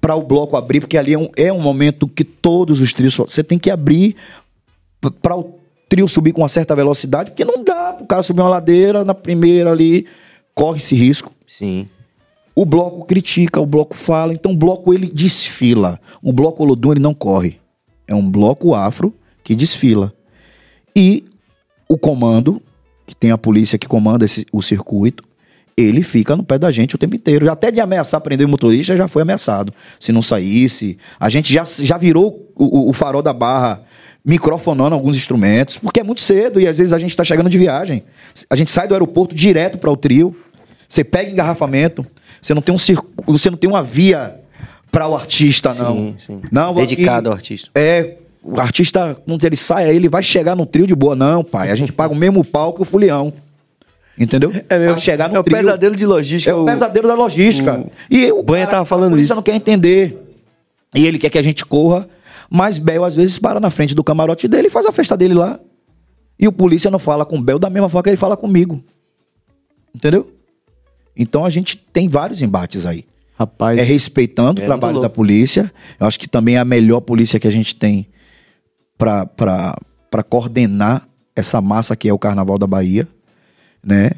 para o bloco abrir, porque ali é um, é um momento que todos os trios você tem que abrir para o trio subir com uma certa velocidade, porque não dá o cara subir uma ladeira na primeira ali, corre esse risco. Sim. O bloco critica, o bloco fala, então o bloco ele desfila. O bloco Olodum ele não corre. É um bloco afro que desfila. E o comando, que tem a polícia que comanda esse- o circuito, ele fica no pé da gente o tempo inteiro. Até de ameaçar prender o motorista, já foi ameaçado. Se não saísse. A gente já, já virou o, o- farol da barra microfonando alguns instrumentos, porque é muito cedo e às vezes a gente está chegando de viagem. A gente sai do aeroporto direto para o trio. Você pega engarrafamento, você não tem um circo, você não tem uma via para o artista, não. Sim, sim. Não, Dedicado aqui- ao artista. É, o artista, quando ele sai, aí ele vai chegar no trio de boa. Não, pai, a gente paga o mesmo pau que o fulião. Entendeu? É mesmo. Pra chegar no É o pesadelo de logística. É o pesadelo da logística. e o Banha tava falando a polícia isso. não quer entender. E ele quer que a gente corra, mas Bel às vezes para na frente do camarote dele e faz a festa dele lá. E o polícia não fala com o Bel da mesma forma que ele fala comigo. Entendeu? Então a gente tem vários embates aí. Rapaz, É respeitando É o trabalho da polícia. Eu acho que também é a melhor polícia que a gente tem para coordenar essa massa que é o Carnaval da Bahia, né?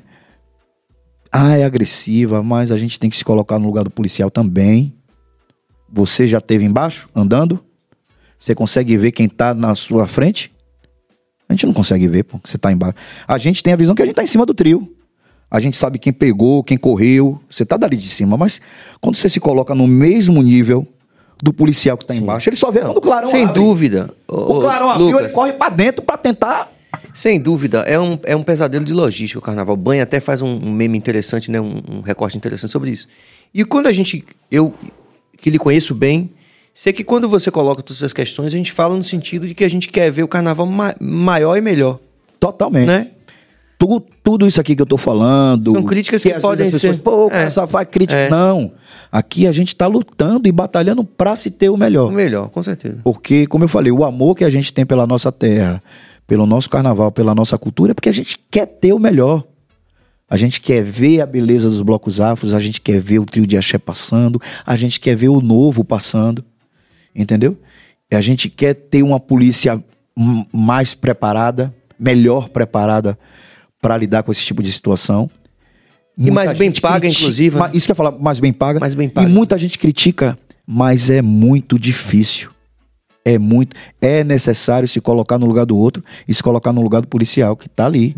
Ah, é agressiva, mas a gente tem que se colocar no lugar do policial também. Você já esteve embaixo, andando? Você consegue ver quem tá na sua frente? A gente não consegue ver, pô, que você tá embaixo. A gente tem a visão que a gente tá em cima do trio. A gente sabe quem pegou, quem correu. Você tá dali de cima, mas quando você se coloca no mesmo nível do policial que tá embaixo, ele só vê quando o clarão Sem abre. dúvida. O ô, clarão abriu, Lucas, ele corre pra dentro pra tentar. Sem dúvida, é um, é um pesadelo de logística o carnaval. Banha até faz um, um meme interessante, né? Um, um recorte interessante sobre isso. E quando a gente. Eu, que lhe conheço bem, sei que quando você coloca todas essas questões, a gente fala no sentido de que a gente quer ver o carnaval ma- maior e melhor. Totalmente. Né? Tu- tudo isso aqui que eu tô falando. São críticas que vezes podem as pessoas, ser- Pô, É. só faz crítica. É. Não. Aqui a gente tá lutando e batalhando pra se ter o O melhor. melhor, com certeza. Porque, como eu falei, o amor que a gente tem pela nossa terra, pelo nosso carnaval, pela nossa cultura, é porque a gente quer ter o melhor. A gente quer ver a beleza dos blocos afros, a gente quer ver o trio de axé passando, a gente quer ver o novo passando, entendeu? E a gente quer ter uma polícia mais preparada, melhor preparada para lidar com esse tipo de situação. E mais bem paga, inclusive, né? Isso que eu ia falar, mais bem paga. Mais bem paga. E muita gente critica, mas é muito difícil. É muito. É necessário se colocar no lugar do outro e se colocar no lugar do policial que tá ali,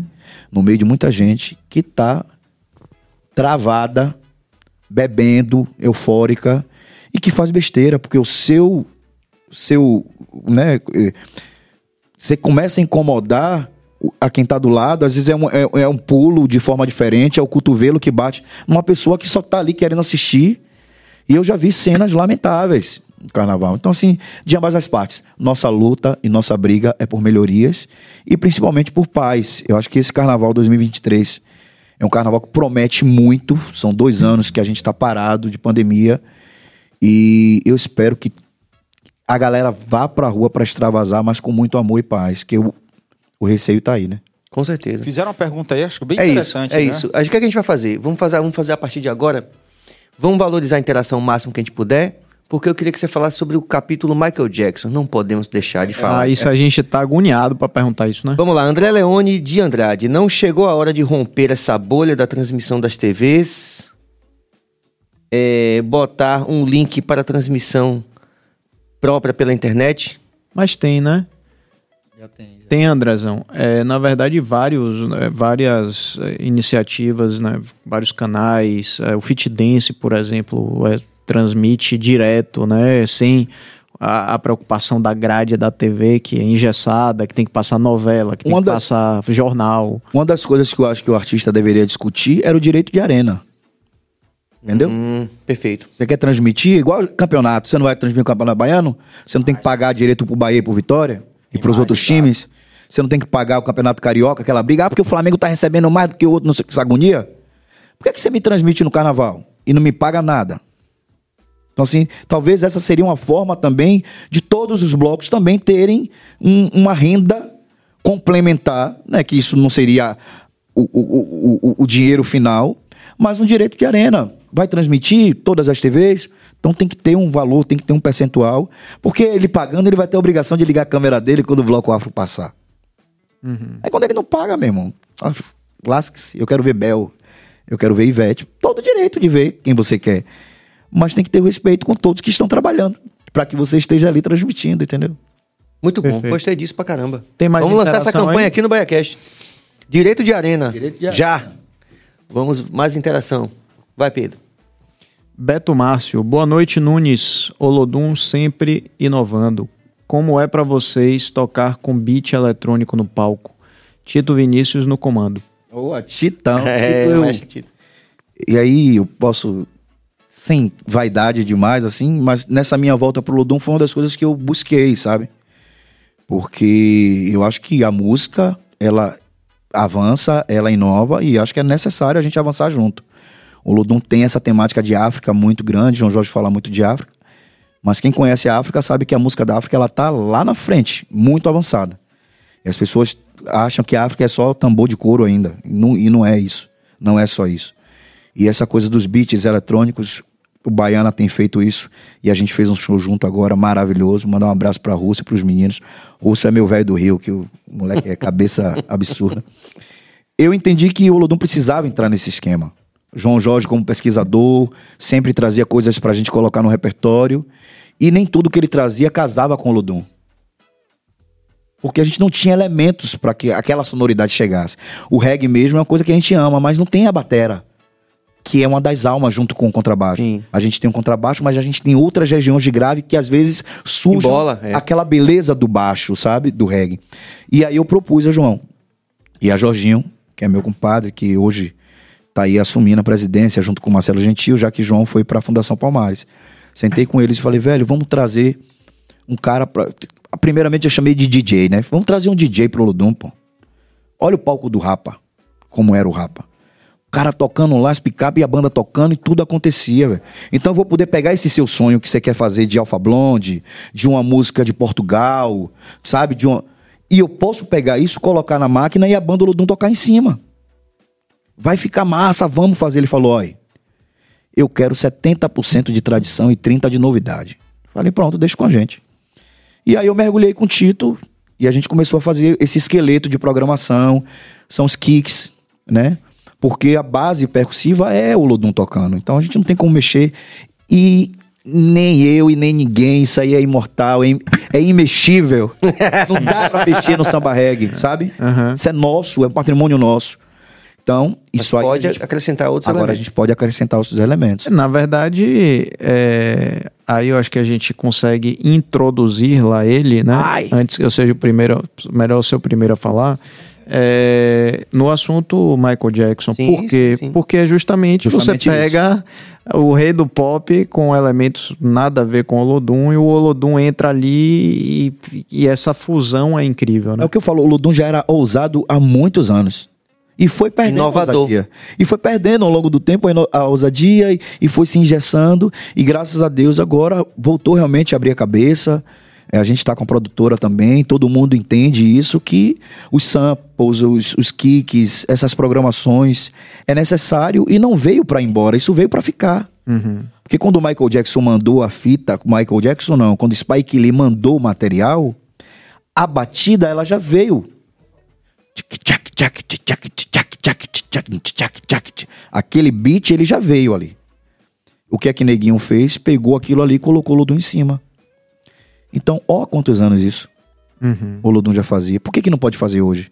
no meio de muita gente que tá travada, bebendo, eufórica e que faz besteira, porque o seu. seu né, eh, você começa a incomodar a quem tá do lado, às vezes é um, é, é um pulo de forma diferente, é o cotovelo que bate numa pessoa que só tá ali querendo assistir. E eu já vi cenas lamentáveis carnaval. Então, assim, de ambas as partes, nossa luta e nossa briga é por melhorias e principalmente por paz. Eu acho que esse carnaval 2023 é um carnaval que promete muito. São dois anos que a gente está parado de pandemia e eu espero que a galera vá pra rua para extravasar, mas com muito amor e paz, que o, o receio tá aí, né? Com certeza. Fizeram uma pergunta aí, acho que bem é isso, interessante. é né? isso. Acho que o que a gente vai fazer? Vamos fazer, vamos fazer a partir de agora. Vamos valorizar a interação o máximo que a gente puder, porque eu queria que você falasse sobre o capítulo Michael Jackson. Não podemos deixar de falar. ah, isso a gente tá agoniado pra perguntar isso, né? Vamos lá, André Leone de Andrade. Não chegou a hora de romper essa bolha da transmissão das TVs? É, botar um link para a transmissão própria pela internet? Mas tem, né? Já tem. Já. Tem, Andrezão. É, na verdade, vários, né, várias é, iniciativas, né, vários canais. É, o Fit Dance, por exemplo, é, transmite direto, né, sem a, a preocupação da grade da TV, que é engessada, que tem que passar novela, que tem Uma que das- passar jornal. Uma das coisas que eu acho que o artista deveria discutir era o direito de arena. Entendeu? Hum, perfeito. Você quer transmitir, igual campeonato, você não vai transmitir o campeonato baiano? Você não tem que pagar direito pro Bahia e pro Vitória? E pros outros times? Você não tem que pagar o campeonato carioca, aquela briga? Ah, porque o Flamengo tá recebendo mais do que o outro, não sei que essa agonia? Por que, que você me transmite no carnaval e não me paga nada? Então, assim, talvez essa seria uma forma também de todos os blocos também terem um- uma renda complementar, né? Que isso não seria o, o, o, o, dinheiro final, mas um direito de arena. Vai transmitir todas as TVs, então tem que ter um valor, tem que ter um percentual, porque ele pagando, ele vai ter a obrigação de ligar a câmera dele quando o bloco afro passar. Aí quando ele não paga, meu irmão, ah, lasque-se, eu quero ver Bel, eu quero ver Ivete, todo direito de ver quem você quer. Mas tem que ter o respeito com todos que estão trabalhando, para que você esteja ali transmitindo, entendeu? Muito bom, Perfeito. gostei disso pra caramba. Tem mais Vamos lançar essa campanha aí? aqui no BaiaCast. Direito de arena. Direito de arena. Já. Vamos, mais interação. Vai, Pedro. Beto Márcio, boa noite, Nunes. Olodum sempre inovando. Como é pra vocês tocar com beat eletrônico no palco? Tito Vinícius no comando. Ô, Titão. é, Tito, eu- mestre Tito. E aí eu posso, sem vaidade demais, assim, mas nessa minha volta pro Lodum foi uma das coisas que eu busquei, sabe? Porque eu acho que a música, ela avança, ela inova e acho que é necessário a gente avançar junto. O Lodum tem essa temática de África muito grande, João Jorge fala muito de África, mas quem conhece a África sabe que a música da África ela tá lá na frente, muito avançada. E as pessoas acham que a África é só tambor de couro ainda. E não, e não é isso. Não é só isso. E essa coisa dos beats eletrônicos, o Baiana tem feito isso. E a gente fez um show junto agora, maravilhoso. Mandar um abraço pra Rússia, pros meninos. Rússia é meu velho do Rio, que o moleque é cabeça absurda. Eu entendi que o Olodum precisava entrar nesse esquema. João Jorge, como pesquisador, sempre trazia coisas pra gente colocar no repertório. E nem tudo que ele trazia casava com o Olodum. Porque a gente não tinha elementos para que aquela sonoridade chegasse. O reggae mesmo é uma coisa que a gente ama, mas não tem a batera, que é uma das almas junto com o contrabaixo. Sim. A gente tem um contrabaixo, mas a gente tem outras regiões de grave que às vezes Embola, é. aquela beleza do baixo, sabe? Do reggae. E aí eu propus a João e a Jorginho, que é meu compadre, que hoje tá aí assumindo a presidência junto com o Marcelo Gentil, já que João foi para a Fundação Palmares. Sentei com eles e falei, velho, vamos trazer um cara pra. Primeiramente eu chamei de DJ, né? Vamos trazer um DJ pro Ludum, pô. Olha o palco do Rapa, como era o Rapa. Cara tocando lá, as picape e a banda tocando e tudo acontecia, velho. Então eu vou poder pegar esse seu sonho que você quer fazer de Alfa Blonde, de uma música de Portugal, sabe? De uma... E eu posso pegar isso, colocar na máquina e a banda Ludum tocar em cima. Vai ficar massa, vamos fazer. Ele falou, olha, eu quero 70% de tradição e 30% de novidade. Falei, pronto, deixa com a gente. E aí eu mergulhei com o Tito e a gente começou a fazer esse esqueleto de programação, são os kicks, né? Porque a base percussiva é o Lodum tocando. Então a gente não tem como mexer e nem eu e nem ninguém, isso aí é imortal, é, im- é imexível. não dá pra mexer no samba reggae, sabe? Aham. Isso é nosso, é um patrimônio nosso. Então, Mas isso aí pode a gente- acrescentar outros agora a elementos. gente pode acrescentar outros elementos. Na verdade, é, aí eu acho que a gente consegue introduzir lá ele, né? Ai. Antes que eu seja o primeiro, melhor ser o primeiro a falar. É, no assunto Michael Jackson. Sim, Por quê? sim, sim. Porque é justamente, Justamente você pega o rei do pop com elementos nada a ver com o Olodum e o Olodum entra ali e, e essa fusão é incrível, É né? o que eu falo, o Ludum já era ousado há muitos anos. E foi perdendo Inovador. a ousadia. E foi perdendo ao longo do tempo a ousadia e, e foi se engessando. E graças a Deus agora voltou realmente a abrir a cabeça. É, a gente está com a produtora também, todo mundo entende isso, que os samples, os, os kicks, essas programações é necessário e não veio para ir embora, isso veio para ficar. Porque quando o Michael Jackson mandou a fita, Michael Jackson não, quando Spike Lee mandou o material, a batida ela já veio. Aquele beat ele já veio ali. O que é que Neguinho fez? Pegou aquilo ali e colocou o Lodum em cima. Então, ó quantos anos isso o Lodum já fazia. Por que, que não pode fazer hoje?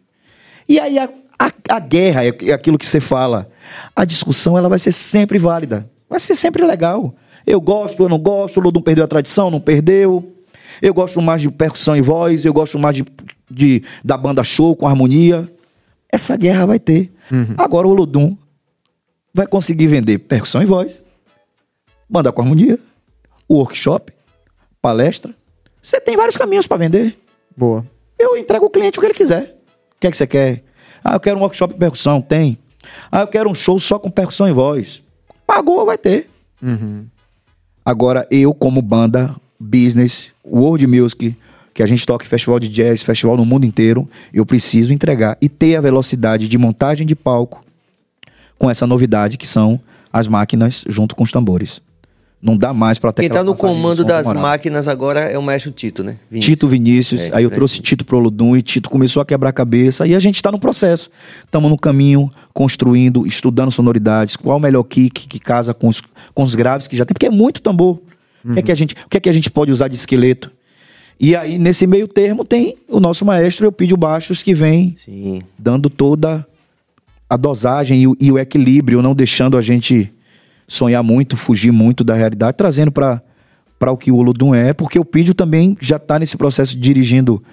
E aí a, a, a guerra, é aquilo que você fala. A discussão ela vai ser sempre válida. Vai ser sempre legal. Eu gosto, eu não gosto, o Lodum perdeu a tradição, não perdeu. Eu gosto mais de percussão e voz, eu gosto mais de, de- da banda show com harmonia. Essa guerra vai ter. Agora o Lodum vai conseguir vender percussão e voz, banda com harmonia, workshop, palestra. Você tem vários caminhos para vender. Boa. Eu entrego o cliente o que ele quiser. O que é que você quer? Ah, eu quero um workshop de percussão. Tem. Ah, eu quero um show só com percussão e voz. Pagou, vai ter. Agora, eu, como banda, business, world music, que a gente toca festival de jazz, festival no mundo inteiro, eu preciso entregar e ter a velocidade de montagem de palco com essa novidade que são as máquinas junto com os tambores. Não dá mais para ter Quem tá aquela no comando das máquinas agora é o mestre Tito, né? Vinícius. Tito Vinícius, É, aí eu né? trouxe Tito pro Olodum e Tito começou a quebrar a cabeça e a gente está no processo. Estamos no caminho, construindo, estudando sonoridades, qual o melhor kick que casa com os, com os graves que já tem, porque é muito tambor. O, que é que a gente, o que é que a gente pode usar de esqueleto? E aí, nesse meio termo, tem o nosso maestro Eupídio Baixos, que vem Sim. dando toda a dosagem e e o equilíbrio, não deixando a gente sonhar muito, fugir muito da realidade, trazendo para o que o Olodum é, porque o Pídio também já está nesse processo de dirigindo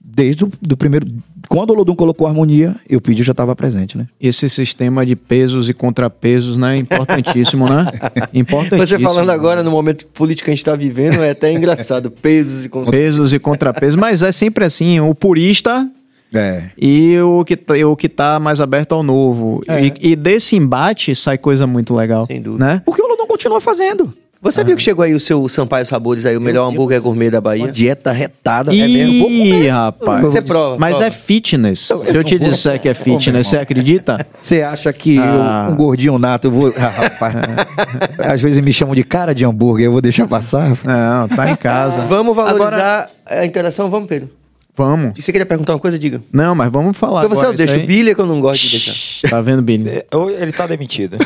desde o do primeiro. Quando o Olodum colocou a harmonia, o Pídio já estava presente, né? Esse sistema de pesos e contrapesos, né? Importantíssimo, né? Importantíssimo. Você falando agora no momento político que a gente tá vivendo, é até engraçado. Pesos e contra... Pesos e contrapesos, mas é sempre assim, o purista É. e o que, tá- o que tá mais aberto ao novo. E, e desse embate sai coisa muito legal. Sem dúvida. Né? Porque o Olodum continua fazendo. Você viu que chegou aí o seu Sampaio Sabores aí, o melhor hambúrguer gourmet da Uma Bahia? dieta retada. Ih, é mesmo. Vou comer. rapaz. Você prova, Mas prova. é fitness. Se eu te disser que é fitness, você acredita? Você acha que Ah. eu, um gordinho nato, eu vou. Ah, rapaz. Às vezes me chamam de cara de hambúrguer, eu vou deixar passar. Não, tá em casa. Vamos valorizar Agora, a interação? Vamos, Pedro. Vamos. E você queria perguntar uma coisa? Diga. Não, mas vamos falar Porque você eu agora. deixo o Billy que eu não gosto de deixar. Tá vendo, Billy? É, Ele tá demitido.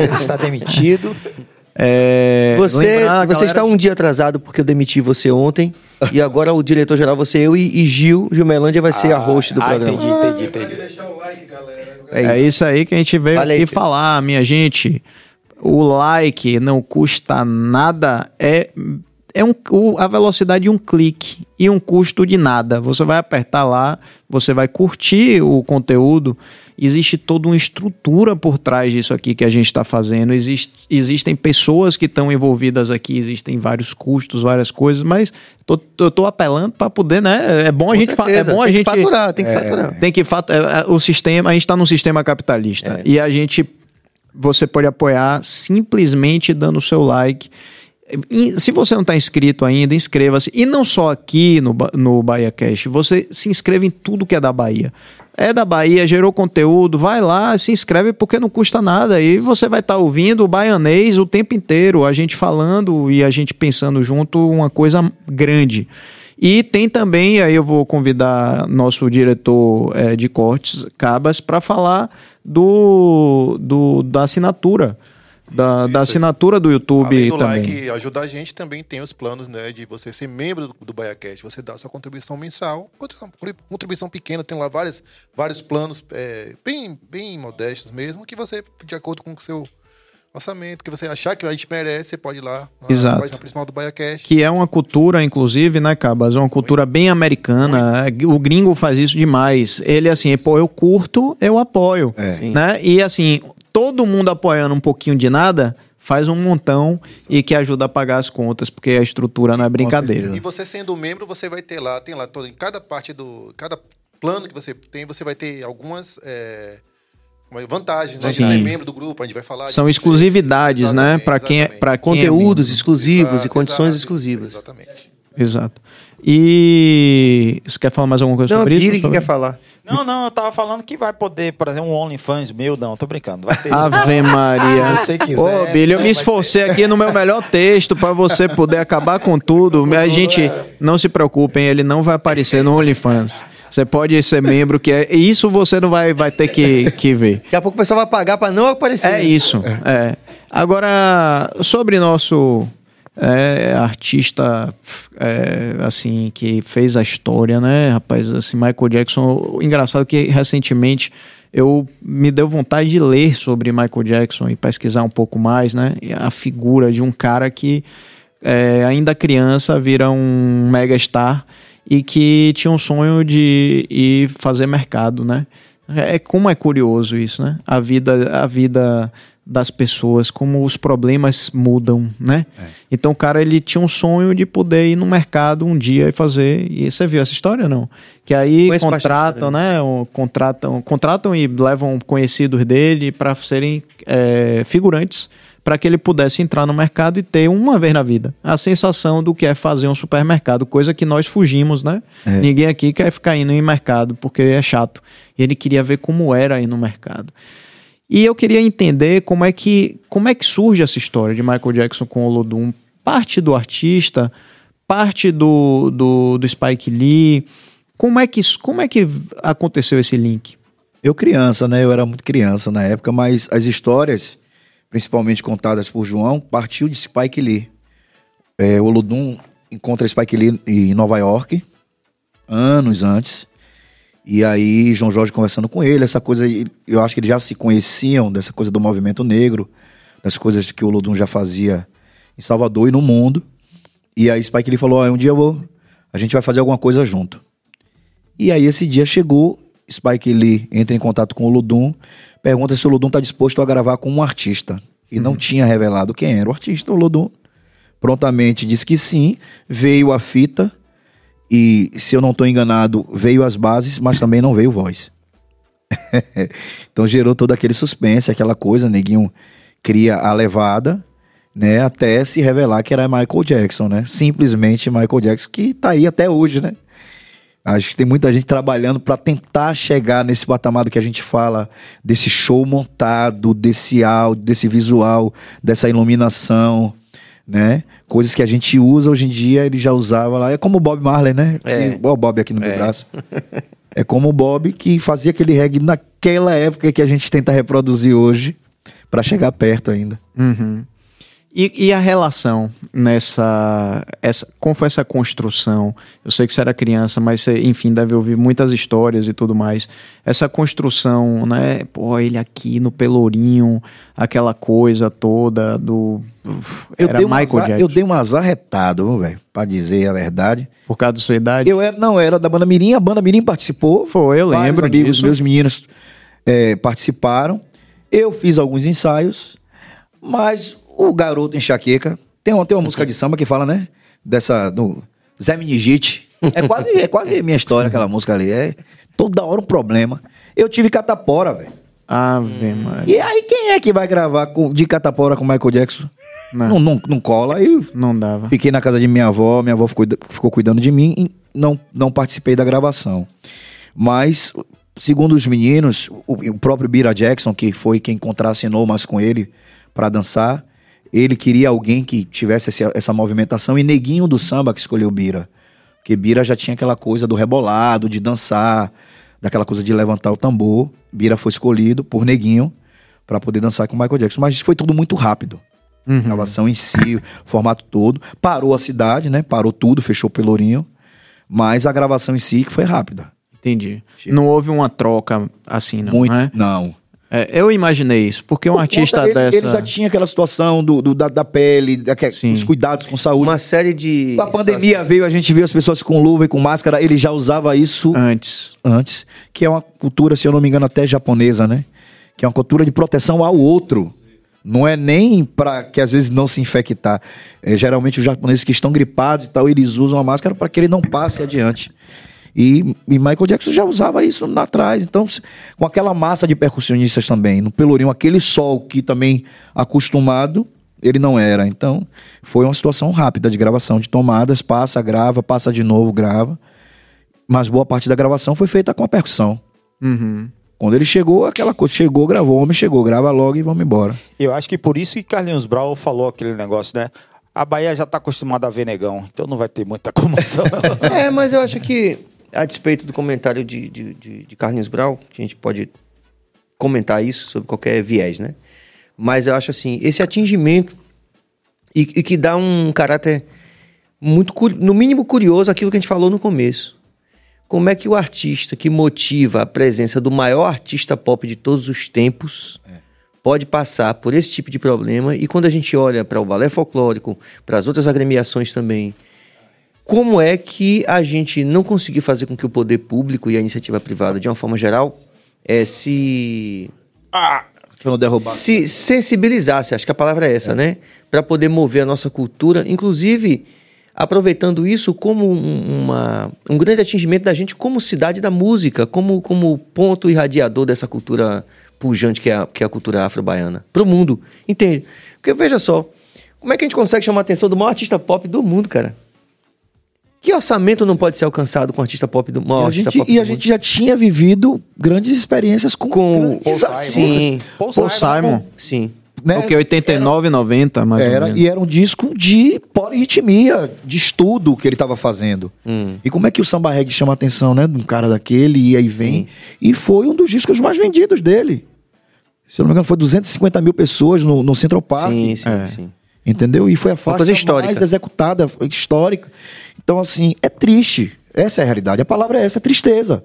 ele está demitido. É, Você, lembrar você galera- está um dia atrasado porque eu demiti você ontem. e agora o diretor-geral, você, eu e, e Gil, Gilmelândia vai ser a host do ah, programa. entendi, entendi, entendi. É É isso. isso aí que a gente veio aí, aqui Pedro. falar, minha gente. O like não custa nada, é, é um, o- a velocidade de um clique e um custo de nada. Você vai apertar lá, você vai curtir o conteúdo. Existe toda uma estrutura por trás disso aqui que a gente está fazendo. Existe, existem pessoas que estão envolvidas aqui, existem vários custos, várias coisas, mas tô, eu tô apelando para poder, né? É bom a Com gente, é bom a tem gente que faturar, tem que faturar. tem que fat- é, é, o sistema, a gente está num sistema capitalista e a gente você pode apoiar simplesmente dando o seu like. Se você não está inscrito ainda, inscreva-se. E não só aqui no, no Bahia Cash, você se inscreve em tudo que é da Bahia. É da Bahia, gerou conteúdo, vai lá, se inscreve porque não custa nada. E você vai estar ouvindo o baianês o tempo inteiro, a gente falando e a gente pensando junto uma coisa grande. E tem também, aí eu vou convidar nosso diretor eh, de cortes, Cabas, para falar do, do- da assinatura. Da, da assinatura do YouTube Além do também. like ajuda a gente, também tem os planos né, de você ser membro do, do BaiaCast. Você dá sua contribuição mensal, contribuição pequena, tem lá vários, vários planos é, bem, bem modestos mesmo, que você, de acordo com o seu orçamento, que você achar que a gente merece, você pode ir lá na Exato. página principal do BaiaCast. Que é uma cultura, inclusive, né, Cabas? É uma cultura bem americana. O gringo faz isso demais. Ele, assim, pô, eu curto, eu apoio. Né? E, assim, todo mundo apoiando um pouquinho de nada faz um montão e que ajuda a pagar as contas, porque a estrutura não é brincadeira. E você sendo membro, você vai ter lá, tem lá todo, em cada parte do. Cada plano que você tem, você vai ter algumas é, como é, vantagens, né? De Sim. ser membro do grupo, a gente vai falar. São de- exclusividades, né? Para quem é, quem é Conteúdos membro. exclusivos Exato, e condições exato, exclusivas. Exatamente. Exato. E você quer falar mais alguma coisa Não, sobre isso? Billy que quer falar. Não, não, eu tava falando que vai poder, por exemplo, um OnlyFans meu, não, tô brincando. Vai ter Ave Maria. Se você quiser, Ô, Billy, eu né, me esforcei aqui no meu melhor texto para você poder acabar com tudo. A gente, não se preocupem, ele não vai aparecer no OnlyFans. Você pode ser membro, que é isso você não vai, vai ter que, que ver. Daqui a pouco o pessoal vai pagar pra não aparecer. É isso. É. Agora, sobre nosso é, artista, é, assim, que fez a história, né, rapaz? Assim, Michael Jackson. Engraçado que recentemente eu me deu vontade de ler sobre Michael Jackson e pesquisar um pouco mais, né? A figura de um cara que é, ainda criança vira um megastar e que tinha um sonho de ir fazer mercado, né? É como é curioso isso, né? A vida, a vida das pessoas, como os problemas mudam, né? Então o cara ele tinha um sonho de poder ir no mercado um dia e fazer. E você viu essa história não? Que aí Conheço contratam, né? um- contratam, contratam e levam conhecidos dele para serem é, figurantes para que ele pudesse entrar no mercado e ter uma vez na vida a sensação do que é fazer um supermercado, coisa que nós fugimos, né? É. Ninguém aqui quer ficar indo em mercado porque é chato. E ele queria ver como era ir no mercado. E eu queria entender como é que como é que surge essa história de Michael Jackson com o Olodum. Parte do artista, parte do, do, do Spike Lee. Como é, que, como é que aconteceu esse link? Eu criança, né? Eu era muito criança na época, mas as histórias, principalmente contadas por João, partiu de Spike Lee. É, Olodum encontra Spike Lee em Nova York, anos antes. E aí, João Jorge conversando com ele, essa coisa, eu acho que eles já se conheciam dessa coisa do movimento negro, das coisas que o Olodum já fazia em Salvador e no mundo. E aí Spike Lee falou, ó, um dia vou, a gente vai fazer alguma coisa junto. E aí esse dia chegou, Spike Lee entra em contato com o Ludum, pergunta se o Ludum está disposto a gravar com um artista. E não tinha revelado quem era o artista, o Ludum prontamente disse que sim, veio a fita e, se eu não estou enganado, veio as bases, mas também não veio voz. então gerou todo aquele suspense, aquela coisa, neguinho cria a levada, né, até se revelar que era Michael Jackson, né? Simplesmente Michael Jackson que tá aí até hoje, né? Acho que tem muita gente trabalhando para tentar chegar nesse patamar do que a gente fala, desse show montado, desse áudio, desse visual, dessa iluminação, né? Coisas que a gente usa hoje em dia, ele já usava lá. É como o Bob Marley, né? É. E- Ó, o Bob aqui no meu braço. É como o Bob que fazia aquele reggae naquela época que a gente tenta reproduzir hoje, para chegar perto ainda. Uhum. E, e a relação nessa. Essa, como foi essa construção? Eu sei que você era criança, mas você, enfim, deve ouvir muitas histórias e tudo mais. Essa construção, né? Pô, ele aqui no Pelourinho, aquela coisa toda do. uf, Eu, era dei um Michael azar, Jackson. eu dei um azar retado, velho, pra dizer a verdade. Por causa da sua idade. Eu era, não, era da banda Mirim, a banda Mirim participou. Foi, eu lembro amigos, disso. Meus meninos é, participaram. Eu fiz alguns ensaios, mas o garoto enxaqueca. Tem uma, tem uma música de samba que fala, né? Dessa. Do Zé Minigite. É quase, é quase minha história, aquela música ali. É toda hora um problema. Eu tive catapora, velho. Ave Maria. E aí, quem é que vai gravar com- de catapora com Michael Jackson? Não. Não, não, não cola. Aí Não dava. Fiquei na casa de minha avó, minha avó ficou, ficou cuidando de mim e não, não participei da gravação. Mas, segundo os meninos, o, o próprio Bira Jackson, que foi quem contracenou mais com ele para dançar, ele queria alguém que tivesse essa, essa movimentação e Neguinho do samba que escolheu Bira. Porque Bira já tinha aquela coisa do rebolado, de dançar, daquela coisa de levantar o tambor. Bira foi escolhido por Neguinho para poder dançar com o Michael Jackson. Mas foi tudo muito rápido. Uhum. A gravação em si, o formato todo. Parou a cidade, né? Parou tudo, fechou o Pelourinho. Mas a gravação em si que foi rápida. Entendi. Não houve uma troca assim, não, Muito. né? Não. É, eu imaginei isso, porque um Por artista dele, dessa. Ele já tinha aquela situação do, do- da, da pele, Sim. os cuidados com saúde. Uma série de. a pandemia veio, a gente viu as pessoas com luva e com máscara. Ele já usava isso Antes. antes, que é uma cultura, se eu não me engano, até japonesa, né? Que é uma cultura de proteção ao outro. Não é nem para que às vezes não se infectar. É, geralmente os japoneses que estão gripados e tal, eles usam a máscara para que ele não passe adiante. E, e Michael Jackson já usava isso lá atrás. Então, se- com aquela massa de percussionistas também, no Pelourinho, aquele sol que também acostumado, ele não era. Então, foi uma situação rápida de gravação, de tomadas, passa, grava, passa de novo, grava. Mas boa parte da gravação foi feita com a percussão. Uhum. Quando ele chegou, aquela coisa, chegou, gravou, o homem chegou, grava logo e vamos embora. Eu acho que por isso que Carlinhos Brau falou aquele negócio, né? A Bahia já tá acostumada a ver negão, então não vai ter muita comoção. É, mas eu acho que, a despeito do comentário de, de, de, de Carlinhos Brau, que a gente pode comentar isso sobre qualquer viés, né? Mas eu acho assim, esse atingimento e, e que dá um caráter muito, no mínimo curioso, aquilo que a gente falou no começo. Como é que o artista que motiva a presença do maior artista pop de todos os tempos pode passar por esse tipo de problema? E quando a gente olha para o balé folclórico, para as outras agremiações também, como é que a gente não conseguiu fazer com que o poder público e a iniciativa privada, de uma forma geral, eh, se, Pra não derrubar. se sensibilizasse, acho que a palavra é essa, né? Para poder mover a nossa cultura, inclusive aproveitando isso como um, uma, um grande atingimento da gente como cidade da música, como, como ponto irradiador dessa cultura pujante que é a, que é a cultura afro-baiana. Pro mundo, entende? Porque veja só, como é que a gente consegue chamar a atenção do maior artista pop do mundo, cara? Que orçamento não pode ser alcançado com um artista pop do maior E a artista gente, pop e a mundo? gente já tinha vivido grandes experiências com, com grandes Paul artistas, sim, Paul Paul Simon. Simon. sim. né? O que? 89, 90, mais ou Era, menos. e era um disco de polirritmia, de estudo que ele estava fazendo. E como é que o samba reggae chama a atenção, né? De um cara daquele, e aí vem. E foi um dos discos mais vendidos dele. Se eu não me engano, foi 250 mil pessoas no, no Central Park. Sim, sim, É. sim. Entendeu? E foi a faixa mais executada, histórica. Então, assim, é triste. Essa é a realidade. A palavra é essa, é tristeza.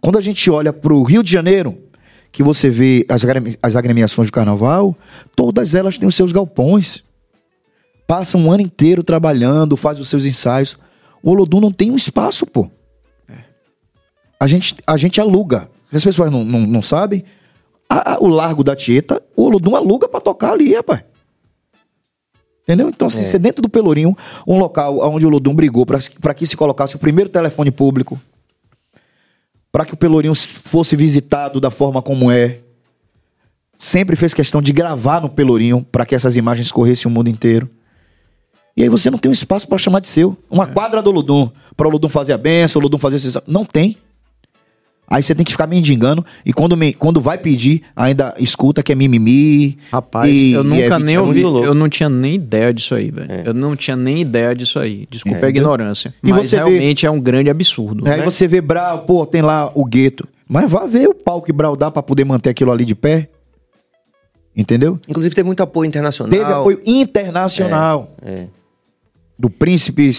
Quando a gente olha para o Rio de Janeiro, que você vê as, as agremiações do carnaval, todas elas têm os seus galpões. Passam um ano inteiro trabalhando, faz os seus ensaios. O Olodum não tem um espaço, pô. A gente, a gente aluga. As pessoas não, não, não sabem. A- a- o Largo da Tieta, o Olodum aluga para tocar ali, rapaz. Entendeu? Então, assim, ser dentro do Pelourinho, um local onde o Olodum brigou para que se colocasse o primeiro telefone público, para que o Pelourinho fosse visitado da forma como é. Sempre fez questão de gravar no Pelourinho para que essas imagens corressem o mundo inteiro. E aí você não tem um espaço para chamar de seu. Uma quadra do Olodum, para o Olodum fazer a benção, o Olodum fazer a sessão. Não tem. Aí você tem que ficar mendigando. E quando, me- quando vai pedir, ainda escuta que é mimimi. Rapaz, e- eu nunca é nem vítima. ouvi, eu não tinha nem ideia disso aí, velho. É. Eu não tinha nem ideia disso aí. Desculpa É, a ignorância. E mas você vê- realmente é um grande absurdo. Aí você vê Brau, pô, tem lá o gueto. Mas vá ver o pau que Brau dá pra poder manter aquilo ali de pé. Entendeu? Inclusive teve muito apoio internacional. Teve apoio internacional É. do príncipe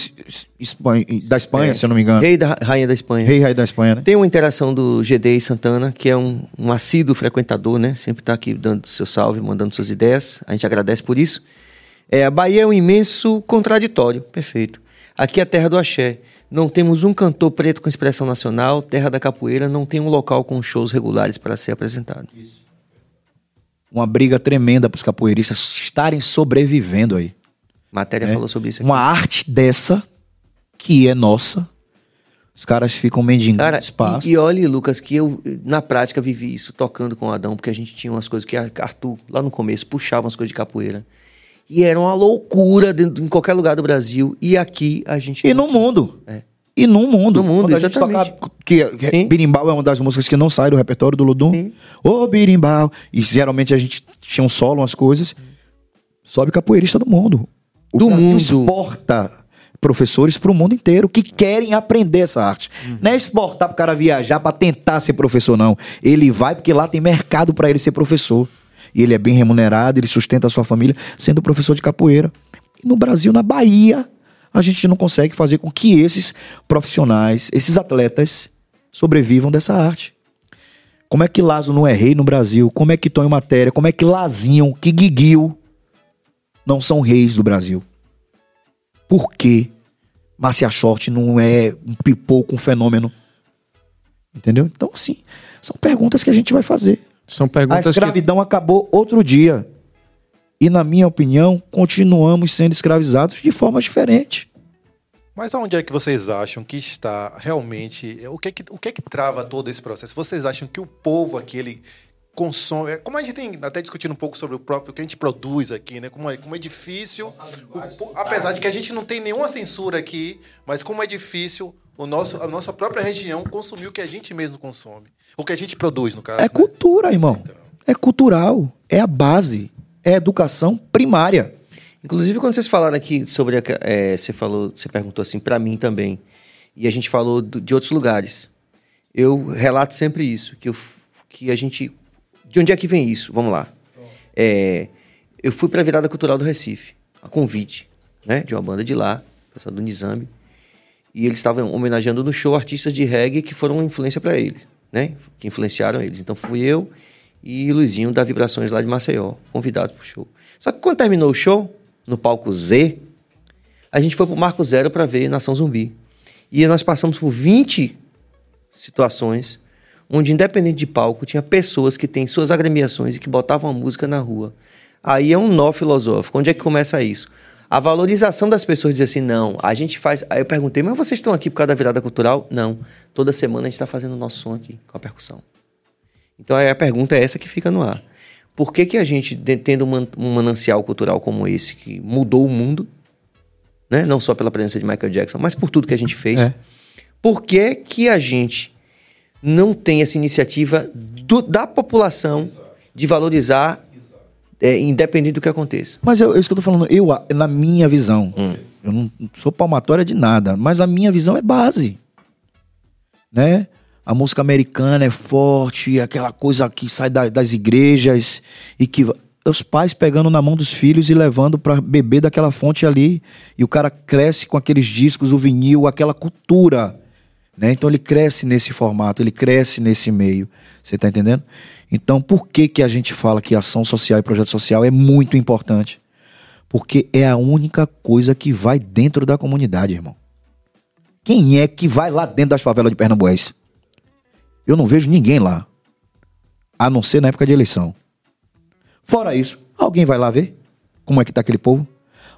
da Espanha, É. se eu não me engano. Rei, da Rainha da Espanha. Rei, da Espanha, né? Tem uma interação do GD e Santana, que é um, um assíduo frequentador, né? Sempre tá aqui dando seu salve, mandando suas ideias. A gente agradece por isso. É, a Bahia é um imenso contraditório. Perfeito. Aqui é a terra do axé. Não temos um cantor preto com expressão nacional. Terra da capoeira não tem um local com shows regulares para ser apresentado. Uma briga tremenda pros capoeiristas estarem sobrevivendo aí. Matéria né? falou sobre isso aqui. Uma arte dessa, que é nossa. Os caras ficam mendigando Cara, espaço. e, e olha, Lucas, que eu, na prática, vivi isso tocando com o Adão, porque a gente tinha umas coisas que a Arthur, lá no começo, puxava umas coisas de capoeira. E era uma loucura dentro, em qualquer lugar do Brasil. E aqui a gente. E no mundo. É. E no mundo. No mundo, Quando a gente exatamente. toca, que, que. Birimbau é uma das músicas que não sai do repertório do Ludum. Ô, Birimbau. E geralmente a gente tinha um solo, umas coisas. Sobe capoeirista do mundo. O Do Brasil mundo. exporta professores pro mundo inteiro que querem aprender essa arte. Uhum. Não é exportar pro cara viajar pra tentar ser professor, não. Ele vai porque lá tem mercado pra ele ser professor. E ele é bem remunerado, ele sustenta a sua família sendo professor de capoeira. E no Brasil, na Bahia, a gente não consegue fazer com que esses profissionais, esses atletas, sobrevivam dessa arte. Como é que Lazo não é rei no Brasil? Como é que Tonho Matéria? Como é que Lazinho, que Guiguil não são reis do Brasil? Por que Marcia Short não é um pipoco, um fenômeno? Entendeu? Então, assim, são perguntas que a gente vai fazer. São A perguntas que escravidão acabou outro dia. E, na minha opinião, continuamos sendo escravizados de forma diferente. Mas aonde é que vocês acham que está realmente. O que é que, o que, é que trava todo esse processo? Vocês acham que o povo aqui, ele consome. é, Como a gente tem até discutido um pouco sobre o próprio que a gente produz aqui, né? Como é, como é difícil. o apesar de que a gente não tem nenhuma censura aqui, mas como é difícil o nosso, a nossa própria região consumir o que a gente mesmo consome. O que a gente produz, no caso. É né? cultura, irmão. É cultural. É a base. É a educação primária. Inclusive, quando vocês falaram aqui sobre. a- é, você falou, você perguntou assim para mim também. E a gente falou do- de outros lugares. Eu relato sempre isso, que, eu, que a gente. De onde é que vem isso? Vamos lá. É, eu fui para a virada cultural do Recife, a convite, né? De uma banda de lá, pessoal do Nizambi. E eles estavam homenageando no show artistas de reggae que foram uma influência para eles, né? Que influenciaram eles. Então fui eu e Luizinho da Vibrações lá de Maceió, convidados pro show. Só que quando terminou o show, no palco Z, a gente foi pro Marco Zero para ver Nação Zumbi. E nós passamos por 20 situações onde, independente de palco, tinha pessoas que têm suas agremiações e que botavam a música na rua. Aí é um nó filosófico. Onde é que começa isso? a valorização das pessoas dizer assim, não, a gente faz. Aí eu perguntei, mas vocês estão aqui por causa da virada cultural? Não. Toda semana a gente está fazendo o nosso som aqui, com a percussão. Então aí a pergunta é essa que fica no ar. Por que, que a gente, tendo um um manancial cultural como esse, que mudou o mundo, né? não só pela presença de Michael Jackson, mas por tudo que a gente fez, É. por que, que a gente não tem essa iniciativa do- da população de valorizar, é, independente do que aconteça? Mas eu, isso que eu tô falando, eu, na minha visão, eu não sou palmatória de nada, mas a minha visão é base. Né? A música americana é forte, aquela coisa que sai da- das igrejas e que os pais pegando na mão dos filhos e levando para beber daquela fonte ali, e o cara cresce com aqueles discos, o vinil, aquela cultura. Né? Então ele cresce nesse formato, ele cresce nesse meio. Você está entendendo? Então por que, que a gente fala que ação social e projeto social é muito importante? Porque é a única coisa que vai dentro da comunidade, irmão. Quem é que vai lá dentro das favelas de Pernambués? Eu não vejo ninguém lá. A não ser na época de eleição. Fora isso, alguém vai lá ver como é que tá aquele povo?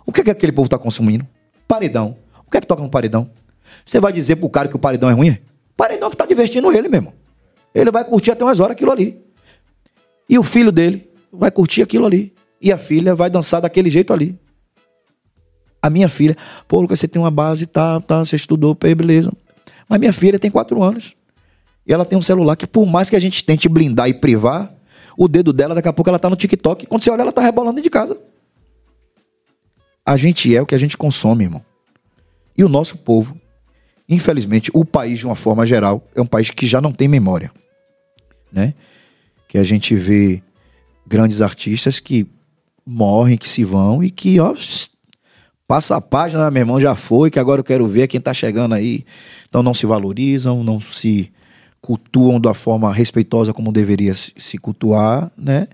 O que é que aquele povo tá consumindo? Paredão. O que é que toca no paredão? Você vai dizer pro cara que o paredão é ruim? é? Paredão que tá divertindo ele mesmo. Ele vai curtir até umas horas aquilo ali. E o filho dele vai curtir aquilo ali. E a filha vai dançar daquele jeito ali. A minha filha, pô, Lucas, você tem uma base, tá, tá, você estudou, beleza. Mas minha filha tem quatro anos. E ela tem um celular que, por mais que a gente tente blindar e privar, o dedo dela, daqui a pouco ela tá no TikTok. E quando você olha, ela tá rebolando dentro de casa. A gente é o que a gente consome, irmão. E o nosso povo, infelizmente, o país, de uma forma geral, é um país que já não tem memória. Né? Que a gente vê grandes artistas que morrem, que se vão e que, ó, passa a página, meu irmão, já foi, que agora eu quero ver quem tá chegando aí. Então não se valorizam, não se cultuam da forma respeitosa como deveria se cultuar, né?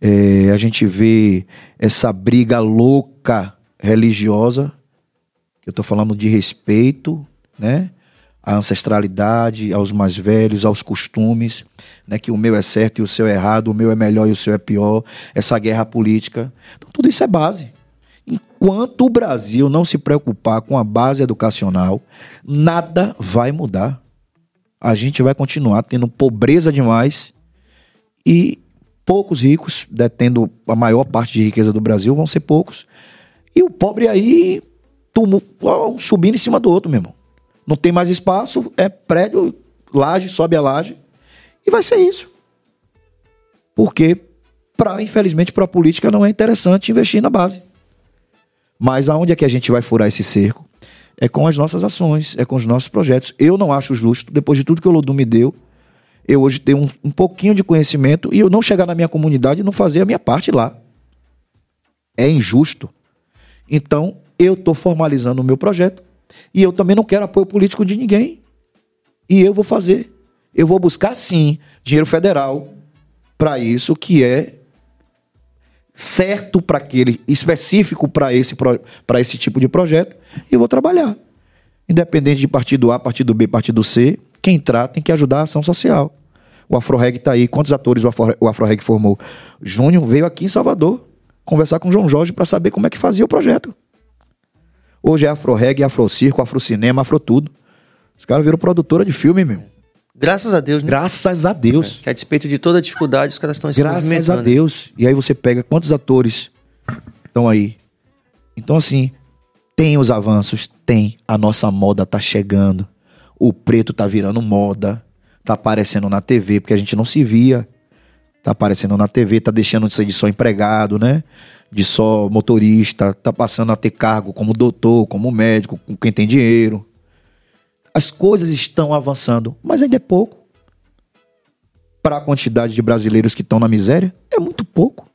É, a gente vê essa briga louca religiosa, que eu tô falando de respeito, né? À ancestralidade, aos mais velhos, aos costumes, né? Que o meu é certo e o seu é errado, o meu é melhor e o seu é pior, essa guerra política. Então tudo isso é base. Enquanto o Brasil não se preocupar com a base educacional, nada vai mudar. A gente vai continuar tendo pobreza demais e poucos ricos, detendo a maior parte de riqueza do Brasil, vão ser poucos. E o pobre aí um subindo em cima do outro, meu irmão. Não tem mais espaço, é prédio, laje, sobe a laje. E vai ser isso. Porque, pra, infelizmente, para a política não é interessante investir na base. Mas aonde é que a gente vai furar esse cerco? É com as nossas ações, é com os nossos projetos. Eu não acho justo, depois de tudo que o Lodum me deu, eu hoje tenho um, um pouquinho de conhecimento e eu não chegar na minha comunidade e não fazer a minha parte lá. É injusto. Então, eu estou formalizando o meu projeto e eu também não quero apoio político de ninguém. E eu vou fazer. Eu vou buscar, sim, dinheiro federal para isso, que é certo para aquele, específico para esse, esse tipo de projeto, e eu vou trabalhar. Independente de partido A, partido B, partido C, quem entrar tem que ajudar a ação social. O AfroReg está aí. Quantos atores o Afro- o AfroReg formou? Júnior veio aqui em Salvador conversar com o João Jorge para saber como é que fazia o projeto. Hoje é AfroReg, AfroCirco, AfroCinema, Afrotudo. Os caras viram produtora de filme, meu. Graças a Deus, né? Graças a Deus. Que a despeito de toda a dificuldade, os caras estão se Graças a movimentando. Deus. E aí você pega quantos atores estão aí. Então, assim, tem os avanços, tem. A nossa moda tá chegando. O preto tá virando moda. Tá aparecendo na TV, porque a gente não se via. Tá aparecendo na TV, tá deixando de ser de só empregado, né? De só motorista. Tá passando a ter cargo como doutor, como médico, com quem tem dinheiro. As coisas estão avançando, mas ainda é pouco para a quantidade de brasileiros que estão na miséria, é muito pouco.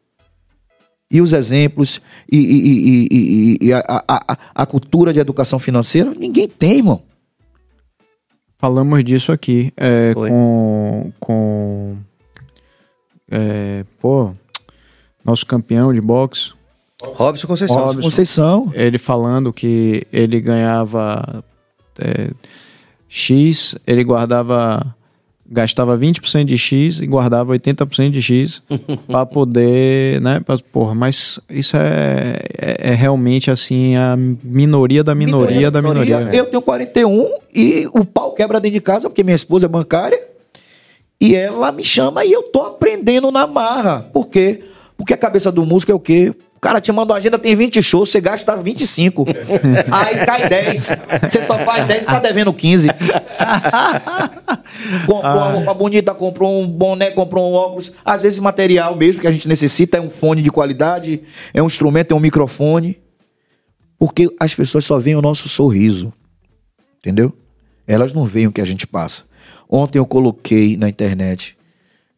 E os exemplos e, e- e- e- a, a- a- cultura de educação financeira, ninguém tem, irmão. Falamos disso aqui é, com. com é, pô, nosso campeão de boxe, Robson Conceição. Robson. Conceição. ele falando que ele ganhava é, X, ele guardava gastava 20% de X e guardava 80% de X para poder, né? Pra, porra, mas isso é, é, é, realmente assim a minoria da minoria, da minoria. minoria. Eu tenho 41 e o pau quebra dentro de casa porque minha esposa é bancária e ela me chama e eu tô aprendendo na marra. Por quê? Porque a cabeça do músico é o quê? cara te manda uma agenda, tem 20 shows, você gasta 25. Aí cai 10. Você só faz 10 e tá devendo 15. comprou uma roupa bonita, comprou um boné, comprou um óculos. Às vezes material mesmo que a gente necessita é um fone de qualidade, é um instrumento, é um microfone. Porque as pessoas só veem o nosso sorriso. Entendeu? Elas não veem o que a gente passa. Ontem eu coloquei na internet.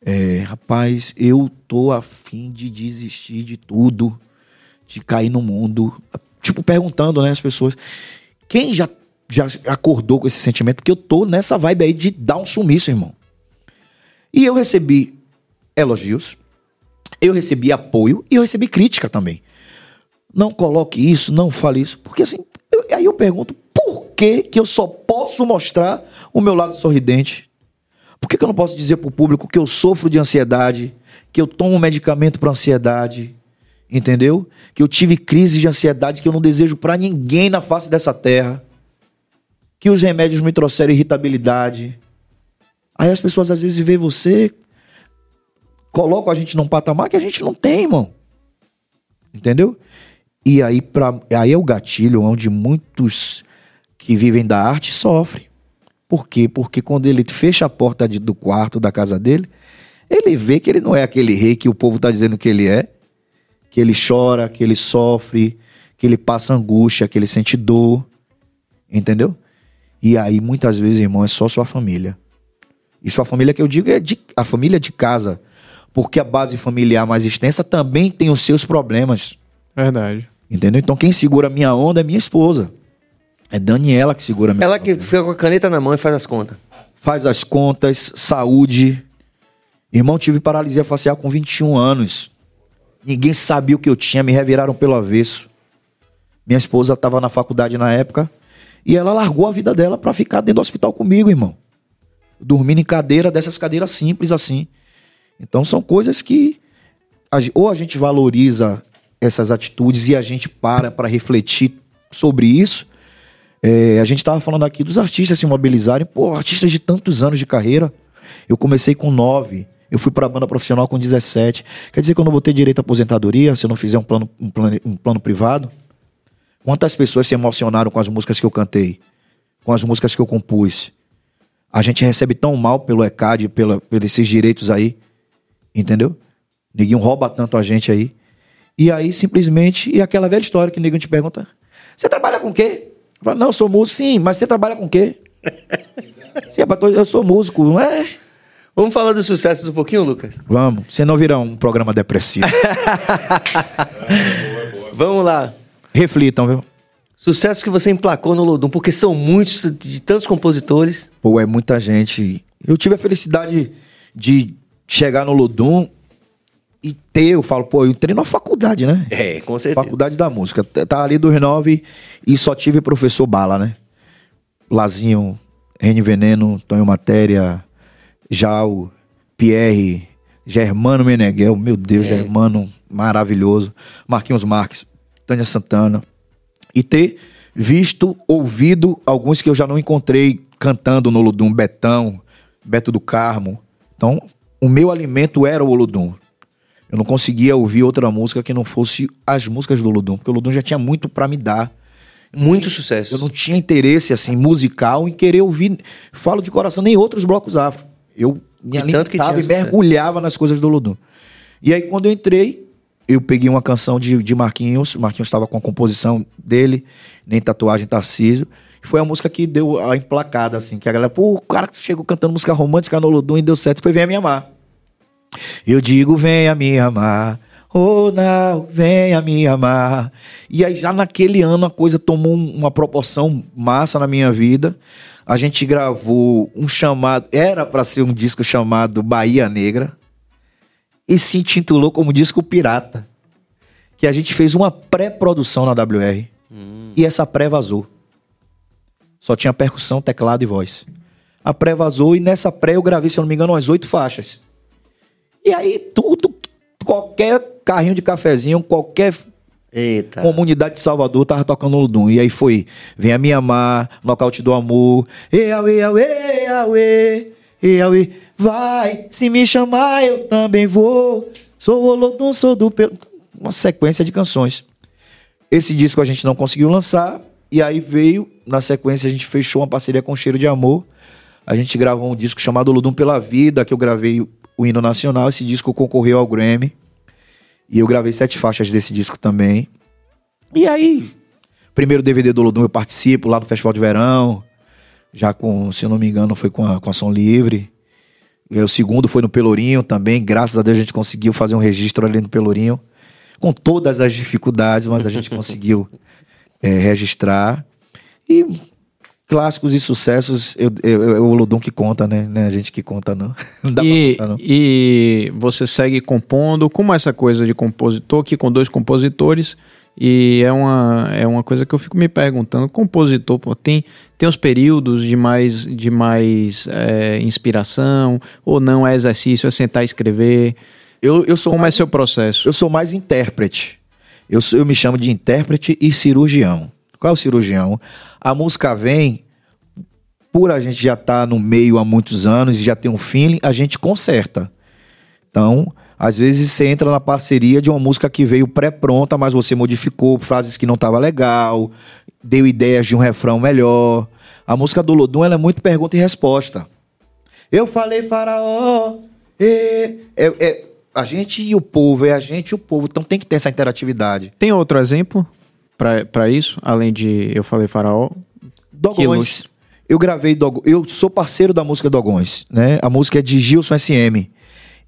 É, rapaz, eu tô afim de desistir de tudo de cair no mundo. Tipo, perguntando, né, as pessoas. Quem já, já acordou com esse sentimento? Porque eu tô nessa vibe aí de dar um sumiço, irmão. E eu recebi elogios, eu recebi apoio e eu recebi crítica também. Não coloque isso, não fale isso. Porque assim, eu, aí eu pergunto, por que, que eu só posso mostrar o meu lado sorridente? Por que, que eu não posso dizer para o público que eu sofro de ansiedade, que eu tomo medicamento para ansiedade, entendeu? Que eu tive crise de ansiedade que eu não desejo para ninguém na face dessa terra. Que os remédios me trouxeram irritabilidade. Aí as pessoas às vezes veem você, colocam a gente num patamar que a gente não tem, irmão. Entendeu? E aí, pra, aí é o gatilho onde muitos que vivem da arte sofrem. Por quê? Porque quando ele fecha a porta de, do quarto da casa dele, ele vê que ele não é aquele rei que o povo está dizendo que ele é que ele chora, que ele sofre, que ele passa angústia, que ele sente dor. Entendeu? E aí, muitas vezes, irmão, é só sua família. E sua família que eu digo é de, a família de casa. Porque a base familiar mais extensa também tem os seus problemas. Verdade. Entendeu? Então quem segura minha onda é minha esposa. É Daniela que segura minha Ela que fica com a caneta na mão e faz as contas. Faz as contas, saúde. Irmão, tive paralisia facial com 21 anos. Ninguém sabia o que eu tinha, me reviraram pelo avesso. Minha esposa estava na faculdade na época e ela largou a vida dela para ficar dentro do hospital comigo, irmão. Dormindo em cadeira, dessas cadeiras simples assim. Então são coisas que ou a gente valoriza essas atitudes e a gente para para refletir sobre isso. É, a gente estava falando aqui dos artistas se mobilizarem. Pô, artistas de tantos anos de carreira. Eu comecei com nove. Eu fui para a banda profissional com 17. Quer dizer que eu não vou ter direito à aposentadoria se eu não fizer um plano, um plano, um plano privado? Quantas pessoas se emocionaram com as músicas que eu cantei? Com as músicas que eu compus? A gente recebe tão mal pelo ECAD, pela, pelos esses direitos aí. Entendeu? Ninguém rouba tanto a gente aí. E aí, simplesmente, e aquela velha história que ninguém te pergunta: Você trabalha com o quê? Eu falo, não, sou músico. Sim, mas você trabalha com o quê? Sim, eu sou músico, não é? Vamos falar dos sucessos um pouquinho, Lucas? Vamos, senão virar um programa depressivo. Vamos lá. Reflitam, viu? Sucesso que você emplacou no Lodum, porque são muitos, de tantos compositores. Pô, é muita gente. Eu tive a felicidade de chegar no Lodum e ter, eu falo, pô, eu entrei na faculdade, né? É, com certeza. Faculdade da música. Tá ali dos nove e só tive professor Bala, né? Lazinho, Rene Veneno, Tonho Matéria, o Pierre, Germano Meneghel, meu Deus, é. Germano maravilhoso. Marquinhos Marques, Tânia Santana. E ter visto, ouvido alguns que eu já não encontrei cantando no Olodum, Betão, Beto do Carmo. Então, o meu alimento era o Olodum. Eu não conseguia ouvir outra música que não fosse as músicas do Olodum, porque o Olodum já tinha muito para me dar. Muito sucesso. Eu não tinha interesse assim musical em querer ouvir, falo de coração, nem outros blocos afro. Eu me alimentava e mergulhava nas coisas do Lodum. E aí, quando eu entrei, eu peguei uma canção de, de Marquinhos. Marquinhos estava com a composição dele, nem tatuagem Tarcísio. Foi a música que deu a emplacada, assim, que a galera, pô, o cara chegou cantando música romântica no Lodum e deu certo, foi Venha Me Amar. Eu digo, venha me amar, oh não, venha me amar. E aí já naquele ano a coisa tomou uma proporção massa na minha vida a gente gravou um chamado, era para ser um disco chamado Bahia Negra, e se intitulou como disco Pirata. Que a gente fez uma pré-produção na WR, hum. e essa pré vazou. Só tinha percussão, teclado e voz. A pré vazou e nessa pré eu gravei, se eu não me engano, umas oito faixas. E aí tudo, qualquer carrinho de cafezinho, qualquer Eita. comunidade de Salvador tava tocando Ludum. E aí foi Venha Me Amar, Nocaute do Amor, e auê, auê, auê, e auê, vai, se me chamar eu também vou, sou o Olodum, sou do pelo... Uma sequência de canções. Esse disco a gente não conseguiu lançar, e aí veio, na sequência a gente fechou uma parceria com Cheiro de Amor, a gente gravou um disco chamado Ludum pela Vida, que eu gravei o hino nacional, esse disco concorreu ao Grammy, e eu gravei sete faixas desse disco também. E aí, primeiro DVD do Lodum eu participo lá no Festival de Verão. Já com, se eu não me engano, foi com a, com a Som Livre. E o segundo foi no Pelourinho também. Graças a Deus a gente conseguiu fazer um registro ali no Pelourinho. Com todas as dificuldades, mas a gente conseguiu é, registrar. E clássicos e sucessos, eu, eu, é o Lodum que conta, né? Não é a gente que conta, não. Não dá E, pra contar, não. e você segue compondo, como essa coisa de compositor, aqui com dois compositores, e é uma, é uma coisa que eu fico me perguntando, compositor, pô, tem, tem os períodos de mais, de mais é, inspiração, ou não é exercício, é sentar e escrever, Eu, eu sou como mais é seu processo? Eu sou mais intérprete. Eu, sou- eu me chamo de intérprete e cirurgião. Qual é o cirurgião? A música vem, por a gente já estar no meio há muitos anos e já ter um feeling, a gente conserta. Então, às vezes você entra na parceria de uma música que veio pré-pronta, mas você modificou frases que não tava legal, deu ideias de um refrão melhor. A música do Lodum é muito pergunta e resposta. Eu falei faraó. É, é, é a gente e o povo, é a gente e o povo. Então tem que ter essa interatividade. Tem outro exemplo para isso, além de Eu Falei Faraó? Dogões. Quilos. Eu gravei Dogões. Eu sou parceiro da música Dogões, né? A música é de Gilson SM.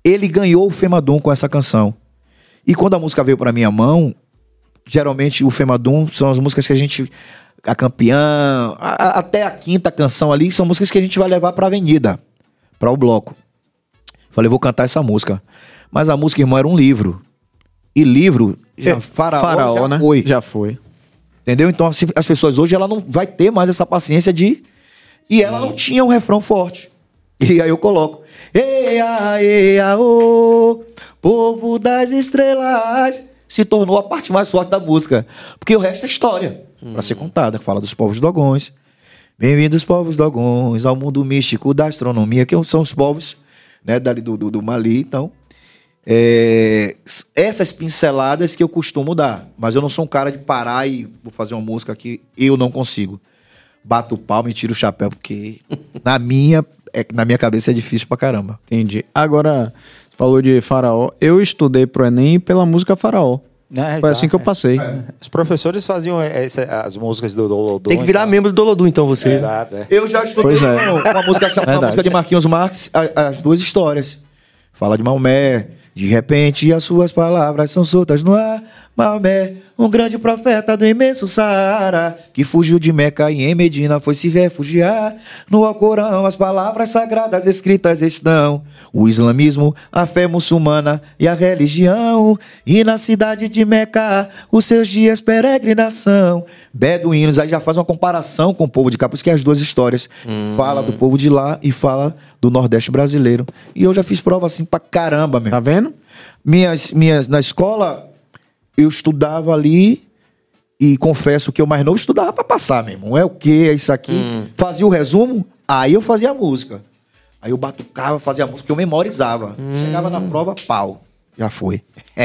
Ele ganhou o Femadum com essa canção. E quando a música veio pra minha mão, geralmente o Femadum são as músicas que a gente a campeã, a- a- até a quinta canção ali, são músicas que a gente vai levar pra avenida, pra o bloco. Falei, vou cantar essa música. Mas a música, irmão, era um livro. E livro, já, É, faraó, já né? foi. Já foi. Entendeu? Então assim, as pessoas hoje ela não vai ter mais essa paciência de e ela não tinha um refrão forte. E aí eu coloco Eia, eia, ô, povo das estrelas se tornou a parte mais forte da música, porque o resto é história pra ser contada, fala dos povos dogões. Bem-vindos povos dogões ao mundo místico da astronomia, que são os povos, né, dali do, do, do Mali, então é, essas pinceladas que eu costumo dar. Mas eu não sou um cara de parar e vou fazer uma música que eu não consigo. Bato o palmo e tiro o chapéu, porque na minha, é, na minha cabeça é difícil pra caramba. Entendi. Agora, você falou de Faraó. Eu estudei pro Enem pela música Faraó. É, Foi exato. assim que eu passei. Os professores faziam essa- as músicas do Dolodum. Tem que virar membro do Lodum, então, você. Exato, é. Eu já estudei é. uma, uma música, uma música de Marquinhos Marques, a- as duas histórias. Fala de Maomé, de repente as suas palavras são soltas no ar. Maomé, um grande profeta do imenso Saara, que fugiu de Meca e em Medina foi se refugiar. No Alcorão as palavras sagradas escritas estão. O islamismo, a fé muçulmana e a religião. E na cidade de Meca, os seus dias peregrinação. Beduínos, aí já faz uma comparação com o povo de cá, por isso que as duas histórias. Fala do povo de lá e fala do Nordeste brasileiro. E eu já fiz prova assim pra caramba, meu. Tá vendo? Minhas, minhas, na escola, eu estudava ali e confesso que eu mais novo estudava pra passar, meu irmão. É o que? É isso aqui. Fazia o resumo, aí eu fazia a música. Aí eu batucava, fazia a música que eu memorizava. Chegava na prova, pau. Já foi.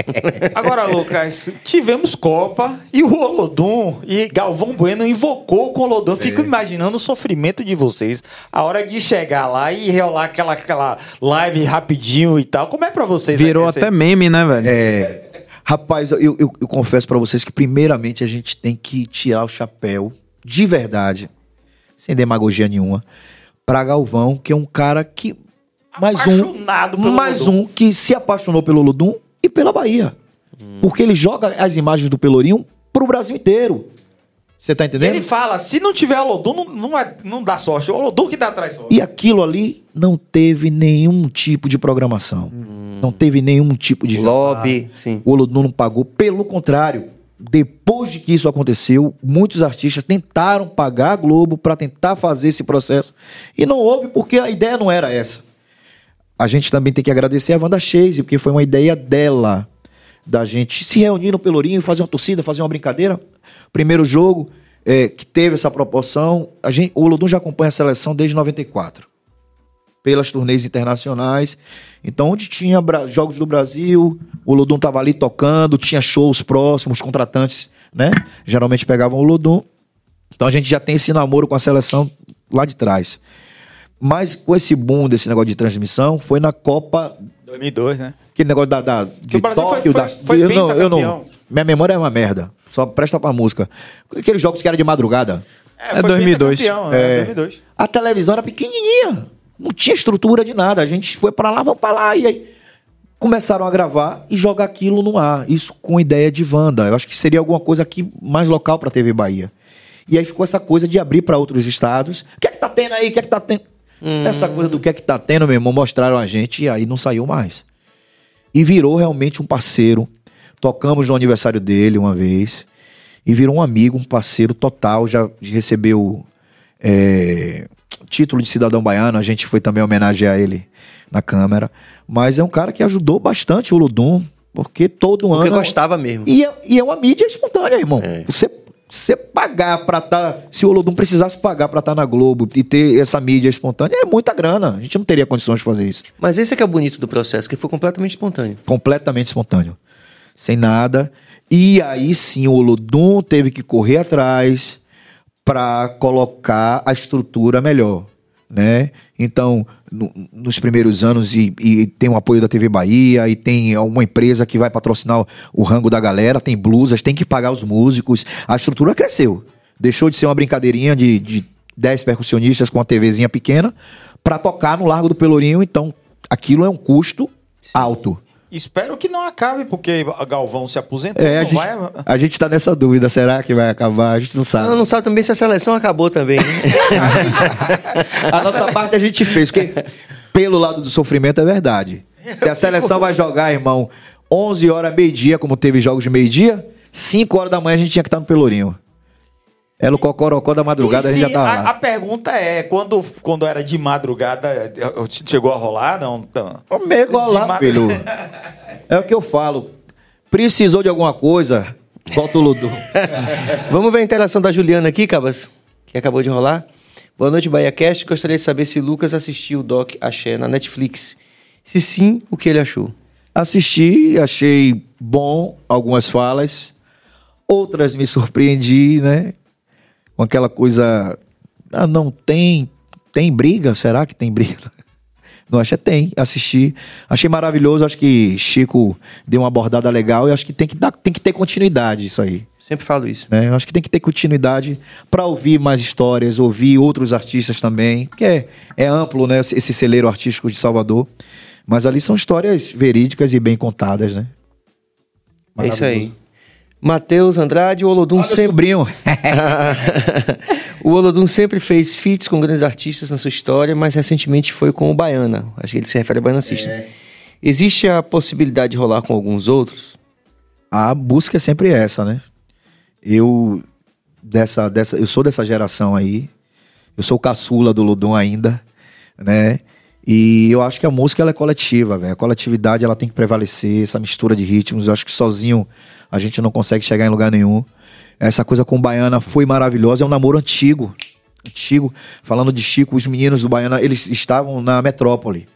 Agora, Lucas, tivemos Copa e o Olodum e Galvão Bueno invocou com o Olodum. Fico É. imaginando o sofrimento de vocês. A hora de chegar lá e rolar aquela, aquela live rapidinho e tal. Como é pra vocês? Virou até meme, né, velho? É, rapaz, eu, eu, eu confesso pra vocês que primeiramente a gente tem que tirar o chapéu, de verdade, sem demagogia nenhuma, pra Galvão, que é um cara que mais um, Apaixonado pelo mais Olodum. um que se apaixonou pelo Ludum e pela Bahia, porque ele joga as imagens do Pelourinho pro Brasil inteiro. Você tá entendendo? Ele fala, se não tiver Olodum, não, não, é- não dá sorte. O Olodum que dá atrás sorte. E aquilo ali não teve nenhum tipo de programação. Não teve nenhum tipo de Lobby, sim. O Olodum não pagou. Pelo contrário, depois de que isso aconteceu, muitos artistas tentaram pagar a Globo para tentar fazer esse processo e não houve porque a ideia não era essa. A gente também tem que agradecer a Wanda Chase, porque foi uma ideia dela, da gente se reunir no Pelourinho, fazer uma torcida, fazer uma brincadeira. Primeiro jogo é, que teve essa proporção, a gente, o Olodum já acompanha a seleção desde 94 pelas turnês internacionais. Então, onde tinha Bra- jogos do Brasil, o Lodum tava ali tocando, tinha shows próximos, contratantes, né? Geralmente pegavam o Lodum. Então a gente já tem esse namoro com a seleção lá de trás. Mas com esse boom desse negócio de transmissão, foi na Copa, 2002, né? aquele negócio da, da de o Brasil foi- Tóquio, foi- da, foi eu não, eu não, minha memória é uma merda. Só presta pra música. Aqueles jogos que era de madrugada. É 2002. pentacampeão, É, 2002. A televisão era pequenininha. Não tinha estrutura de nada. A gente foi pra lá, vamos pra lá. E aí começaram a gravar e jogar aquilo no ar. Isso com ideia de Wanda. Eu acho que seria alguma coisa aqui mais local pra TV Bahia. E aí ficou essa coisa de abrir pra outros estados. O que é que tá tendo aí? O que é que tá tendo? Essa coisa do que é que tá tendo, meu irmão, mostraram a gente e aí não saiu mais. E virou realmente um parceiro. Tocamos no aniversário dele uma vez. E virou um amigo, um parceiro total. Já recebeu é, título de cidadão baiano. A gente foi também homenagear ele na Câmara. Mas é um cara que ajudou bastante o Ludum. Porque todo Porque ano. gostava mesmo. E é, e é uma mídia espontânea, irmão. Você, você pagar pra estar. se o Olodum precisasse pagar pra estar na Globo e ter essa mídia espontânea, é muita grana. A gente não teria condições de fazer isso. Mas esse é que é o bonito do processo, que foi completamente espontâneo. Completamente espontâneo. Sem nada. E aí sim o Olodum teve que correr atrás pra colocar a estrutura melhor. Né? Então, no- nos primeiros anos, e, e tem o apoio da TV Bahia, e tem uma empresa que vai patrocinar o, rango da galera, tem blusas, tem que pagar os músicos. A estrutura cresceu. Deixou de ser uma brincadeirinha de, de 10 percussionistas com uma TVzinha pequena para tocar no Largo do Pelourinho. Então, aquilo é um custo alto. Espero que não acabe, porque a Galvão se aposentou. É, a não gente, vai... a gente tá nessa dúvida. Será que vai acabar? A gente não sabe. Ela não sabe também se a seleção acabou também, né? A nossa parte a gente fez, porque pelo lado do sofrimento é verdade. Se a seleção vai jogar, irmão, 11 horas, meio-dia, como teve jogos de meio-dia, 5 horas da manhã a gente tinha que estar no Pelourinho. Era o cocorocó da madrugada, E a gente já tava a, a pergunta é, quando, quando era de madrugada, chegou a rolar? Não, não. Ô, lá, ma- filho. É o que eu falo. Precisou de alguma coisa, volta o Ludu. Vamos ver a interação da Juliana aqui, Cabas, que acabou de rolar. Boa noite, Bahia Cast. Gostaria de saber se Lucas assistiu o Doc Axé na Netflix. Se sim, o que ele achou? Assisti, achei bom algumas falas. Outras me surpreendi, né? Com aquela coisa. Ah, não tem. Tem briga? Será que tem briga? Não, acho que tem. Assisti. Achei maravilhoso. Acho que Chico deu uma abordada legal e acho que tem que, dar, tem que ter continuidade isso aí. Sempre falo isso. Né? Eu acho que tem que ter continuidade para ouvir mais histórias, ouvir outros artistas também, porque é, é amplo, né? Esse celeiro artístico de Salvador. Mas ali são histórias verídicas e bem contadas, né? É isso aí. Matheus Andrade, o Olodum sempre. Sobrinho. o Olodum sempre fez feats com grandes artistas na sua história, mas recentemente foi com o Baiana. Acho que ele se refere a Baiana System. Existe a possibilidade de rolar com alguns outros? A busca é sempre essa, né? Eu dessa, dessa, eu sou dessa geração aí. Eu sou o caçula do Ludum ainda, né? E eu acho que a música ela é coletiva, velho. A coletividade ela tem que prevalecer, essa mistura de ritmos. Eu acho que sozinho a gente não consegue chegar em lugar nenhum. Essa coisa com Baiana foi maravilhosa, é um namoro antigo. Antigo. Falando de Chico, os meninos do Baiana, eles estavam na metrópole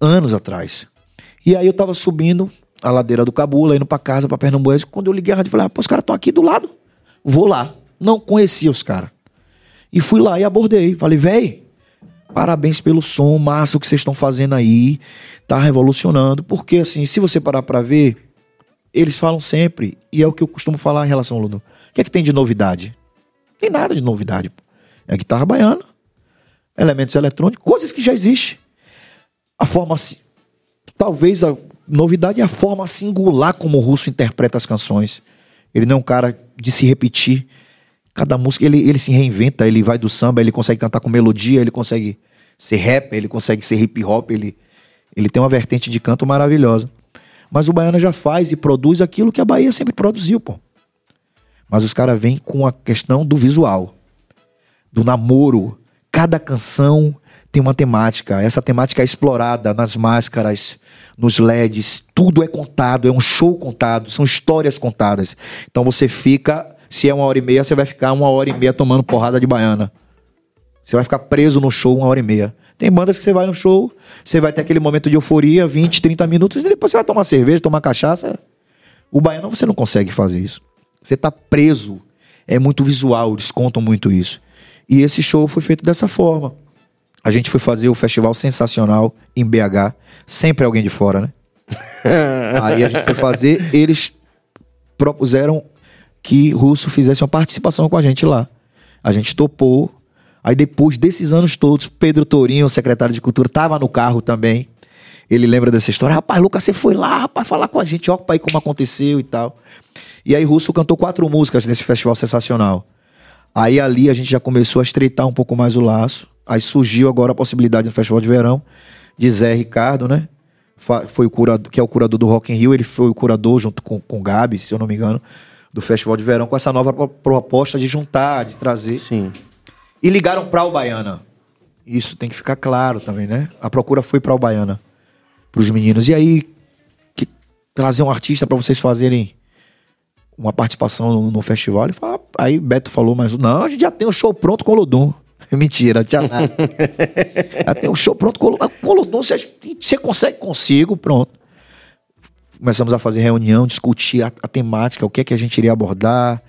anos atrás. E aí eu tava subindo a ladeira do Cabula, indo pra casa, pra Pernambuco. Quando eu liguei a rádio, falei, ah, pô, os caras estão aqui do lado. Vou lá. Não conhecia os caras. E fui lá e abordei. Falei, véi, parabéns pelo som, massa o que vocês estão fazendo aí. Tá revolucionando. Porque, assim, se você parar pra ver, eles falam sempre, e é o que eu costumo falar em relação ao Ludo. O que é que tem de novidade? Não tem nada de novidade. É guitarra baiana, elementos eletrônicos, coisas que já existem. A forma. Talvez a novidade é a forma singular como o russo interpreta as canções. Ele não é um cara de se repetir. Cada música ele, ele se reinventa, ele vai do samba, ele consegue cantar com melodia, ele consegue ser rap, ele consegue ser hip hop, ele, ele tem uma vertente de canto maravilhosa. Mas o Baiana já faz e produz aquilo que a Bahia sempre produziu, pô. Mas os caras vêm com a questão do visual, do namoro. Cada canção tem uma temática. Essa temática é explorada nas máscaras, nos LEDs. Tudo é contado, é um show contado, são histórias contadas. Então você fica, se é uma hora e meia, você vai ficar uma hora e meia tomando porrada de baiana. Você vai ficar preso no show uma hora e meia. Tem bandas que você vai no show, você vai ter aquele momento de euforia, 20, 30 minutos, e depois você vai tomar cerveja, tomar cachaça. O baiano você não consegue fazer isso. Você tá preso. É muito visual, eles contam muito isso. E esse show foi feito dessa forma. A gente foi fazer o festival sensacional em BH, sempre alguém de fora, né? Aí a gente foi fazer, eles propuseram que Russo fizesse uma participação com a gente lá. A gente topou. Aí depois desses anos todos, Pedro Tourinho, secretário de Cultura, tava no carro também. Ele lembra dessa história. Rapaz, Lucas, você foi lá, rapaz, falar com a gente, ó, pai, como aconteceu e tal. E aí Russo cantou quatro músicas nesse festival sensacional. Aí ali a gente já começou a estreitar um pouco mais o laço. Aí surgiu agora a possibilidade no Festival de Verão de Zé Ricardo, né? Foi o curador, que é o curador do Rock in Rio, ele foi o curador junto com, com o Gabi, se eu não me engano, do Festival de Verão, com essa nova pro- proposta de juntar, de trazer. Sim. E ligaram pra Ubaiana. Isso tem que ficar claro também, né? A procura foi pra Ubaiana, pros meninos. E aí, que- trazer um artista pra vocês fazerem uma participação no, no festival. Ele fala, aí Beto falou, mas não, a gente já tem um show pronto com o Lodum. Mentira, não tinha nada. já tem um show pronto com o Lodum. Com o Lodum, você, você consegue, consigo, pronto. Começamos a fazer reunião, discutir a, a temática, o que é que a gente iria abordar.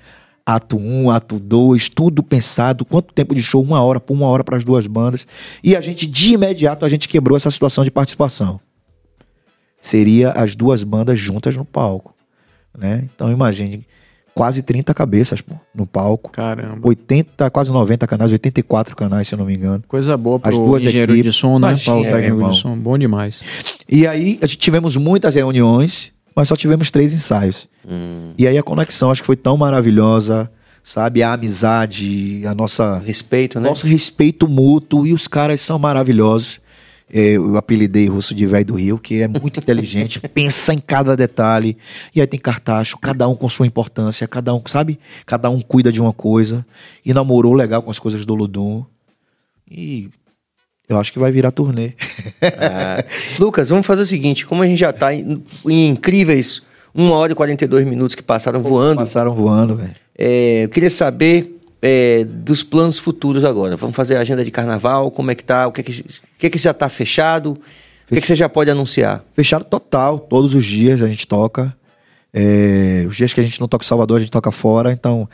Ato 1, ato 2, tudo pensado. Quanto tempo de show? Uma hora por uma hora para as duas bandas. E a gente, de imediato, a gente quebrou essa situação de participação. Seria as duas bandas juntas no palco. Né? Então imagine, quase 30 cabeças pô, no palco. Caramba. 80, quase 90 canais, 84 canais, se eu não me engano. Coisa boa pro duas engenheiro equipes. de som, né? Imagina, Para o meu técnico de som. Bom demais. E aí a gente tivemos muitas reuniões, mas só tivemos três ensaios. E aí a conexão acho que foi tão maravilhosa, sabe? A amizade, a nossa Respeito, né? nosso respeito mútuo e os caras são maravilhosos. É, eu apelidei Russo de Velho do Rio, que é muito inteligente, pensa em cada detalhe. E aí tem cartacho, cada um com sua importância, cada um, sabe? Cada um cuida de uma coisa. E namorou legal com as coisas do Ludum. E eu acho que vai virar turnê. Ah. Lucas, vamos fazer o seguinte: como a gente já tá em, em incríveis 1 hora e 42 minutos que passaram voando, Passaram voando, velho. é, eu queria saber é, dos planos futuros agora. Vamos fazer a agenda de carnaval, como é que tá, o que é que, o que, é que já tá fechado, o que, é que você já pode anunciar? Fechado total, todos os dias a gente toca. É, os dias que a gente não toca em Salvador, a gente toca fora. Então,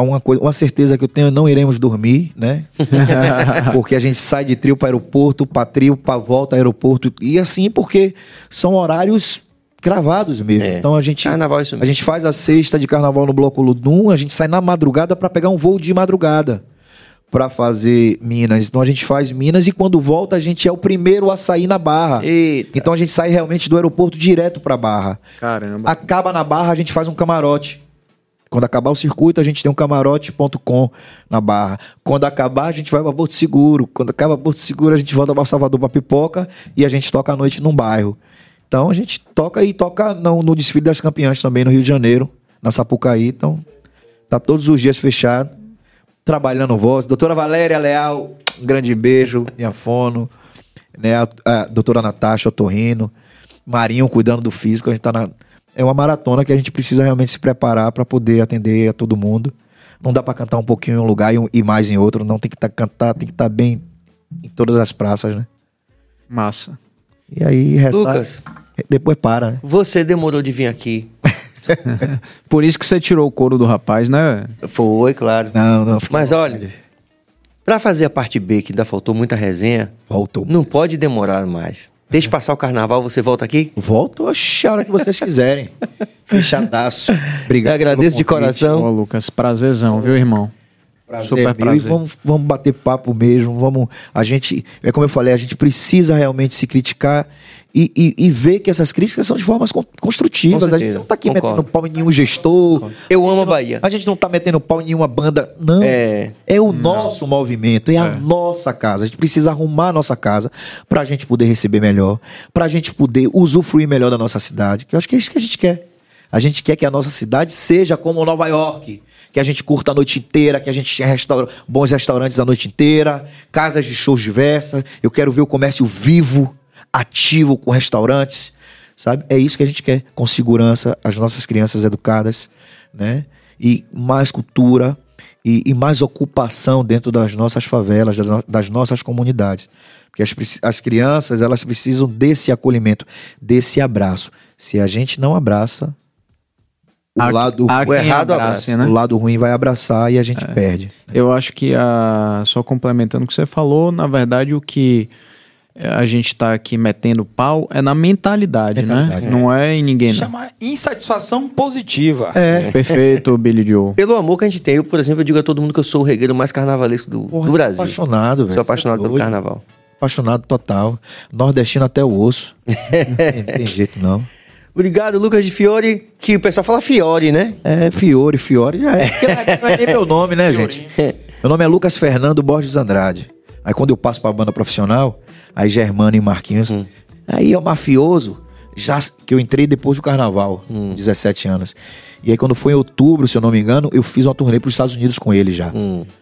uma, coisa, uma certeza que eu tenho, não iremos dormir, né? porque a gente sai de trio para aeroporto, para trio, para volta aeroporto. E assim, porque são horários cravados mesmo. É. Então a gente, Carnaval é isso a mesmo. gente faz a sexta de carnaval no Bloco Ludum, a gente sai na madrugada para pegar um voo de madrugada para fazer Minas. Então a gente faz Minas e quando volta a gente é o primeiro a sair na Barra. Eita. Então a gente sai realmente do aeroporto direto pra Barra. Caramba. Acaba na Barra, a gente faz um camarote. Quando acabar o circuito, a gente tem um camarote.com na Barra. Quando acabar, a gente vai pra Porto Seguro. Quando acaba Porto Seguro, a gente volta pra Salvador pra Pipoca e a gente toca à noite num bairro. Então a gente toca e toca no, no desfile das campeãs também no Rio de Janeiro, na Sapucaí. Então tá todos os dias fechado, trabalhando voz. Doutora Valéria Leal, um grande beijo, minha fono. Né, a, a doutora Natasha Otorrino, Marinho cuidando do físico. A gente tá na. É uma maratona que a gente precisa realmente se preparar para poder atender a todo mundo. Não dá para cantar um pouquinho em um lugar e, um- e mais em outro. Não tem que tá, cantar, tem que estar bem em todas as praças, né? Massa. E aí, resta- Lucas. depois para, né? Você demorou de vir aqui. Por isso que você tirou o couro do rapaz, né? Foi, claro. Não, não. Mas olha, pra fazer a parte B, que ainda faltou muita resenha, Voltou. não pode demorar mais. Deixa passar o carnaval, você volta aqui? Volto oxe, a hora que vocês quiserem. Fechadaço. Obrigado. Eu agradeço de coração. Ô, Lucas, prazerzão, viu, irmão? Prazer Super é prazer. E vamos, vamos bater papo mesmo. Vamos. A gente. É como eu falei, a gente precisa realmente se criticar e, e, e ver que essas críticas são de formas con- construtivas. Com a gente não tá aqui concordo. metendo pau em nenhum gestor. Eu amo a Bahia. A gente não tá metendo pau em nenhuma banda. Não. É. É o nosso movimento, é, a nossa casa. A gente precisa arrumar a nossa casa pra gente poder receber melhor, pra gente poder usufruir melhor da nossa cidade. Que eu acho que é isso que a gente quer. A gente quer que a nossa cidade seja como Nova York. Que a gente curta a noite inteira, que a gente tenha bons restaurantes a noite inteira, casas de shows diversas. Eu quero ver o comércio vivo, ativo com restaurantes, sabe? É isso que a gente quer, com segurança, as nossas crianças educadas, né? E mais cultura e, e mais ocupação dentro das nossas favelas, das, no- das nossas comunidades. Porque as, as crianças, elas precisam desse acolhimento, desse abraço. Se a gente não abraça, o Há- lado, há o errado abrace, abraça. né? o lado ruim vai abraçar e a gente perde. Eu acho que a só complementando o que você falou, na verdade o que a gente está aqui metendo pau é na mentalidade, Mentalidade, né? Não é em ninguém. Se chama insatisfação positiva. É. Perfeito, Billy Joe. Pelo amor que a gente tem, eu, por exemplo, eu digo a todo mundo que eu sou o regueiro mais carnavalesco do, do Brasil. Apaixonado, velho. Sou apaixonado é pelo doido. carnaval. Apaixonado total. Nordestino até o osso. não tem jeito, não. Obrigado, Lucas de Fiore, que o pessoal fala Fiore, né? É, Fiore, Fiore já é. Não é- nem meu nome, né, gente? Meu nome é Lucas Fernando Borges Andrade. Aí quando eu passo pra banda profissional, aí Germano e Marquinhos, aí é o mafioso, já que eu entrei depois do carnaval, com 17 anos. E aí quando foi em outubro, se eu não me engano, eu fiz uma turnê pros Estados Unidos com ele já.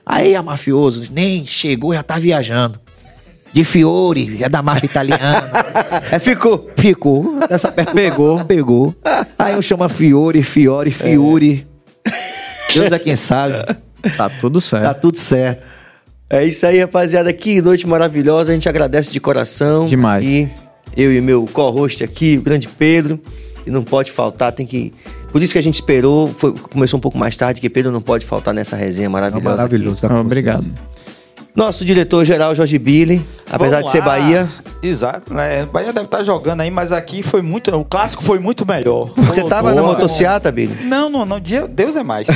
Aí a mafioso, nem chegou, já tá viajando. De Fiore, é da máfia italiana. Essa ficou. Ficou. Essa pegou. Pegou. Aí eu chamo a Fiore, Fiore, Fiore. Deus é quem sabe. Tá tudo certo. Tá tudo certo. É isso aí, rapaziada. Que noite maravilhosa. A gente agradece de coração. Demais. E eu e meu co-host aqui, o grande Pedro. E não pode faltar, tem que. Por isso que a gente esperou. Foi- começou um pouco mais tarde, que Pedro não pode faltar nessa resenha maravilhosa. aqui. maravilhoso. tá com Obrigado. vocês. Nosso diretor-geral, Jorge Billy, apesar Vamos de ser lá. Bahia. Exato, né? Bahia deve estar jogando aí, mas aqui foi muito. O clássico foi muito melhor. Você Pô, tava na boa. motociata, Billy? Não, não, não. Deus é mais.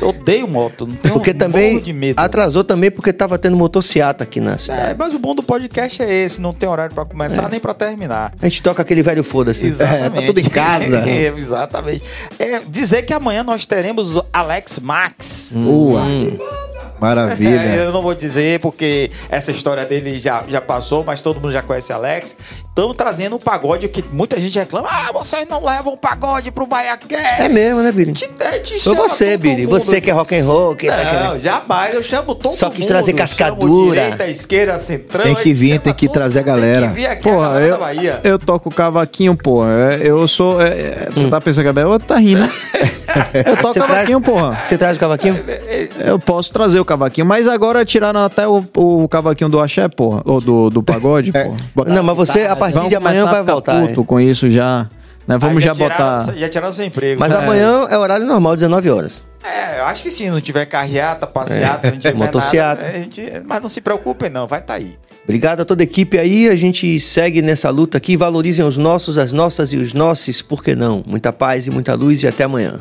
Eu odeio moto. Não tenho Porque um também de medo. atrasou também porque tava tendo motociata aqui na É, cidade. mas o bom do podcast é esse, não tem horário pra começar nem pra terminar. A gente toca aquele velho foda-se. Exatamente. tá tudo em casa. É, exatamente. É, dizer que amanhã nós teremos o Alex Max. Boa. É, Maravilha. eu não vou dizer porque essa história dele já, já passou, mas todo mundo já conhece Alex. Estamos trazendo um pagode que muita gente reclama. Ah, vocês não levam o pagode pro Baiaqué. É mesmo, né, Billy? Te, te, Foi você, todo Billy. mundo. Você que é rock and roll, que aqui, né? Não, jamais. Eu chamo todo Só mundo. quis trazer Chamo cascadura. direita, esquerda, centrão. Tem que vir, tem que todo trazer a galera. Tem que vir aqui a Porra, galera eu, da Bahia. eu toco cavaquinho, porra. É, Eu sou. É, é, tu tá pensando que Gabriel tá rindo. Eu toco Você traz- cavaquinho, porra. Você traz o cavaquinho? Eu posso trazer o cavaquinho, mas agora tiraram até o, o cavaquinho do axé, porra. Ou do, do pagode, porra. Não, mas você, a partir Vamos de amanhã, vai voltar. puto hein? com isso já. Né? Vamos Aí já tiraram- botar. Já tiraram seu emprego. Mas sabe? amanhã é horário normal, 19 horas. É, eu acho que sim. Não tiver carreata, passeata, não tiver Motociata. nada. a gente- mas não se preocupem, não. Vai estar aí. Obrigado a toda a equipe aí. A gente segue nessa luta aqui. Valorizem os nossos, as nossas e os nossos. Por que não? Muita paz e muita luz e até amanhã.